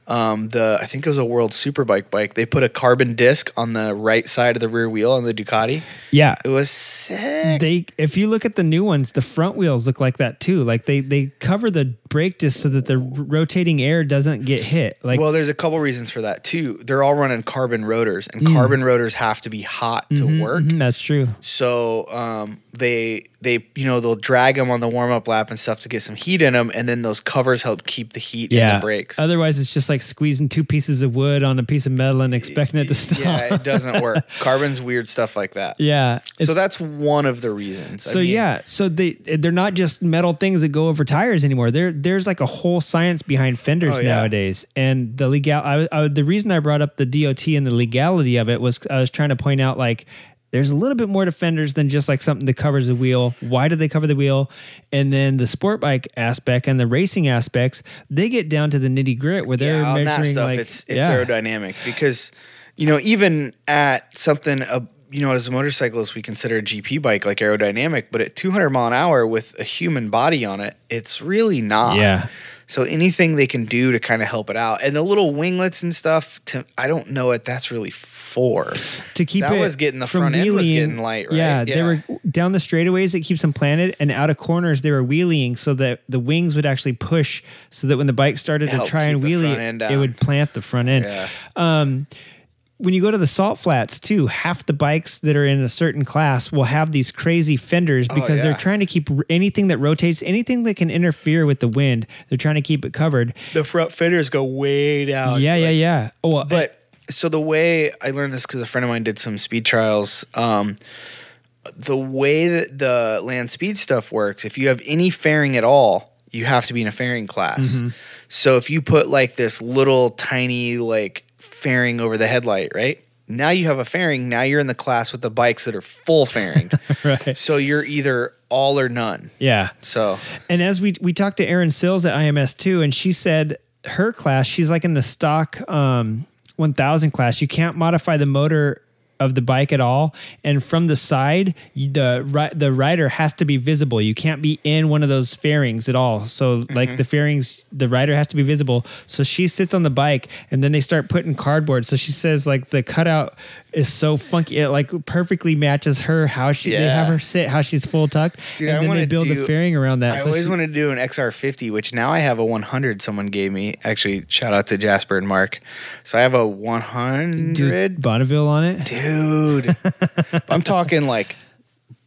[SPEAKER 6] Um, the I think it was a World Superbike bike. They put a carbon disc on the right side of the rear wheel on the Ducati.
[SPEAKER 2] Yeah,
[SPEAKER 6] It was sick.
[SPEAKER 2] they if you look at the new ones the front wheels look like that too like they they cover the brake disc so that the rotating air doesn't get hit like
[SPEAKER 6] well, there's a couple reasons for that too. They're all running carbon rotors, and
[SPEAKER 2] Mm.
[SPEAKER 6] carbon rotors have to be hot to work.
[SPEAKER 2] Mhm, that's true
[SPEAKER 6] So um, they they you know they'll drag them on the warm up lap and stuff to get some heat in them, and then those covers help keep the heat in the brakes.
[SPEAKER 2] otherwise it's just like squeezing two pieces of wood on a piece of metal and expecting it to stop
[SPEAKER 6] yeah, it [laughs] doesn't work. Carbon's weird stuff like that.
[SPEAKER 2] yeah
[SPEAKER 6] So that's one of the reasons. I
[SPEAKER 2] so
[SPEAKER 6] mean,
[SPEAKER 2] yeah, so they they're not just metal things that go over tires anymore. There there's like a whole science behind fenders
[SPEAKER 6] Oh, yeah.
[SPEAKER 2] nowadays, and the legal. I, I, the reason I brought up the DOT and the legality of it was I was trying to point out like there's a little bit more to fenders than just like something that covers the wheel. Why do they cover the wheel? And then the sport bike aspect and the racing aspects, they get down to the nitty grit where they're
[SPEAKER 6] yeah, on
[SPEAKER 2] measuring
[SPEAKER 6] that stuff,
[SPEAKER 2] like
[SPEAKER 6] it's it's
[SPEAKER 2] yeah.
[SPEAKER 6] aerodynamic because you know even at something uh, you know as a motorcyclist we consider a GP bike like aerodynamic, but at 200 mile an hour with a human body on it, it's really not.
[SPEAKER 2] Yeah.
[SPEAKER 6] So anything they can do to kind of help it out, and the little winglets and stuff, to I don't know what that's really for.
[SPEAKER 2] to keep
[SPEAKER 6] That
[SPEAKER 2] it
[SPEAKER 6] was getting the
[SPEAKER 2] from
[SPEAKER 6] front end was getting light, right?
[SPEAKER 2] Yeah, they were down the straightaways it keeps them planted, and out of corners they were wheeling so that the wings would actually push, so that when the bike started to try and wheelie,
[SPEAKER 6] front
[SPEAKER 2] it would plant the front end.
[SPEAKER 6] Yeah.
[SPEAKER 2] Um, when you go to the salt flats too, half the bikes that are in a certain class will have these crazy fenders because
[SPEAKER 6] yeah.
[SPEAKER 2] they're trying to keep anything that rotates, anything that can interfere with the wind. They're trying to keep it covered.
[SPEAKER 6] The front fenders go way down.
[SPEAKER 2] yeah, yeah, yeah. Oh, well,
[SPEAKER 6] But so the way I learned this because a friend of mine did some speed trials. Um, the way that the land speed stuff works, if you have any fairing at all, you have to be in a fairing class.
[SPEAKER 2] Mm-hmm.
[SPEAKER 6] So if you put like this little tiny like fairing over the headlight, right? Now you have a fairing. Now you're in the class with the bikes that are full fairing. [laughs]
[SPEAKER 2] right.
[SPEAKER 6] So you're either all or none.
[SPEAKER 2] Yeah.
[SPEAKER 6] So
[SPEAKER 2] And as we we talked to Erin Sills at IMS too, and she said her class, she's like in the stock um, 1000 class. You can't modify the motor of the bike at all, and from the side, the the rider has to be visible. You can't be in one of those fairings at all. So like the mm-hmm. fairings, the rider has to be visible. So she sits on the bike, and then they start putting cardboard. So she says like the cutout is so funky, it like perfectly matches her how she they have her sit, how she's full tucked,
[SPEAKER 6] Dude,
[SPEAKER 2] and
[SPEAKER 6] I
[SPEAKER 2] then they build the
[SPEAKER 6] do-
[SPEAKER 2] fairing around that.
[SPEAKER 6] I
[SPEAKER 2] So
[SPEAKER 6] always
[SPEAKER 2] she-
[SPEAKER 6] wanted to do an XR50, which now I have a 100 someone gave me. Actually, shout out to Jasper and Mark. So I have a 100.
[SPEAKER 2] Dude, Bonneville on it.
[SPEAKER 6] Dude. [laughs] I'm talking like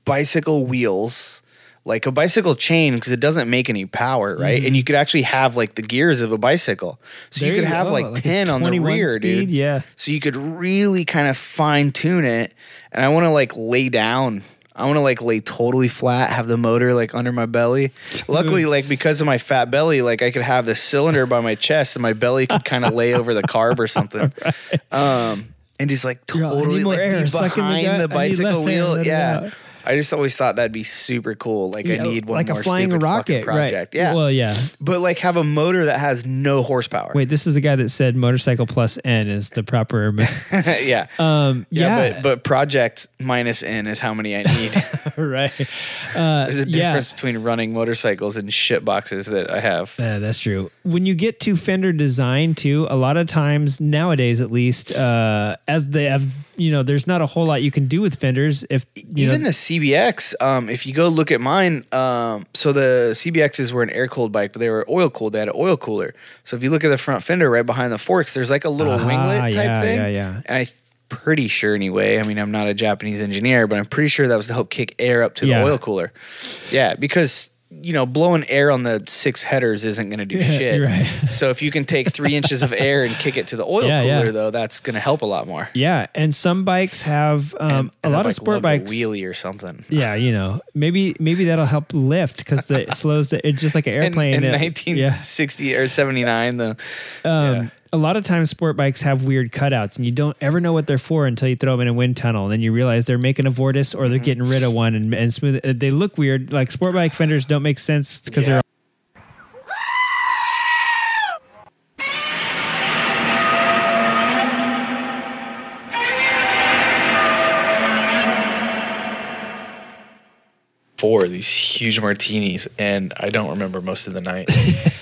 [SPEAKER 6] bicycle wheels, like a bicycle chain because it doesn't make any power, right? And you could actually have like the gears of a bicycle. So
[SPEAKER 2] Mm-hmm. There
[SPEAKER 6] you could
[SPEAKER 2] you
[SPEAKER 6] have
[SPEAKER 2] go,
[SPEAKER 6] like,
[SPEAKER 2] like
[SPEAKER 6] 10 on the
[SPEAKER 2] 21
[SPEAKER 6] rear,
[SPEAKER 2] speed,
[SPEAKER 6] dude.
[SPEAKER 2] yeah.
[SPEAKER 6] So you could really kind of fine tune it. And I want to like lay down. I want to like lay totally flat, have the motor like under my belly. Luckily, [laughs] like because of my fat belly, like I could have the cylinder by my chest and my belly could kind of lay over the carb or something. [laughs] Um, and just like
[SPEAKER 2] You're all, "I need
[SPEAKER 6] totally like
[SPEAKER 2] air,
[SPEAKER 6] be
[SPEAKER 2] suck in the
[SPEAKER 6] behind the, bicycle wheel. Yeah.
[SPEAKER 2] out.
[SPEAKER 6] I just always thought that'd be super cool. Like I need one
[SPEAKER 2] like
[SPEAKER 6] more
[SPEAKER 2] a flying
[SPEAKER 6] stupid
[SPEAKER 2] rocket,
[SPEAKER 6] fucking project.
[SPEAKER 2] right?
[SPEAKER 6] Yeah.
[SPEAKER 2] Well, yeah.
[SPEAKER 6] but like have a motor that has no horsepower.
[SPEAKER 2] Wait, this is the guy that said motorcycle plus N is the proper. [laughs]
[SPEAKER 6] yeah.
[SPEAKER 2] um,
[SPEAKER 6] yeah,
[SPEAKER 2] yeah,
[SPEAKER 6] but but project minus N is how many I need. [laughs]
[SPEAKER 2] right. Uh,
[SPEAKER 6] There's a
[SPEAKER 2] yeah.
[SPEAKER 6] difference between running motorcycles and shit boxes that I have.
[SPEAKER 2] Yeah, that's true. When you get to fender design too, a lot of times nowadays, at least, uh, as they have, you know, there's not a whole lot you can do with fenders. If you
[SPEAKER 6] Even
[SPEAKER 2] know,
[SPEAKER 6] the CBX, um, if you go look at mine, um, so the CBXs were an air cooled bike, but they were oil cooled. They had an oil cooler. So if you look at the front fender right behind the forks, there's like a little
[SPEAKER 2] Ah,
[SPEAKER 6] winglet type
[SPEAKER 2] yeah,
[SPEAKER 6] thing.
[SPEAKER 2] yeah, yeah.
[SPEAKER 6] And I pretty sure anyway. I mean, I'm not a Japanese engineer, but I'm pretty sure that was to help kick air up to
[SPEAKER 2] Yeah.
[SPEAKER 6] the oil cooler. Yeah, because you know, blowing air on the six headers isn't going to do [laughs]
[SPEAKER 2] Yeah,
[SPEAKER 6] shit.
[SPEAKER 2] right. [laughs]
[SPEAKER 6] so if you can take three inches of air and kick it to the oil
[SPEAKER 2] Yeah,
[SPEAKER 6] cooler,
[SPEAKER 2] yeah.
[SPEAKER 6] though, that's going to help a lot more.
[SPEAKER 2] yeah, and some bikes have um,
[SPEAKER 6] And-
[SPEAKER 2] a
[SPEAKER 6] and
[SPEAKER 2] lot of sport bikes.
[SPEAKER 6] wheelie or something. [laughs]
[SPEAKER 2] Yeah, you know, maybe maybe that'll help lift because it slows the. It's just like an
[SPEAKER 6] In,
[SPEAKER 2] airplane.
[SPEAKER 6] in
[SPEAKER 2] it-
[SPEAKER 6] 1960 or 79,
[SPEAKER 2] though. Um,
[SPEAKER 6] yeah.
[SPEAKER 2] A lot of times, sport bikes have weird cutouts, and you don't ever know what they're for until you throw them in a wind tunnel. And then you realize they're making a vortice or they're
[SPEAKER 6] Mm-hmm.
[SPEAKER 2] getting rid of one and, and smooth. uh, They look weird. Like sport bike fenders don't make sense because
[SPEAKER 6] Yeah.
[SPEAKER 2] they're
[SPEAKER 6] four these huge martinis, and I don't remember most of the night. [laughs]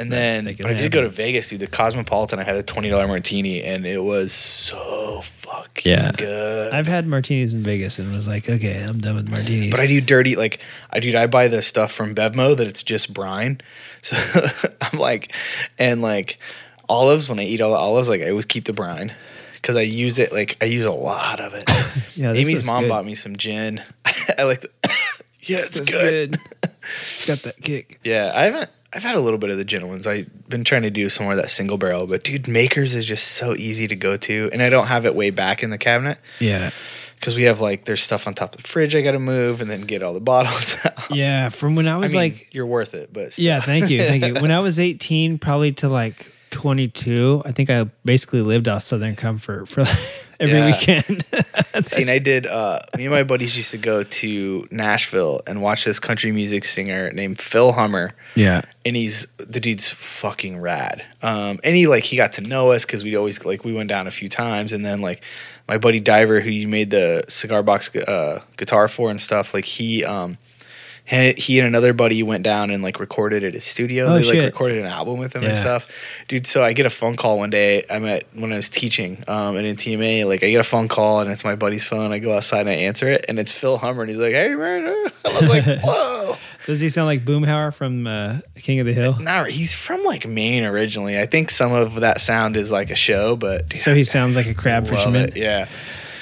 [SPEAKER 6] and then but I did go to. Vegas, dude. The Cosmopolitan, I had a twenty dollar martini, and it was so fucking
[SPEAKER 2] Yeah.
[SPEAKER 6] good.
[SPEAKER 2] I've had martinis in Vegas and was like, okay, I'm done with martinis.
[SPEAKER 6] But I do dirty like I dude. I buy the stuff from Bevmo that it's just brine. [laughs] So I'm like, and like olives. When I eat all the olives, like I always keep the brine because I use it. Like I use a lot of it. [coughs]
[SPEAKER 2] yeah, this
[SPEAKER 6] Amy's mom
[SPEAKER 2] good.
[SPEAKER 6] bought me some gin. [laughs] I like the. [coughs] yeah, it's
[SPEAKER 2] This is
[SPEAKER 6] good. [laughs]
[SPEAKER 2] Got that kick.
[SPEAKER 6] Yeah, I haven't. I've had a little bit of the ones. I've been trying to do some more of that single barrel, but dude, Makers is just so easy to go to, and I don't have it way back in the cabinet
[SPEAKER 2] Yeah.
[SPEAKER 6] because we have like there's stuff on top of the fridge I got to move and then get all the [laughs] bottles out.
[SPEAKER 2] Yeah. From when I
[SPEAKER 6] I
[SPEAKER 2] was
[SPEAKER 6] mean,
[SPEAKER 2] like,
[SPEAKER 6] you're worth it, but still.
[SPEAKER 2] Yeah, thank you, thank you. When I was [laughs] 18, probably to like 22, I think I basically lived off Southern Comfort for every
[SPEAKER 6] Yeah.
[SPEAKER 2] weekend. [laughs]
[SPEAKER 6] See, and I did. Uh, me and my buddies used to go to Nashville and watch this country music singer named Phil Hummer.
[SPEAKER 2] yeah,
[SPEAKER 6] and he's the dude's fucking rad. Um, and he like he got to know us because we always like we went down a few times, and then like my buddy Diver, who you made the cigar box uh, guitar for and stuff, like he um he, he and another buddy went down and like recorded at his studio.
[SPEAKER 2] Oh,
[SPEAKER 6] they like recorded an album with him and stuff, dude. So I get a phone call one day. I'm at when I was teaching um, and in TMA, like I get a phone call and it's my buddy's phone. I go outside and I answer it, and it's Phil Hummer, and he's like, "Hey man," [laughs] I was like, [laughs] "Whoa."
[SPEAKER 2] Does he sound like Boomhauer from uh, King of the Hill?
[SPEAKER 6] Not he's from like Maine originally. I think some of that sound is like a show, but
[SPEAKER 2] So he sounds like a crab fisherman.
[SPEAKER 6] it. Yeah.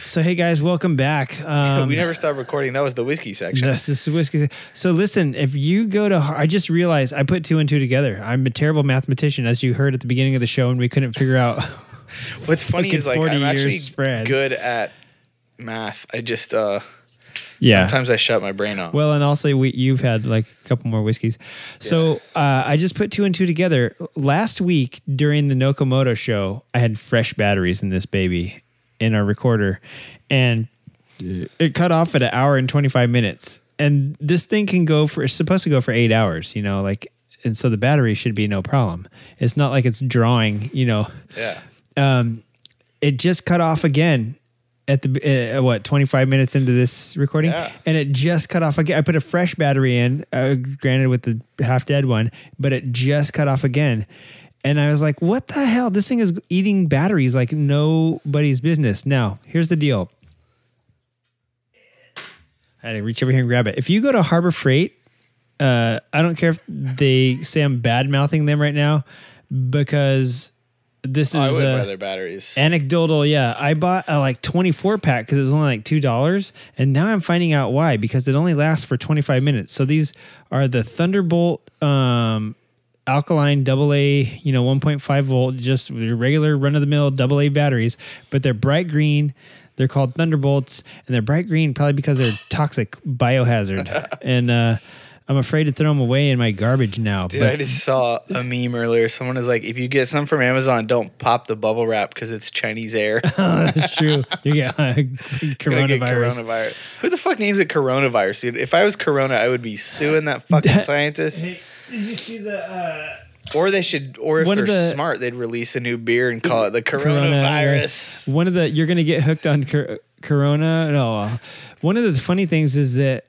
[SPEAKER 2] So hey guys, welcome back. [laughs] Um,
[SPEAKER 6] we never stopped recording. That was the whiskey section.
[SPEAKER 2] Yes, this is whiskey. So listen, if you go to, I just realized I put two and two together. I'm a terrible mathematician, as you heard at the beginning of the show, and we couldn't figure out. [laughs]
[SPEAKER 6] What's funny is like I'm actually
[SPEAKER 2] spread.
[SPEAKER 6] good at math. I just uh
[SPEAKER 2] yeah.
[SPEAKER 6] sometimes I shut my brain off.
[SPEAKER 2] Well, and also we, you've had like a couple more whiskeys. So uh, I just put two and two together. Last week during the Nokomoto show, I had fresh batteries in this baby in our recorder, and it cut off at an hour and 25 minutes. And this thing can go for, it's supposed to go for eight hours, you know, like, and so the battery should be no problem. It's not like it's drawing, you know.
[SPEAKER 6] yeah.
[SPEAKER 2] Um, it just cut off again at the uh, what 25 minutes into this recording
[SPEAKER 6] Yeah.
[SPEAKER 2] and it just cut off again i put a fresh battery in uh, granted with the half dead one but it just cut off again and i was like what the hell this thing is eating batteries like nobody's business now here's the deal i had to reach over here and grab it if you go to harbor freight uh, i don't care if they say i'm bad mouthing them right now because this is
[SPEAKER 6] I would
[SPEAKER 2] uh,
[SPEAKER 6] rather batteries.
[SPEAKER 2] Anecdotal, yeah. I bought a like 24 pack because it was only like $2. And now I'm finding out why because it only lasts for 25 minutes. So these are the Thunderbolt um, alkaline double A, you know, 1.5 volt, just your regular run of the mill double A batteries, but they're bright green. They're called Thunderbolts and they're bright green probably because they're toxic biohazard. [laughs] and uh, I'm afraid to throw them away in my garbage now.
[SPEAKER 6] Dude,
[SPEAKER 2] but
[SPEAKER 6] I just saw a meme earlier. Someone is like, if you get some from Amazon, don't pop the bubble wrap because it's Chinese air. [laughs]
[SPEAKER 2] that's true. You get uh, [laughs]
[SPEAKER 6] Gonna get
[SPEAKER 2] coronavirus.
[SPEAKER 6] coronavirus. Who the fuck names it coronavirus, dude? If I was Corona, I would be suing that fucking scientist.
[SPEAKER 2] Did you see the uh,
[SPEAKER 6] Or they should, or if
[SPEAKER 2] One
[SPEAKER 6] they're
[SPEAKER 2] of the-
[SPEAKER 6] smart, they'd release a new beer and call it the coronavirus.
[SPEAKER 2] yeah. One of the you're gonna get hooked on cor- Corona. No, uh, one of the funny things is that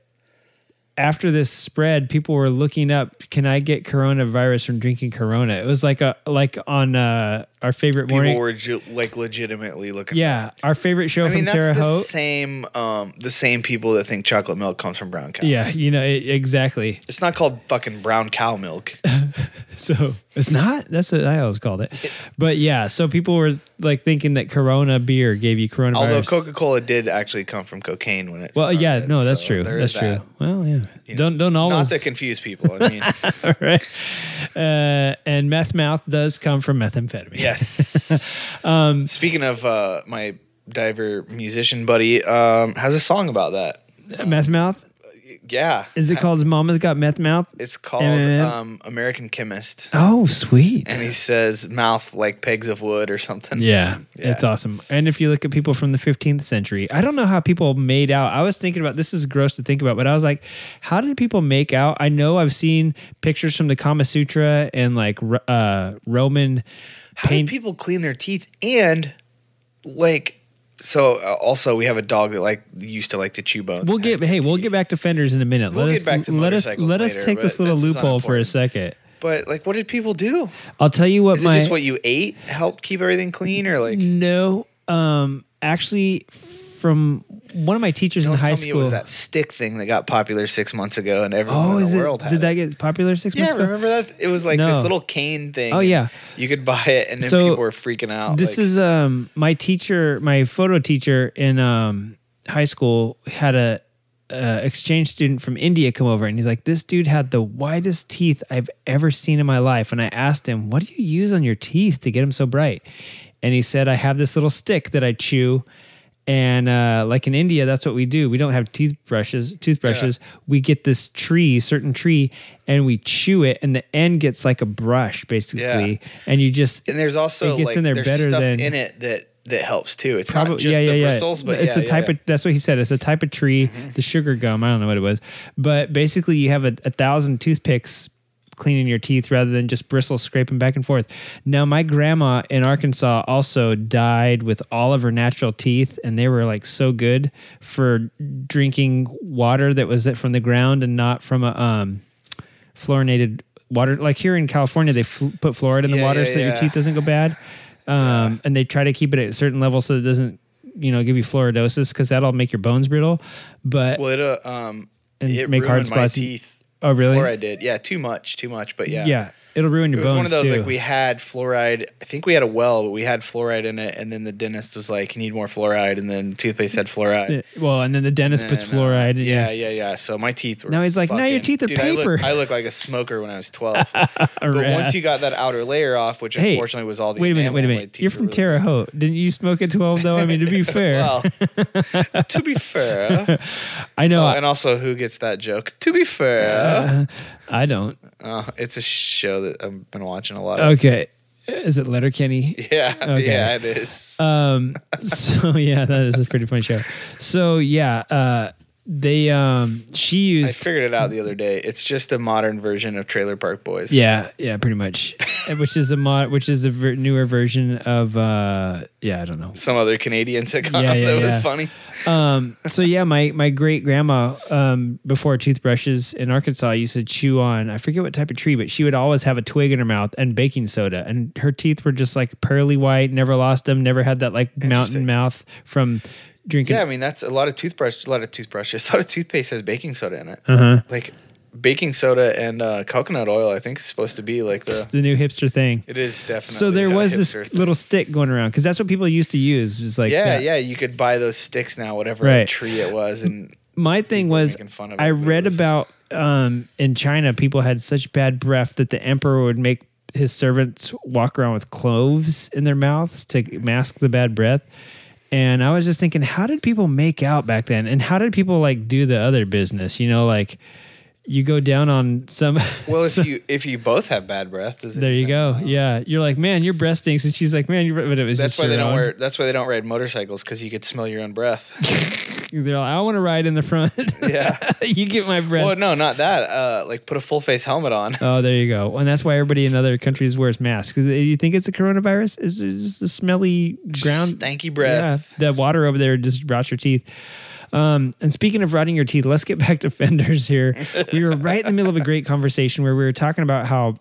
[SPEAKER 2] after this spread, people were looking up, "Can I get coronavirus from drinking Corona?" It was like a like on uh, our favorite
[SPEAKER 6] People
[SPEAKER 2] morning.
[SPEAKER 6] were ju- like legitimately looking.
[SPEAKER 2] yeah, our favorite show
[SPEAKER 6] I
[SPEAKER 2] from
[SPEAKER 6] mean that's
[SPEAKER 2] Terre
[SPEAKER 6] the
[SPEAKER 2] Haute.
[SPEAKER 6] same, um, the same people that think chocolate milk comes from brown cows.
[SPEAKER 2] Yeah, you know it, exactly.
[SPEAKER 6] it's not called fucking brown cow milk. [laughs]
[SPEAKER 2] So it's not. That's what I always called it. But yeah, so people were like thinking that Corona beer gave you coronavirus.
[SPEAKER 6] Although Coca Cola did actually come from cocaine when it.
[SPEAKER 2] Well, yeah, no, that's
[SPEAKER 6] so
[SPEAKER 2] true. That's true.
[SPEAKER 6] that.
[SPEAKER 2] Well, yeah.
[SPEAKER 6] You
[SPEAKER 2] don't don't always
[SPEAKER 6] Not to confuse people. I mean, [laughs]
[SPEAKER 2] All right. Uh, and meth mouth does come from methamphetamine.
[SPEAKER 6] Yes. [laughs]
[SPEAKER 2] Um,
[SPEAKER 6] Speaking of uh, my diver musician buddy, um, has a song about that.
[SPEAKER 2] meth mouth.
[SPEAKER 6] Yeah,
[SPEAKER 2] Is it called Mama's Got Meth Mouth?
[SPEAKER 6] It's called um, American Chemist,
[SPEAKER 2] Oh, sweet.
[SPEAKER 6] and he says mouth like pegs of wood or something.
[SPEAKER 2] Yeah,
[SPEAKER 6] Yeah.
[SPEAKER 2] it's awesome. And if you look at people from the 15th century, I don't know how people made out. I was thinking about this is gross to think about, but I was like, how did people make out? I know I've seen pictures from the Kama Sutra and like Ro- uh, Roman
[SPEAKER 6] How
[SPEAKER 2] paint.
[SPEAKER 6] do people clean their teeth? And like, so uh, also we have a dog that like used to like to chew bones.
[SPEAKER 2] We'll get hey, we'll get back to fenders in a minute.
[SPEAKER 6] We'll
[SPEAKER 2] let
[SPEAKER 6] get
[SPEAKER 2] us
[SPEAKER 6] back to
[SPEAKER 2] let us
[SPEAKER 6] motorcycles
[SPEAKER 2] let us take this little loophole for a second.
[SPEAKER 6] But like, what did people do?
[SPEAKER 2] I'll tell you what
[SPEAKER 6] Is
[SPEAKER 2] my
[SPEAKER 6] just what you ate helped keep everything clean, or like?
[SPEAKER 2] no um actually from one of my teachers
[SPEAKER 6] Don't
[SPEAKER 2] in high
[SPEAKER 6] tell me
[SPEAKER 2] school
[SPEAKER 6] it was that stick thing that got popular six months ago, and everyone
[SPEAKER 2] oh
[SPEAKER 6] in the
[SPEAKER 2] it
[SPEAKER 6] world had
[SPEAKER 2] did
[SPEAKER 6] it.
[SPEAKER 2] that get popular six
[SPEAKER 6] Yeah,
[SPEAKER 2] months ago Yeah,
[SPEAKER 6] remember that? It was like
[SPEAKER 2] No.
[SPEAKER 6] this little cane thing.
[SPEAKER 2] Oh, yeah.
[SPEAKER 6] you could buy it, and then
[SPEAKER 2] So,
[SPEAKER 6] people were freaking out.
[SPEAKER 2] this
[SPEAKER 6] like,
[SPEAKER 2] is um my teacher my photo teacher in um high school had a uh, exchange student from India come over and he's like this dude had the widest teeth I've ever seen in my life and I asked him what do you use on your teeth to get them so bright and he said I have this little stick that I chew and uh, like in India that's what we do we don't have toothbrushes toothbrushes we get this tree certain tree and we chew it and the end gets like a brush basically Yeah. and you just
[SPEAKER 6] and there's also
[SPEAKER 2] it gets
[SPEAKER 6] like
[SPEAKER 2] in there better
[SPEAKER 6] stuff
[SPEAKER 2] than-
[SPEAKER 6] in it that that helps too. It's
[SPEAKER 2] Probably,
[SPEAKER 6] not just
[SPEAKER 2] yeah, yeah,
[SPEAKER 6] the
[SPEAKER 2] yeah.
[SPEAKER 6] bristles, but
[SPEAKER 2] it's
[SPEAKER 6] yeah,
[SPEAKER 2] the type
[SPEAKER 6] yeah.
[SPEAKER 2] of that's what he said. It's a type of tree, the sugar gum. I don't know what it was, but basically you have a, a thousand toothpicks cleaning your teeth rather than just bristles scraping back and forth. Now my grandma in Arkansas also died with all of her natural teeth, and they were like so good for drinking water that was it from the ground and not from a um, fluorinated water. Like here in California, they fl- put fluoride in the
[SPEAKER 6] Yeah,
[SPEAKER 2] water
[SPEAKER 6] yeah,
[SPEAKER 2] so that your teeth doesn't go bad. Um, And they try to keep it at a certain level so it doesn't, you know, give you fluoridosis because that'll make your bones brittle. But
[SPEAKER 6] Well, it uh, um, it
[SPEAKER 2] make hard spots.
[SPEAKER 6] teeth
[SPEAKER 2] Oh, really?
[SPEAKER 6] Fluoride did. Yeah, too much, too much. But yeah,
[SPEAKER 2] Yeah, it'll ruin your bones.
[SPEAKER 6] It was
[SPEAKER 2] bones
[SPEAKER 6] one of those
[SPEAKER 2] too.
[SPEAKER 6] like we had fluoride. I think we had a well, but we had fluoride in it, and then the dentist was like, "You need more fluoride," and then toothpaste had fluoride.
[SPEAKER 2] Yeah, well, and then the dentist
[SPEAKER 6] And,
[SPEAKER 2] puts
[SPEAKER 6] uh,
[SPEAKER 2] fluoride. in
[SPEAKER 6] yeah,
[SPEAKER 2] it.
[SPEAKER 6] yeah, yeah. So my teeth were.
[SPEAKER 2] Now he's like, "Now your teeth are
[SPEAKER 6] Dude, I
[SPEAKER 2] paper."
[SPEAKER 6] look, I look like a smoker when I was twelve. [laughs] but once you got that outer layer off, which
[SPEAKER 2] Hey,
[SPEAKER 6] unfortunately was all the
[SPEAKER 2] Wait a minute, wait a minute. You're from
[SPEAKER 6] really-
[SPEAKER 2] Terre Haute. Didn't you smoke at 12 though? I mean, to be [laughs] fair,
[SPEAKER 6] Well, [laughs] to be fair,
[SPEAKER 2] I know.
[SPEAKER 6] Oh,
[SPEAKER 2] I,
[SPEAKER 6] and also who gets that joke? To be fair,
[SPEAKER 2] I don't.
[SPEAKER 6] Oh, it's a show that I've been watching a lot of.
[SPEAKER 2] Okay. Is it Letterkenny? [laughs]
[SPEAKER 6] Yeah,
[SPEAKER 2] Okay.
[SPEAKER 6] yeah, it is.
[SPEAKER 2] Um. [laughs] So yeah, that is a pretty funny show. So yeah, uh, they um, she used I
[SPEAKER 6] figured it out the other day. It's just a modern version of Trailer Park Boys.
[SPEAKER 2] Yeah, yeah, pretty much. [laughs] Which is a mod, which is a ver- newer version of uh, yeah, I don't know.
[SPEAKER 6] Some other Canadian sitcom
[SPEAKER 2] Yeah, [laughs] yeah,
[SPEAKER 6] that was funny.
[SPEAKER 2] Um, so yeah, my my great grandma, um, before toothbrushes in Arkansas, used to chew on I forget what type of tree, but she would always have a twig in her mouth and baking soda, and her teeth were just like pearly white. Never lost them. Never had that like mountain mouth from drinking.
[SPEAKER 6] Yeah, I mean that's a lot of toothbrush, a lot of toothbrushes, [laughs] a lot of toothpaste has baking soda in it.
[SPEAKER 2] Uh-huh.
[SPEAKER 6] Like baking soda and uh, coconut oil, I think is supposed to be like
[SPEAKER 2] It's
[SPEAKER 6] the.
[SPEAKER 2] the new hipster thing.
[SPEAKER 6] It is definitely.
[SPEAKER 2] So there was this
[SPEAKER 6] thing.
[SPEAKER 2] little stick going around because that's what people used to use. It was like
[SPEAKER 6] yeah,
[SPEAKER 2] that.
[SPEAKER 6] yeah. You could buy those sticks now, whatever
[SPEAKER 2] Right.
[SPEAKER 6] tree it was, and
[SPEAKER 2] my thing was
[SPEAKER 6] fun of it,
[SPEAKER 2] I read
[SPEAKER 6] was-
[SPEAKER 2] about um, in China people had such bad breath that the emperor would make his servants walk around with cloves in their mouths to mask the bad breath. And I was just thinking, how did people make out back then? And how did people like do the other business? You know, like you go down on some. [laughs]
[SPEAKER 6] well, if you if you both have bad breath, does it
[SPEAKER 2] there you go. Yeah, you're like, man, your breath stinks, and she's like, man, your. But it was
[SPEAKER 6] That's
[SPEAKER 2] just
[SPEAKER 6] why they
[SPEAKER 2] your
[SPEAKER 6] don't wear. That's why they don't ride motorcycles because you could smell your own breath. [laughs]
[SPEAKER 2] They're like, I want to ride in the front. [laughs]
[SPEAKER 6] yeah. [laughs]
[SPEAKER 2] you get my breath.
[SPEAKER 6] Well, no, not that. Uh, like put a full face helmet on.
[SPEAKER 2] Oh, there you go. And that's why everybody in other countries wears masks. 'Cause You think it's a coronavirus? Is it's just the smelly ground.
[SPEAKER 6] stanky breath.
[SPEAKER 2] Yeah, the water over there just rots your teeth. Um, and speaking of rotting your teeth, let's get [laughs] back to fenders here. we were right in the middle of a great conversation where we were talking about how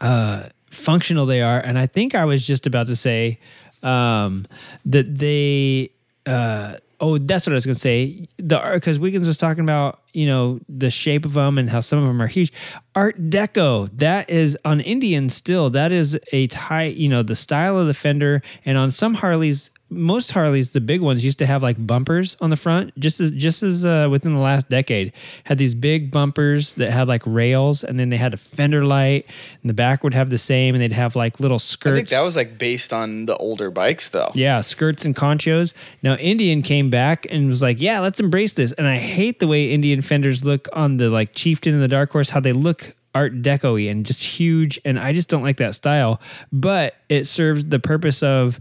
[SPEAKER 2] uh, functional they are, and I think I was just about to say um, that they. Uh, oh, that's what I was to say. The art because Wiggins was talking about you know the shape of them and how some of them are huge. Art Deco that is on Indian still. That is a tie. you know the style of the fender, and on some Harleys. Most Harleys, the big ones, used to have like bumpers on the front. Just as just as uh, within the last decade, had these big bumpers that had like rails, and then they had a fender light, and the back would have the same, and they'd have like little
[SPEAKER 6] I
[SPEAKER 2] skirts.
[SPEAKER 6] think that was like based on the older bikes, though.
[SPEAKER 2] Yeah, skirts and conchos. Now Indian came back and was like, "Yeah, let's embrace this." And I hate the way Indian fenders look on the like Chieftain and the Dark Horse. How they look Art Deco-y and just huge, and I just don't like that style. But it serves the purpose of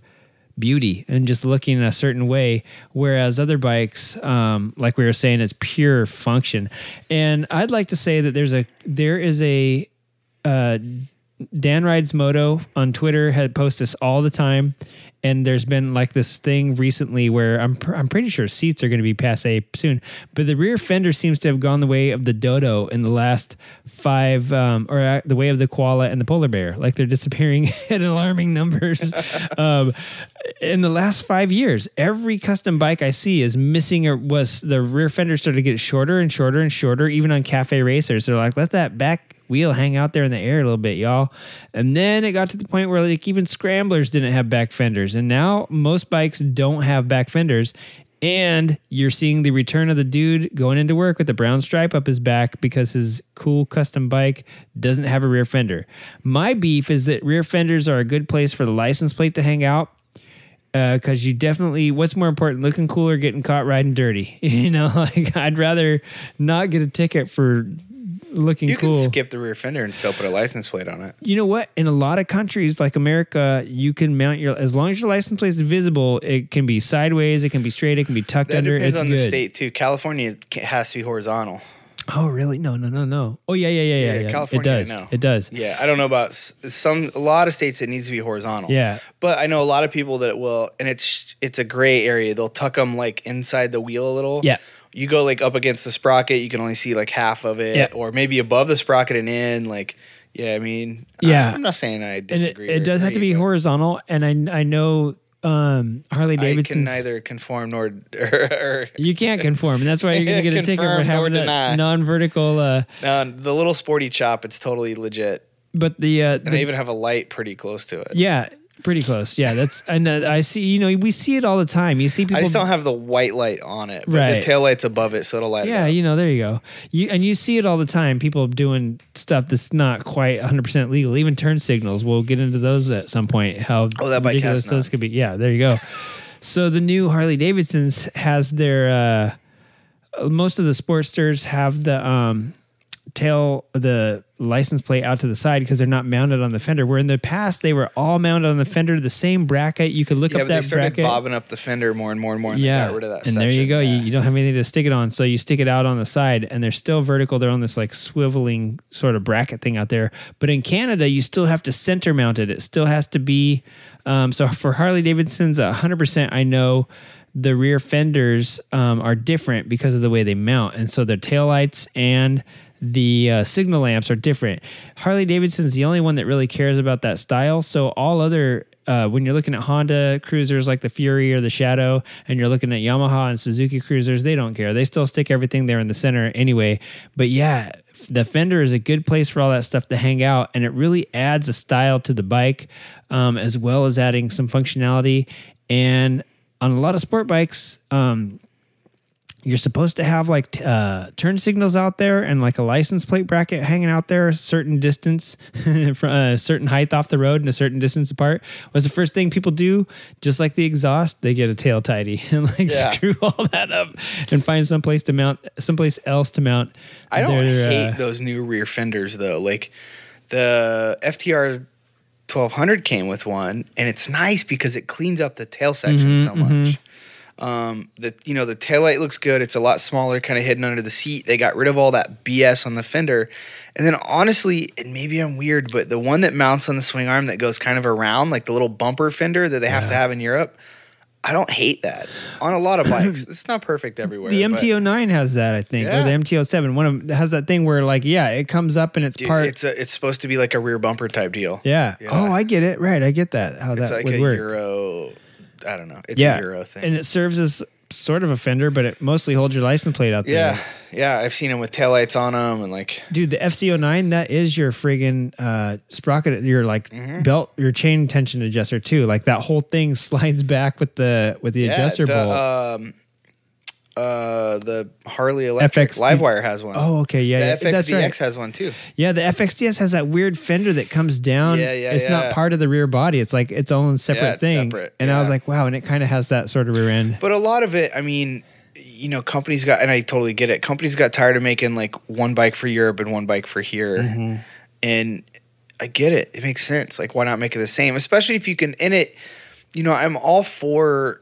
[SPEAKER 2] beauty and just looking in a certain way whereas other bikes um, like we were saying is pure function and i'd like to say that there's a there is a uh, Dan Rides Moto on Twitter had posts this all the time. And there's been like this thing recently where I'm pr- I'm pretty sure seats are going to be passe soon, but the rear fender seems to have gone the way of the Dodo in the last five, um, or uh, the way of the koala and the polar bear. Like they're disappearing [laughs] at alarming numbers. [laughs] um, in the last five years, every custom bike I see is missing or was the rear fender started to get shorter and shorter and shorter, even on cafe racers. They're like, let that back wheel hang out there in the air a little bit, y'all. And then it got to the point where like even scramblers didn't have back fenders. And now most bikes don't have back fenders. And you're seeing the return of the dude going into work with a brown stripe up his back because his cool custom bike doesn't have a rear fender. My beef is that rear fenders are a good place for the license plate to hang out uh, because you definitely what's more important looking cool or getting caught riding dirty [laughs] you know [laughs] like i'd rather not get a ticket for looking
[SPEAKER 6] You
[SPEAKER 2] cool
[SPEAKER 6] could skip the rear fender and still put a license plate on it.
[SPEAKER 2] you know what in a lot of countries like america you can mount your as long as your license plate is visible it can be sideways it can be straight it can be tucked
[SPEAKER 6] That
[SPEAKER 2] under
[SPEAKER 6] depends
[SPEAKER 2] it's
[SPEAKER 6] on
[SPEAKER 2] good
[SPEAKER 6] the state too. California ca- has to be horizontal.
[SPEAKER 2] oh really no no no no oh yeah yeah yeah yeah,
[SPEAKER 6] Yeah,
[SPEAKER 2] yeah.
[SPEAKER 6] California,
[SPEAKER 2] it does
[SPEAKER 6] know.
[SPEAKER 2] it does
[SPEAKER 6] Yeah, I don't know about some. A lot of states it needs to be horizontal.
[SPEAKER 2] Yeah.
[SPEAKER 6] but I know a lot of people that will, and it's it's a gray area. They'll tuck them like inside the wheel a little.
[SPEAKER 2] Yeah.
[SPEAKER 6] You go like up against the sprocket, you can only see like half of it,
[SPEAKER 2] Yeah.
[SPEAKER 6] or maybe above the sprocket and in. Like, yeah, I mean,
[SPEAKER 2] Yeah.
[SPEAKER 6] I, am not saying I
[SPEAKER 2] and it,
[SPEAKER 6] disagree.
[SPEAKER 2] it does have to be horizontal and I, I know um, Harley Davidson.
[SPEAKER 6] neither conform nor. [laughs] Or,
[SPEAKER 2] you can't conform, and that's why you're to get a ticket for having that non-vertical. Uh,
[SPEAKER 6] no, the little sporty chop, it's totally legit.
[SPEAKER 2] but the, uh,
[SPEAKER 6] And
[SPEAKER 2] the
[SPEAKER 6] I even have a light pretty close to it.
[SPEAKER 2] yeah, pretty close. Yeah, that's and uh, I see. You know, we see it all the time. You see people.
[SPEAKER 6] I just don't have the white light on it, but
[SPEAKER 2] Right.
[SPEAKER 6] the tail light's above it, so it'll light
[SPEAKER 2] Yeah,
[SPEAKER 6] it
[SPEAKER 2] you know, there you go. You and you see it all the time. People doing stuff that's not quite 100 percent legal. Even turn signals. We'll get into those at some point. How
[SPEAKER 6] Oh, that bike
[SPEAKER 2] ridiculous
[SPEAKER 6] has
[SPEAKER 2] those could be. Yeah, there you go. so the new Harley Davidsons has their. uh Most of the Sportsters have the um tail the license plate out to the side because they're not mounted on the fender. Where in the past they were all mounted on the fender, the same bracket. You could look
[SPEAKER 6] Yeah,
[SPEAKER 2] up that
[SPEAKER 6] started
[SPEAKER 2] bracket.
[SPEAKER 6] bobbing up the fender more and more and more, and
[SPEAKER 2] yeah,
[SPEAKER 6] rid of that
[SPEAKER 2] and
[SPEAKER 6] section.
[SPEAKER 2] there you go. You,
[SPEAKER 6] Yeah.
[SPEAKER 2] you don't have anything to stick it on, so you stick it out on the side, and they're still vertical. They're on this like swiveling sort of bracket thing out there. But in Canada, you still have to center mount it. It still has to be. Um, so for Harley Davidson's, hundred percent, I know the rear fenders um, are different because of the way they mount, and so their taillights and the uh, signal lamps are different. Harley Davidson's the only one that really cares about that style. So all other uh, when you're looking at Honda cruisers like the Fury or the Shadow, and you're looking at Yamaha and Suzuki cruisers, they don't care. They still stick everything there in the center anyway. But yeah, the fender is a good place for all that stuff to hang out, and it really adds a style to the bike, um, as well as adding some functionality. And on a lot of sport bikes, um, you're supposed to have like t- uh, turn signals out there and like a license plate bracket hanging out there a certain distance [laughs] from a certain height off the road and a certain distance apart was the first thing people do just like the exhaust they get a tail tidy [laughs] and like
[SPEAKER 6] Yeah.
[SPEAKER 2] screw [laughs] all that up and find someplace to mount someplace else to mount
[SPEAKER 6] I don't
[SPEAKER 2] their,
[SPEAKER 6] hate
[SPEAKER 2] uh,
[SPEAKER 6] those new rear fenders though. Like the FTR 1200 came with one, and it's nice because it cleans up the tail section
[SPEAKER 2] Mm-hmm,
[SPEAKER 6] so much. Um, the you know the tail light looks good. It's a lot smaller, kind of hidden under the seat. They got rid of all that BS on the fender, and then honestly, and maybe I'm weird, but the one that mounts on the swing arm that goes kind of around, like the little bumper fender that they have to have in Europe. I don't hate that on a lot of bikes. [coughs] it's not perfect everywhere.
[SPEAKER 2] the
[SPEAKER 6] but-
[SPEAKER 2] MT-09 has that, I think, or the MT-07. One of them has that thing where, like, yeah, it comes up and it's
[SPEAKER 6] Dude,
[SPEAKER 2] part.
[SPEAKER 6] it's a, it's supposed to be like a rear bumper type deal.
[SPEAKER 2] yeah.
[SPEAKER 6] Yeah.
[SPEAKER 2] Oh, I get it. Right, I get that. How
[SPEAKER 6] It's
[SPEAKER 2] that
[SPEAKER 6] like
[SPEAKER 2] would
[SPEAKER 6] a
[SPEAKER 2] work.
[SPEAKER 6] Euro. I don't know. It's
[SPEAKER 2] yeah,
[SPEAKER 6] a Euro thing.
[SPEAKER 2] and it serves as sort of a fender, but it mostly holds your license plate out there.
[SPEAKER 6] yeah, yeah. I've seen them with taillights on them and like.
[SPEAKER 2] Dude, the FZ-09, that is your friggin' uh, sprocket, your like
[SPEAKER 6] Mm-hmm.
[SPEAKER 2] belt, your chain tension adjuster too. Like that whole thing [laughs] slides back with the with the
[SPEAKER 6] Yeah,
[SPEAKER 2] adjuster
[SPEAKER 6] the,
[SPEAKER 2] bolt.
[SPEAKER 6] Um, uh, the Harley Electric
[SPEAKER 2] FXD
[SPEAKER 6] Livewire has one.
[SPEAKER 2] oh, okay, yeah,
[SPEAKER 6] the
[SPEAKER 2] that's
[SPEAKER 6] FXDX
[SPEAKER 2] right.
[SPEAKER 6] has one too.
[SPEAKER 2] Yeah, the FXDS has that weird fender that comes down.
[SPEAKER 6] Yeah, yeah,
[SPEAKER 2] It's not part of the rear body. It's like its own separate
[SPEAKER 6] it's
[SPEAKER 2] thing.
[SPEAKER 6] separate,
[SPEAKER 2] And I was like, wow, and it kind of has that sort of rear end.
[SPEAKER 6] But a lot of it, I mean, you know, companies got, and I totally get it. Companies got tired of making like one bike for Europe and one bike for here,
[SPEAKER 2] Mm-hmm.
[SPEAKER 6] and I get it. It makes sense. Like, why not make it the same? Especially if you can in it. You know, I'm all for,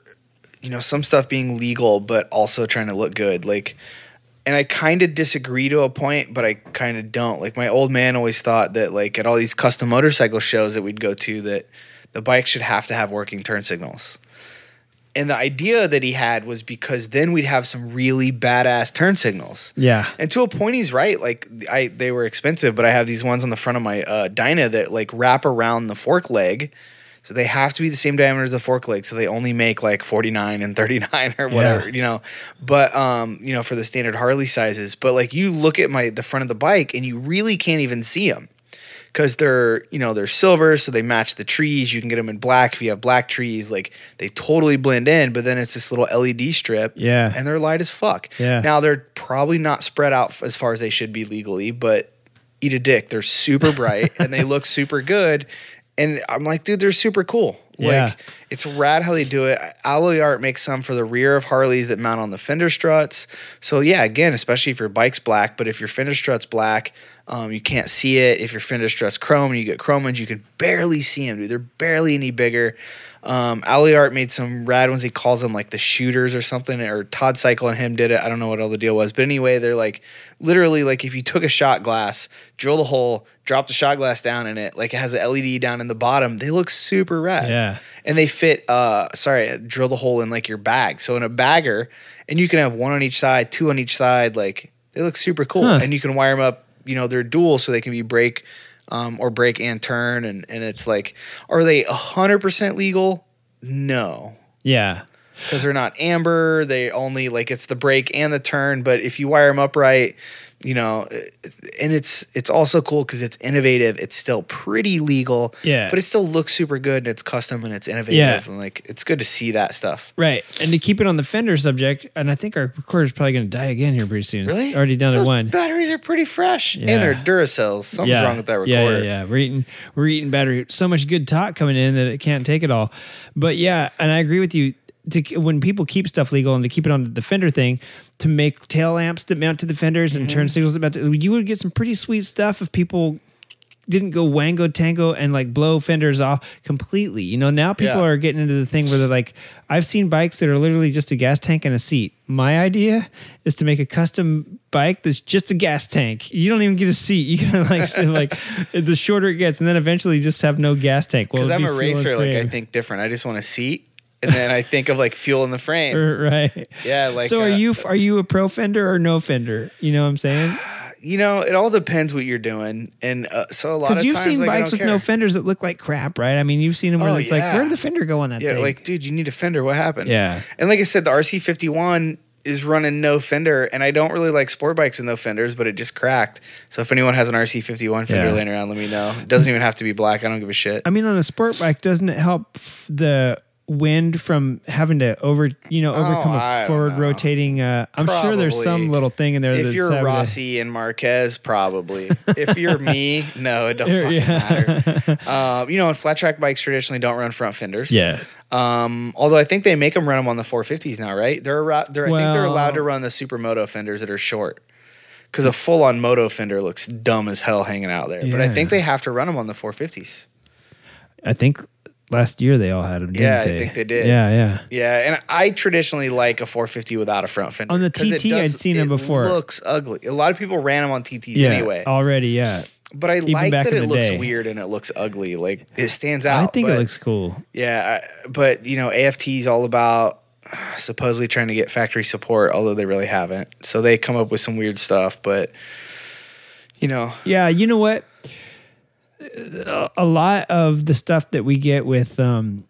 [SPEAKER 6] you know, some stuff being legal, but also trying to look good. Like, and I kind of disagree to a point, but I kind of don't. Like my old man always thought that like at all these custom motorcycle shows that we'd go to that the bike should have to have working turn signals. And the idea that he had was because then we'd have some really badass turn signals.
[SPEAKER 2] Yeah.
[SPEAKER 6] And to a point, he's right. Like I, they were expensive, but I have these ones on the front of my uh, Dyna that like wrap around the fork leg, so they have to be the same diameter as the fork leg. So they only make like forty nine and thirty nine or whatever, you know. But um, you know, for the standard Harley sizes. But like you look at my the front of the bike, and you really can't even see them because they're you know they're silver, so they match the trees. You can get them in black if you have black trees. Like they totally blend in. But then it's this little LED strip
[SPEAKER 2] Yeah.
[SPEAKER 6] and they're light as fuck.
[SPEAKER 2] Yeah.
[SPEAKER 6] Now they're probably not spread out as far as they should be legally, but eat a dick. They're super bright and they look super good. And I'm like, dude, they're super cool.
[SPEAKER 2] Yeah.
[SPEAKER 6] Like it's rad how they do it. Alloy Art makes some for the rear of Harleys that mount on the fender struts. So yeah, again, especially if your bike's black, but if your fender strut's black, um, you can't see it. If your fender strut's chrome and you get chrome ones, you can barely see them, dude. They're barely any bigger. Um, Art made some rad ones. He calls them like the shooters or something, or Todd Cycle and him did it. I don't know what all the deal was, but anyway, they're like literally like if you took a shot glass, drill the hole, drop the shot glass down in it, like it has an LED down in the bottom. They look super rad.
[SPEAKER 2] Yeah.
[SPEAKER 6] and they fit. Uh, sorry, drill the hole in like your bag. So in a bagger, and you can have one on each side, two on each side. Like they look super cool,
[SPEAKER 2] Huh.
[SPEAKER 6] and you can wire them up. You know, they're dual, so they can be brake um, or break and turn, and and it's like, are they hundred percent legal? no.
[SPEAKER 2] Yeah.
[SPEAKER 6] because they're not amber. They only like it's the break and the turn. But if you wire them up right, you know, and it's it's also cool because it's innovative. It's still pretty legal,
[SPEAKER 2] Yeah.
[SPEAKER 6] but it still looks super good and it's custom and it's innovative
[SPEAKER 2] Yeah.
[SPEAKER 6] and like it's good to see that stuff.
[SPEAKER 2] Right. And to keep it on the fender subject, and I think our recorder's probably going to die again here pretty soon. It's
[SPEAKER 6] Really,
[SPEAKER 2] already down
[SPEAKER 6] Those
[SPEAKER 2] to one.
[SPEAKER 6] Batteries are pretty fresh
[SPEAKER 2] Yeah.
[SPEAKER 6] and they're Duracells. Something's wrong with that recorder.
[SPEAKER 2] Yeah, yeah, yeah. We're eating, we're eating battery. So much good talk coming in that it can't take it all. But yeah, and I agree with you. To, when people keep stuff legal and to keep it on the fender thing, to make tail lamps that mount to the fenders and
[SPEAKER 6] Mm-hmm.
[SPEAKER 2] turn signals that mount to, you would get some pretty sweet stuff if people didn't go wango tango and like blow fenders off completely. You know, now people
[SPEAKER 6] Yeah.
[SPEAKER 2] are getting into the thing where they're like, I've seen bikes that are literally just a gas tank and a seat. My idea is to make a custom bike that's just a gas tank. You don't even get a seat. [laughs] You gotta like like [laughs] the shorter it gets, and then eventually just have no gas tank. Well,
[SPEAKER 6] Because
[SPEAKER 2] it'd
[SPEAKER 6] I'm a racer, like I think different. I just want a seat, and then I think of like fuel in the frame. [laughs]
[SPEAKER 2] right.
[SPEAKER 6] Yeah, like
[SPEAKER 2] so are
[SPEAKER 6] uh,
[SPEAKER 2] you are you a pro fender or no fender? You know what I'm saying? [sighs]
[SPEAKER 6] You know, it all depends what you're doing, and uh, so a lot of
[SPEAKER 2] Because you've
[SPEAKER 6] times
[SPEAKER 2] seen
[SPEAKER 6] like,
[SPEAKER 2] bikes with no fenders that look like crap, right? I mean, you've seen them where
[SPEAKER 6] Oh,
[SPEAKER 2] it's like, where did the fender go on that
[SPEAKER 6] Yeah,
[SPEAKER 2] thing?
[SPEAKER 6] like, dude, you need a fender. What happened?
[SPEAKER 2] Yeah.
[SPEAKER 6] And like I said, the RC51 is running no fender, and I don't really like sport bikes with no fenders, but it just cracked. So if anyone has an RC51 fender
[SPEAKER 2] Yeah.
[SPEAKER 6] laying around, let me know. It doesn't even have to be black. I don't give a shit.
[SPEAKER 2] I mean, on a sport bike, doesn't it help the wind from having to over, you know, overcome
[SPEAKER 6] Oh, I
[SPEAKER 2] a
[SPEAKER 6] don't
[SPEAKER 2] forward rotating? Uh, I'm sure there's some little thing in there.
[SPEAKER 6] if
[SPEAKER 2] that's
[SPEAKER 6] you're
[SPEAKER 2] having to-
[SPEAKER 6] Rossi and Marquez, probably. if you're me, [laughs] no, it don't
[SPEAKER 2] Yeah,
[SPEAKER 6] fucking
[SPEAKER 2] yeah.
[SPEAKER 6] matter. [laughs] Uh, you know, and flat track bikes traditionally don't run front fenders.
[SPEAKER 2] yeah,
[SPEAKER 6] Um, although I think they make them run them on the 450s now, right? They're, arou- they're I think they're allowed to run the supermoto fenders that are short. Because a full on moto fender looks dumb as hell hanging out there. But I think they have to run them on the 450s.
[SPEAKER 2] I think last year they all had them.
[SPEAKER 6] Yeah, I
[SPEAKER 2] they?
[SPEAKER 6] think they did.
[SPEAKER 2] Yeah, yeah.
[SPEAKER 6] Yeah, and I traditionally like a 450 without a front fender.
[SPEAKER 2] On the TT, I'd
[SPEAKER 6] does-
[SPEAKER 2] seen 'em
[SPEAKER 6] it
[SPEAKER 2] before.
[SPEAKER 6] looks ugly. A lot of people ran them on TTs
[SPEAKER 2] Yeah,
[SPEAKER 6] anyway.
[SPEAKER 2] already, yeah.
[SPEAKER 6] But I
[SPEAKER 2] Even
[SPEAKER 6] like that it looks
[SPEAKER 2] day.
[SPEAKER 6] weird and it looks ugly. Like it stands out.
[SPEAKER 2] I think it looks cool.
[SPEAKER 6] Yeah, I, but you know, AFT is all about supposedly trying to get factory support, although they really haven't. So they come up with some weird stuff, but you know,
[SPEAKER 2] Yeah, you know what? A- lot of the stuff that we get with um,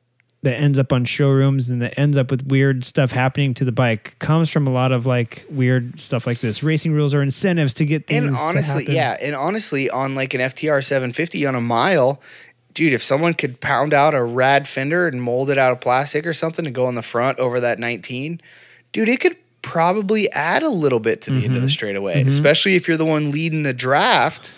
[SPEAKER 2] that ends up on showrooms and that ends up with weird stuff happening to the bike comes from a lot of like weird stuff like this. Racing rules or incentives to get things.
[SPEAKER 6] and honestly, yeah, and honestly, on like an FTR 750 on a mile, dude, if someone could pound out a rad fender and mold it out of plastic or something to go on the front over that 19, dude, it could probably add a little bit to the end of
[SPEAKER 2] Mm-hmm.
[SPEAKER 6] the straightaway, especially if you're the one leading the draft.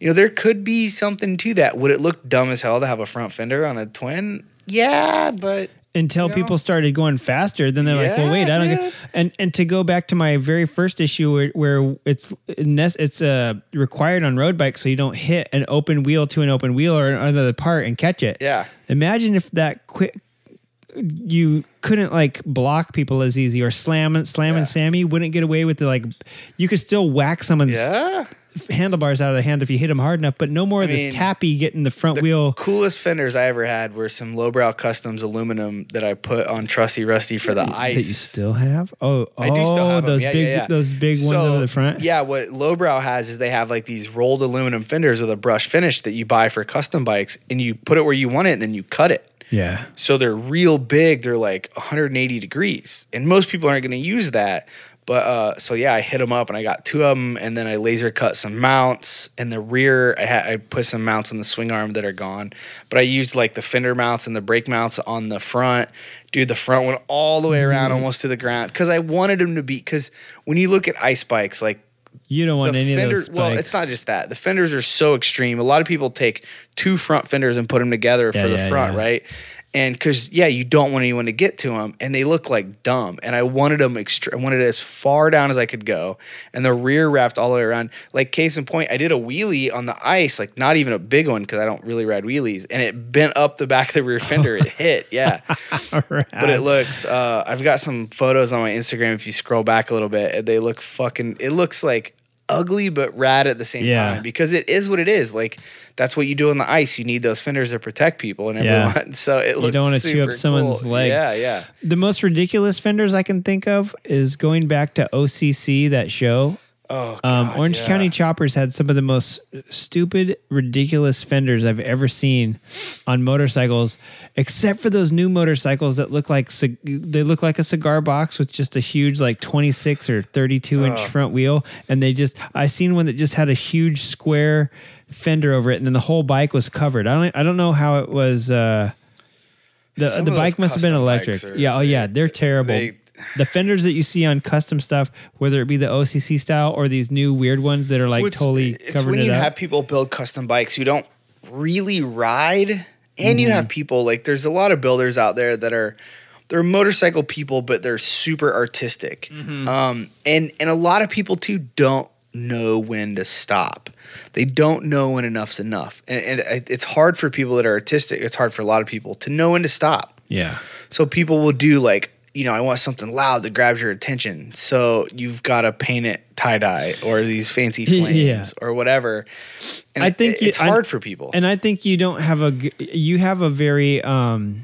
[SPEAKER 6] You know, there could be something to that. Would it look dumb as hell to have a front fender on a twin? Yeah, but
[SPEAKER 2] until
[SPEAKER 6] know?
[SPEAKER 2] people started going faster then they're like well wait i don't get and and to go back to my very first issue where, where it's it's uh required on road bikes so you don't hit an open wheel to an open wheel or another part and catch it
[SPEAKER 6] Yeah.
[SPEAKER 2] imagine if that quick you couldn't like block people as easy or slam
[SPEAKER 6] Slammin'
[SPEAKER 2] Sammy wouldn't get away with the like you could still whack someone's
[SPEAKER 6] yeah.
[SPEAKER 2] Handlebars out of the hand if you hit them hard enough but no more of
[SPEAKER 6] mean,
[SPEAKER 2] this tappy getting the front wheel
[SPEAKER 6] Coolest fenders I ever had were some lowbrow customs aluminum that I put on Trusty Rusty for the ice.
[SPEAKER 2] that you still have oh
[SPEAKER 6] I do still
[SPEAKER 2] oh,
[SPEAKER 6] have have
[SPEAKER 2] those
[SPEAKER 6] Yeah,
[SPEAKER 2] big
[SPEAKER 6] yeah, yeah.
[SPEAKER 2] those big ones
[SPEAKER 6] So,
[SPEAKER 2] over the front
[SPEAKER 6] Yeah, what lowbrow has is they have like these rolled aluminum fenders with a brush finish that you buy for custom bikes, and you put it where you want it, and then you cut it.
[SPEAKER 2] Yeah.
[SPEAKER 6] So they're real big. They're like 180 degrees, and most people aren't going to use that. But uh, so yeah, I hit them up, and I got two of them, and then I laser cut some mounts. In the rear, I had I put some mounts on the swing arm that are gone, but I used like the fender mounts and the brake mounts on the front. Dude, the front went all the way around,
[SPEAKER 2] Mm-hmm.
[SPEAKER 6] almost to the ground, because I wanted them to be. Because when you look at ice bikes, like
[SPEAKER 2] You don't want
[SPEAKER 6] the
[SPEAKER 2] any
[SPEAKER 6] fender,
[SPEAKER 2] of those
[SPEAKER 6] well, it's not just that. The fenders are so extreme. A lot of people take two front fenders and put them together
[SPEAKER 2] Yeah,
[SPEAKER 6] for the
[SPEAKER 2] yeah,
[SPEAKER 6] front,
[SPEAKER 2] yeah.
[SPEAKER 6] right? And because yeah, you don't want anyone to get to them, and they look like dumb. And I wanted them extra. I wanted it as far down as I could go, and the rear wrapped all the way around. Like case in point, I did a wheelie on the ice, like not even a big one because I don't really ride wheelies, and it bent up the back of the rear fender. It hit, yeah. [laughs] But it looks. Uh, I've got some photos on my Instagram. If you scroll back a little bit, and they look fucking. It looks like ugly but rad at the same
[SPEAKER 2] Yeah.
[SPEAKER 6] time because it is what it is. Like that's what you do on the ice. You need those fenders to protect people and
[SPEAKER 2] Yeah.
[SPEAKER 6] everyone. [laughs] So it looks.
[SPEAKER 2] Like you don't wanna chew up someone's
[SPEAKER 6] cool.
[SPEAKER 2] leg.
[SPEAKER 6] Yeah, yeah.
[SPEAKER 2] the most ridiculous fenders I can think of is going back to OCC that show.
[SPEAKER 6] Oh,
[SPEAKER 2] Um, Orange
[SPEAKER 6] yeah.
[SPEAKER 2] County Choppers had some of the most stupid, ridiculous fenders I've ever seen on motorcycles, except for those new motorcycles that look like cig- they look like a cigar box with just a huge like 26 or 32 inch front wheel, and they just I seen one that just had a huge square fender over it, and then the whole bike was covered. I don't I don't know how it was. Uh, the the bike must have been electric.
[SPEAKER 6] are-
[SPEAKER 2] yeah, oh yeah,
[SPEAKER 6] they-
[SPEAKER 2] they're terrible.
[SPEAKER 6] they-
[SPEAKER 2] the fenders that you see on custom stuff, whether it be the OCC style or these new weird ones that are like
[SPEAKER 6] What's-
[SPEAKER 2] totally
[SPEAKER 6] it's
[SPEAKER 2] covered
[SPEAKER 6] when
[SPEAKER 2] it
[SPEAKER 6] you
[SPEAKER 2] up.
[SPEAKER 6] have people build custom bikes who don't really ride and you
[SPEAKER 2] Mm-hmm.
[SPEAKER 6] have people like there's a lot of builders out there that are they're motorcycle people but they're super artistic
[SPEAKER 2] Mm-hmm.
[SPEAKER 6] um, and and a lot of people too don't know when to stop they don't know when enough's enough and, and it's hard for people that are artistic it's hard for a lot of people to know when to stop
[SPEAKER 2] yeah,
[SPEAKER 6] so people will do like, you know, I want something loud that grabs your attention. So you've got to paint it tie dye or these fancy [laughs] flames
[SPEAKER 2] Yeah.
[SPEAKER 6] or whatever. And
[SPEAKER 2] I think
[SPEAKER 6] it-
[SPEAKER 2] you-
[SPEAKER 6] it's
[SPEAKER 2] I-
[SPEAKER 6] hard for people.
[SPEAKER 2] and I think you don't have a you have a very um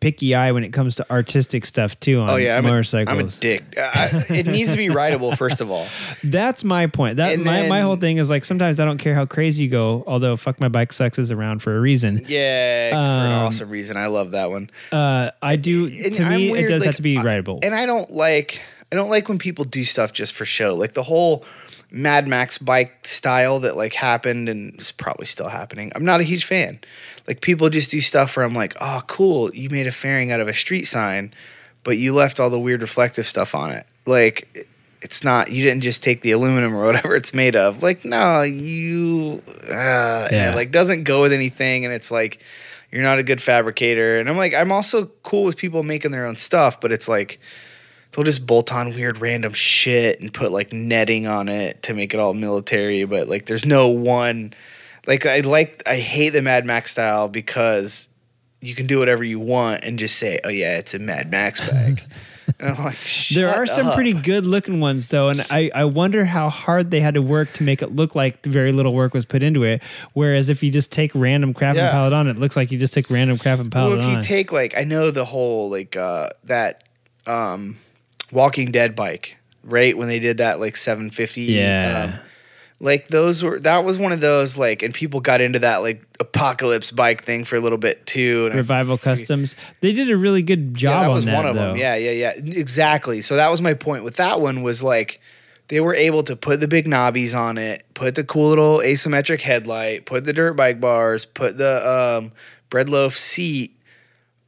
[SPEAKER 2] picky eye when it comes to artistic stuff too on
[SPEAKER 6] oh yeah, I'm a,
[SPEAKER 2] motorcycles.
[SPEAKER 6] I'm a dick. I, it needs to be rideable first of all. [laughs]
[SPEAKER 2] That's my point. That
[SPEAKER 6] And
[SPEAKER 2] my, my whole thing is like sometimes I don't care how crazy you go. Although fuck my bike sucks is around for a reason.
[SPEAKER 6] Yeah, for an
[SPEAKER 2] Um,
[SPEAKER 6] awesome reason. I love that one.
[SPEAKER 2] Uh, I do.
[SPEAKER 6] And
[SPEAKER 2] to
[SPEAKER 6] I'm
[SPEAKER 2] me,
[SPEAKER 6] weird,
[SPEAKER 2] it does
[SPEAKER 6] like,
[SPEAKER 2] have to be rideable.
[SPEAKER 6] And I don't like I don't like when people do stuff just for show. Like the whole Mad Max bike style that like happened and it's probably still happening. I'm not a huge fan. Like people just do stuff where I'm like, "Oh, cool, you made a fairing out of a street sign, but you left all the weird reflective stuff on it." Like it's not you didn't just take the aluminum or whatever it's made of. Like no, you uh,
[SPEAKER 2] Yeah.
[SPEAKER 6] it like doesn't go with anything and it's like you're not a good fabricator. And I'm like, I'm also cool with people making their own stuff, but it's like they'll just bolt on weird random shit and put like netting on it to make it all military. But like, there's no one. Like, I like, I hate the Mad Max style because you can do whatever you want and just say, oh yeah, it's a Mad Max [laughs] bag. and I'm like,
[SPEAKER 2] there
[SPEAKER 6] "Shut
[SPEAKER 2] are some
[SPEAKER 6] up."
[SPEAKER 2] pretty good looking ones though, and I, I wonder how hard they had to work to make it look like very little work was put into it. Whereas if you just take random crap and pile it on, it looks like you just take random crap and pile
[SPEAKER 6] Well,
[SPEAKER 2] it well
[SPEAKER 6] if you take like I know the whole like uh that um Walking Dead bike, right? When they did that like 750
[SPEAKER 2] Yeah.
[SPEAKER 6] um, like those were that was one of those like and people got into that like apocalypse bike thing for a little bit too and I
[SPEAKER 2] Revival
[SPEAKER 6] fe-
[SPEAKER 2] Customs, they did a really good job
[SPEAKER 6] yeah, that
[SPEAKER 2] on
[SPEAKER 6] was
[SPEAKER 2] that.
[SPEAKER 6] one of
[SPEAKER 2] though.
[SPEAKER 6] them. Yeah, yeah, yeah. Exactly. So that was my point with that one was like they were able to put the big knobbies on it, put the cool little asymmetric headlight, put the dirt bike bars, put the um, bread loaf seat,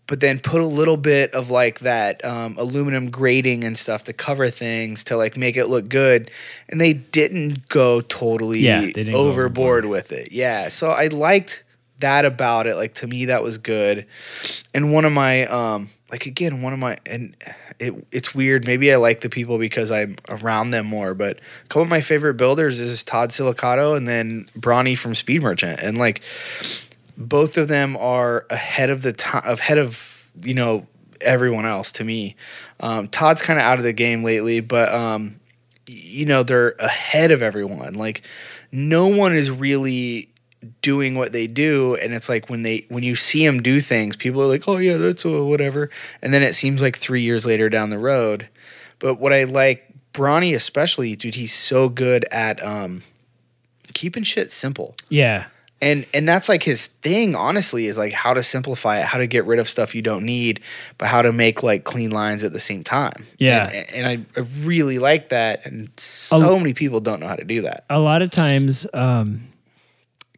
[SPEAKER 6] but then put a little bit of like that um, aluminum grating and stuff to cover things to like make it look good. And they didn't go totally
[SPEAKER 2] Yeah, didn't go
[SPEAKER 6] overboard with it. Yeah. So I liked that about it. Like to me, that was good. And one of my um like again, one of my and it it's weird. Maybe I like the people because I'm around them more, but a couple of my favorite builders is Todd Silicato and then Bronny from Speed Merchant. And like both of them are ahead of the time ahead of you know everyone else to me. Um, Todd's kind of out of the game lately, but um, you know they're ahead of everyone. Like no one is really doing what they do, and it's like when they when you see them do things, people are like, "Oh yeah, that's uh, whatever," and then it seems like three years later down the road. But what I like, Bronny especially, dude, he's so good at um, keeping shit simple
[SPEAKER 2] Yeah.
[SPEAKER 6] And and that's like his thing honestly is like how to simplify it how to get rid of stuff you don't need but how to make like clean lines at the same time
[SPEAKER 2] Yeah.
[SPEAKER 6] and, and I, I really like that and so many people don't know how to do that
[SPEAKER 2] a lot of times um,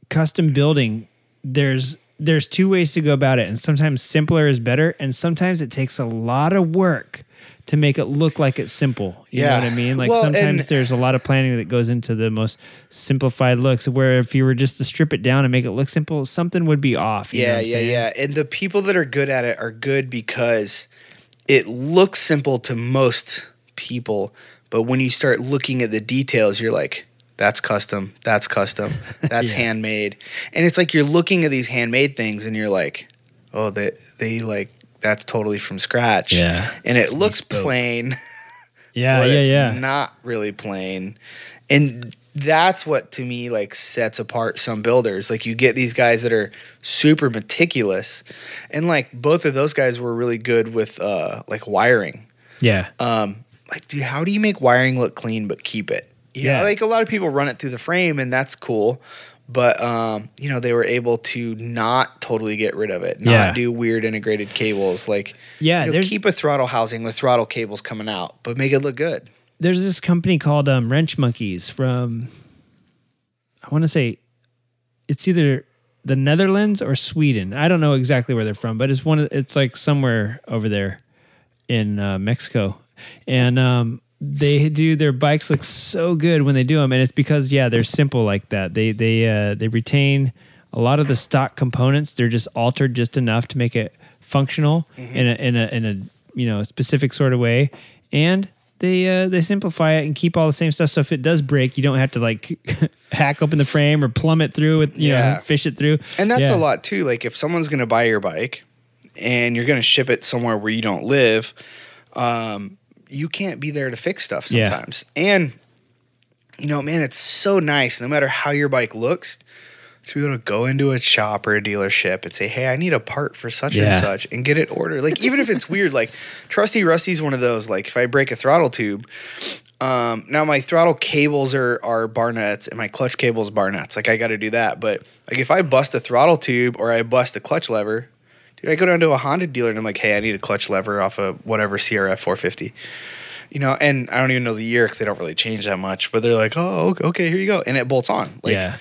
[SPEAKER 2] custom building there's there's two ways to go about it and sometimes simpler is better and sometimes it takes a lot of work to make it look like it's simple. You know what i mean? Like
[SPEAKER 6] Well,
[SPEAKER 2] sometimes
[SPEAKER 6] and-
[SPEAKER 2] there's a lot of planning that goes into the most simplified looks where if you were just to strip it down and make it look simple something would be off you
[SPEAKER 6] yeah yeah
[SPEAKER 2] saying?
[SPEAKER 6] yeah. And the people that are good at it are good because it looks simple to most people but when you start looking at the details you're like that's custom that's custom [laughs] that's
[SPEAKER 2] Yeah.
[SPEAKER 6] handmade. And it's like you're looking at these handmade things and you're like oh they they like that's totally from scratch
[SPEAKER 2] Yeah.
[SPEAKER 6] and it looks plain [laughs]
[SPEAKER 2] yeah yeah
[SPEAKER 6] it's
[SPEAKER 2] yeah
[SPEAKER 6] not really plain. And that's what to me like sets apart some builders. Like you get these guys that are super meticulous, and like both of those guys were really good with uh like wiring.
[SPEAKER 2] yeah
[SPEAKER 6] Um, like, dude, how do you make wiring look clean but keep it? You
[SPEAKER 2] Yeah.
[SPEAKER 6] know, like a lot of people run it through the frame, and that's cool. But um, you know, they were able to not totally get rid of it, not
[SPEAKER 2] Yeah.
[SPEAKER 6] do weird integrated cables. Like,
[SPEAKER 2] Yeah,
[SPEAKER 6] you know, keep a throttle housing with throttle cables coming out, but make it look good.
[SPEAKER 2] there's this company called um, Wrench Monkeys from I want to say it's either the Netherlands or Sweden. I don't know exactly where they're from, but it's one of it's like somewhere over there in uh, Mexico, and um, they do their bikes look so good when they do them, and it's because yeah they're simple like that. They they uh, they retain a lot of the stock components. They're just altered just enough to make it functional in a in a in a you know specific sort of way, and they uh, they simplify it and keep all the same stuff. So if it does break, you don't have to like [laughs] hack open the frame or plumb it through with you
[SPEAKER 6] Yeah.
[SPEAKER 2] know fish it through.
[SPEAKER 6] And that's
[SPEAKER 2] Yeah.
[SPEAKER 6] a lot too. Like if someone's going to buy your bike and you're going to ship it somewhere where you don't live, um, you can't be there to fix stuff
[SPEAKER 2] Yeah.
[SPEAKER 6] sometimes. And you know, man, it's so nice. No matter how your bike looks, to be able to go into a shop or a dealership and say, "Hey, I need a part for such
[SPEAKER 2] Yeah.
[SPEAKER 6] and such," and get it ordered. Like even if it's [laughs] weird, like Trusty Rusty's one of those. Like if I break a throttle tube, um, now my throttle cables are are Barnetts and my clutch cables Barnetts. Like I got to do that. But like if I bust a throttle tube or I bust a clutch lever, dude, I go down to a Honda dealer and I'm like, hey, I need a clutch lever off of whatever CRF 450. You know, and I don't even know the year because they don't really change that much. But they're like, oh, okay, here you go, and it bolts on. Like,
[SPEAKER 2] yeah.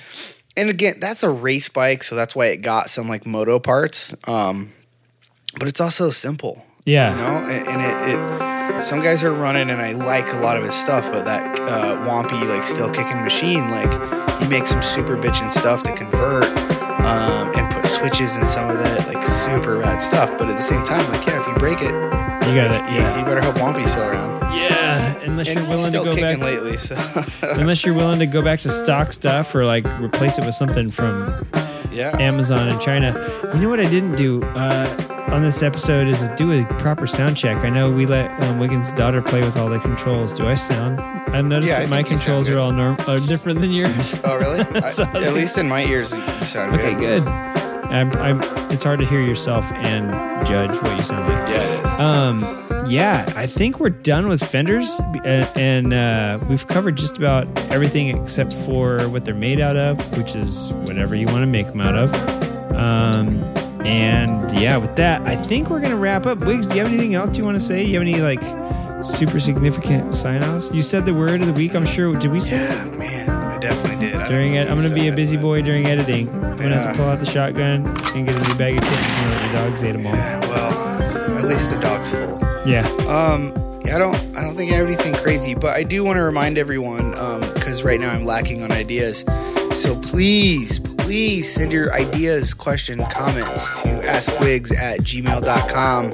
[SPEAKER 6] and again, that's a race bike, so that's why it got some like moto parts. Um, but it's also simple.
[SPEAKER 2] Yeah.
[SPEAKER 6] You know, and, and it, it some guys are running, and I like a lot of his stuff, but that uh, Wampy like still kicking machine, like he makes some super bitchin' stuff to convert. Um, and in some of it, like super rad stuff. But at the same time, like yeah, if you break it,
[SPEAKER 2] You got it.
[SPEAKER 6] you,
[SPEAKER 2] Yeah.
[SPEAKER 6] you better hope Wampy's still around.
[SPEAKER 2] Yeah. Unless
[SPEAKER 6] And
[SPEAKER 2] you're willing to
[SPEAKER 6] still
[SPEAKER 2] go
[SPEAKER 6] kicking
[SPEAKER 2] back.
[SPEAKER 6] lately. So [laughs]
[SPEAKER 2] Unless you're willing to go back to stock stuff or like replace it with something from
[SPEAKER 6] yeah,
[SPEAKER 2] Amazon in China. You know what I didn't do uh, on this episode is do a proper sound check. I know we let um, Wiggins' daughter play with all the controls. Do I sound? I noticed
[SPEAKER 6] Yeah, I
[SPEAKER 2] that my
[SPEAKER 6] you sound
[SPEAKER 2] controls are all norm- are different than yours.
[SPEAKER 6] Oh, really? [laughs]
[SPEAKER 2] So I
[SPEAKER 6] at least in my ears, you you sound
[SPEAKER 2] okay,
[SPEAKER 6] good.
[SPEAKER 2] good. I'm, I'm, it's hard to hear yourself and judge what you sound like.
[SPEAKER 6] Yeah, it is.
[SPEAKER 2] Um, yeah, I think we're done with fenders, and, and uh, we've covered just about everything except for what they're made out of, which is whatever you want to make them out of. Um, and yeah, with that, I think we're gonna wrap up. Wiggs, do you have anything else you want to say? You have any like super significant sign-offs? You said the word of the week. I'm sure. Did we say
[SPEAKER 6] yeah, man, definitely did. I
[SPEAKER 2] during it? I'm gonna be a busy
[SPEAKER 6] but-
[SPEAKER 2] boy during editing. I'm gonna have to pull out the shotgun and get a new bag of kittens now that your dogs ate them all.
[SPEAKER 6] Yeah, well, at least the dog's full.
[SPEAKER 2] Yeah.
[SPEAKER 6] Um, yeah, I don't, I don't think I have anything crazy, but I do want to remind everyone, because right now I'm lacking on ideas. So please, please send your ideas, question, comments to askwigs at gmail.com.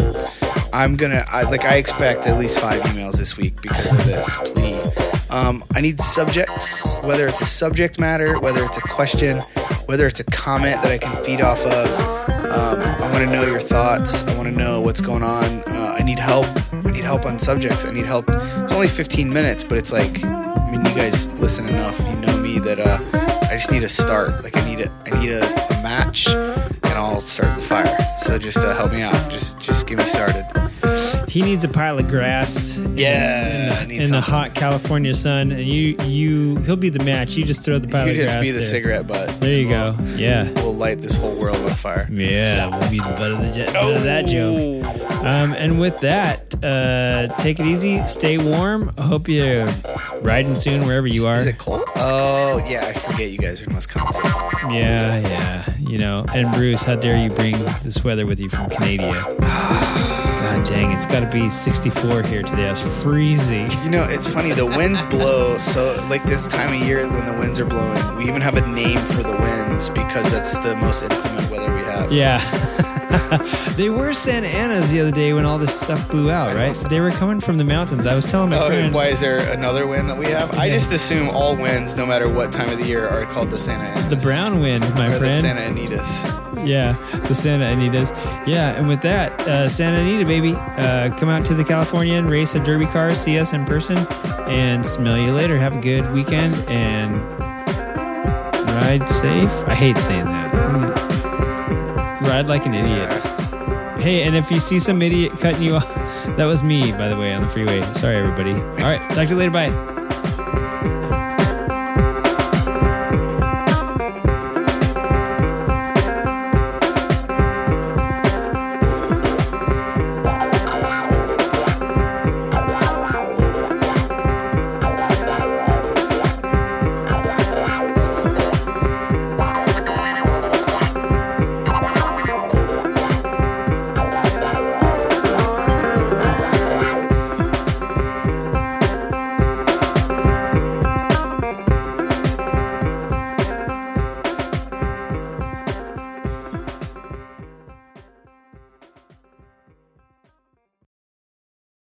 [SPEAKER 6] I'm gonna, I, like, I expect at least five emails this week because of this. Please, um, I need subjects, whether it's a subject matter, whether it's a question, whether it's a comment that I can feed off of. Um, I want to know your thoughts. I want to know what's going on. Uh, I need help. I need help on subjects. I need help. It's only 15 minutes, but it's like, I mean, you guys listen enough. You know me that uh, I just need a start. Like I need a, I need a, a match, and I'll start the fire. So just uh, help me out. Just, just get me started.
[SPEAKER 2] He needs a pile of grass.
[SPEAKER 6] Yeah,
[SPEAKER 2] in, the, in the hot California sun, and you you he'll be the match. You just throw the pile
[SPEAKER 6] You
[SPEAKER 2] of grass.
[SPEAKER 6] You just be the
[SPEAKER 2] there.
[SPEAKER 6] cigarette butt.
[SPEAKER 2] There you
[SPEAKER 6] We'll-
[SPEAKER 2] go. Yeah.
[SPEAKER 6] We'll light this whole world on fire.
[SPEAKER 2] Yeah, we'll be the butt of, the jet, butt of that joke. Um, and with that, uh, take it easy, stay warm. I hope you're riding soon wherever you are.
[SPEAKER 6] Is it cold? Oh yeah, I forget you guys are in Wisconsin.
[SPEAKER 2] Yeah, yeah. You know, and Bruce, how dare you bring this weather with you from Canada? [sighs] [sighs] [sighs] God dang, it's got to be 64 here today. It's freezing.
[SPEAKER 6] You know, it's funny. The winds blow. So, like this time of year when the winds are blowing, we even have a name for the winds because that's the most inclement weather we
[SPEAKER 2] Yeah. [laughs] they were Santa Ana's the other day when all this stuff blew out,
[SPEAKER 6] I
[SPEAKER 2] right?
[SPEAKER 6] so.
[SPEAKER 2] They were coming from the mountains. I was telling my
[SPEAKER 6] Oh,
[SPEAKER 2] friend.
[SPEAKER 6] why is there another wind that we have? I just assume all winds, no matter what time of the year, are called the Santa Anas.
[SPEAKER 2] the brown wind, my
[SPEAKER 6] or the
[SPEAKER 2] friend.
[SPEAKER 6] Santa Anitas.
[SPEAKER 2] Yeah, the Santa Anitas. Yeah, and with that, uh, Santa Anita, baby, uh, come out to the Californian, race a derby car, see us in person, and smell you later. Have a good weekend and ride safe. I hate saying that. Ride like an idiot. Hey, and if you see some idiot cutting you off, [laughs] that was me, by the way, on the freeway. Sorry, everybody. All right, talk to you later. Bye.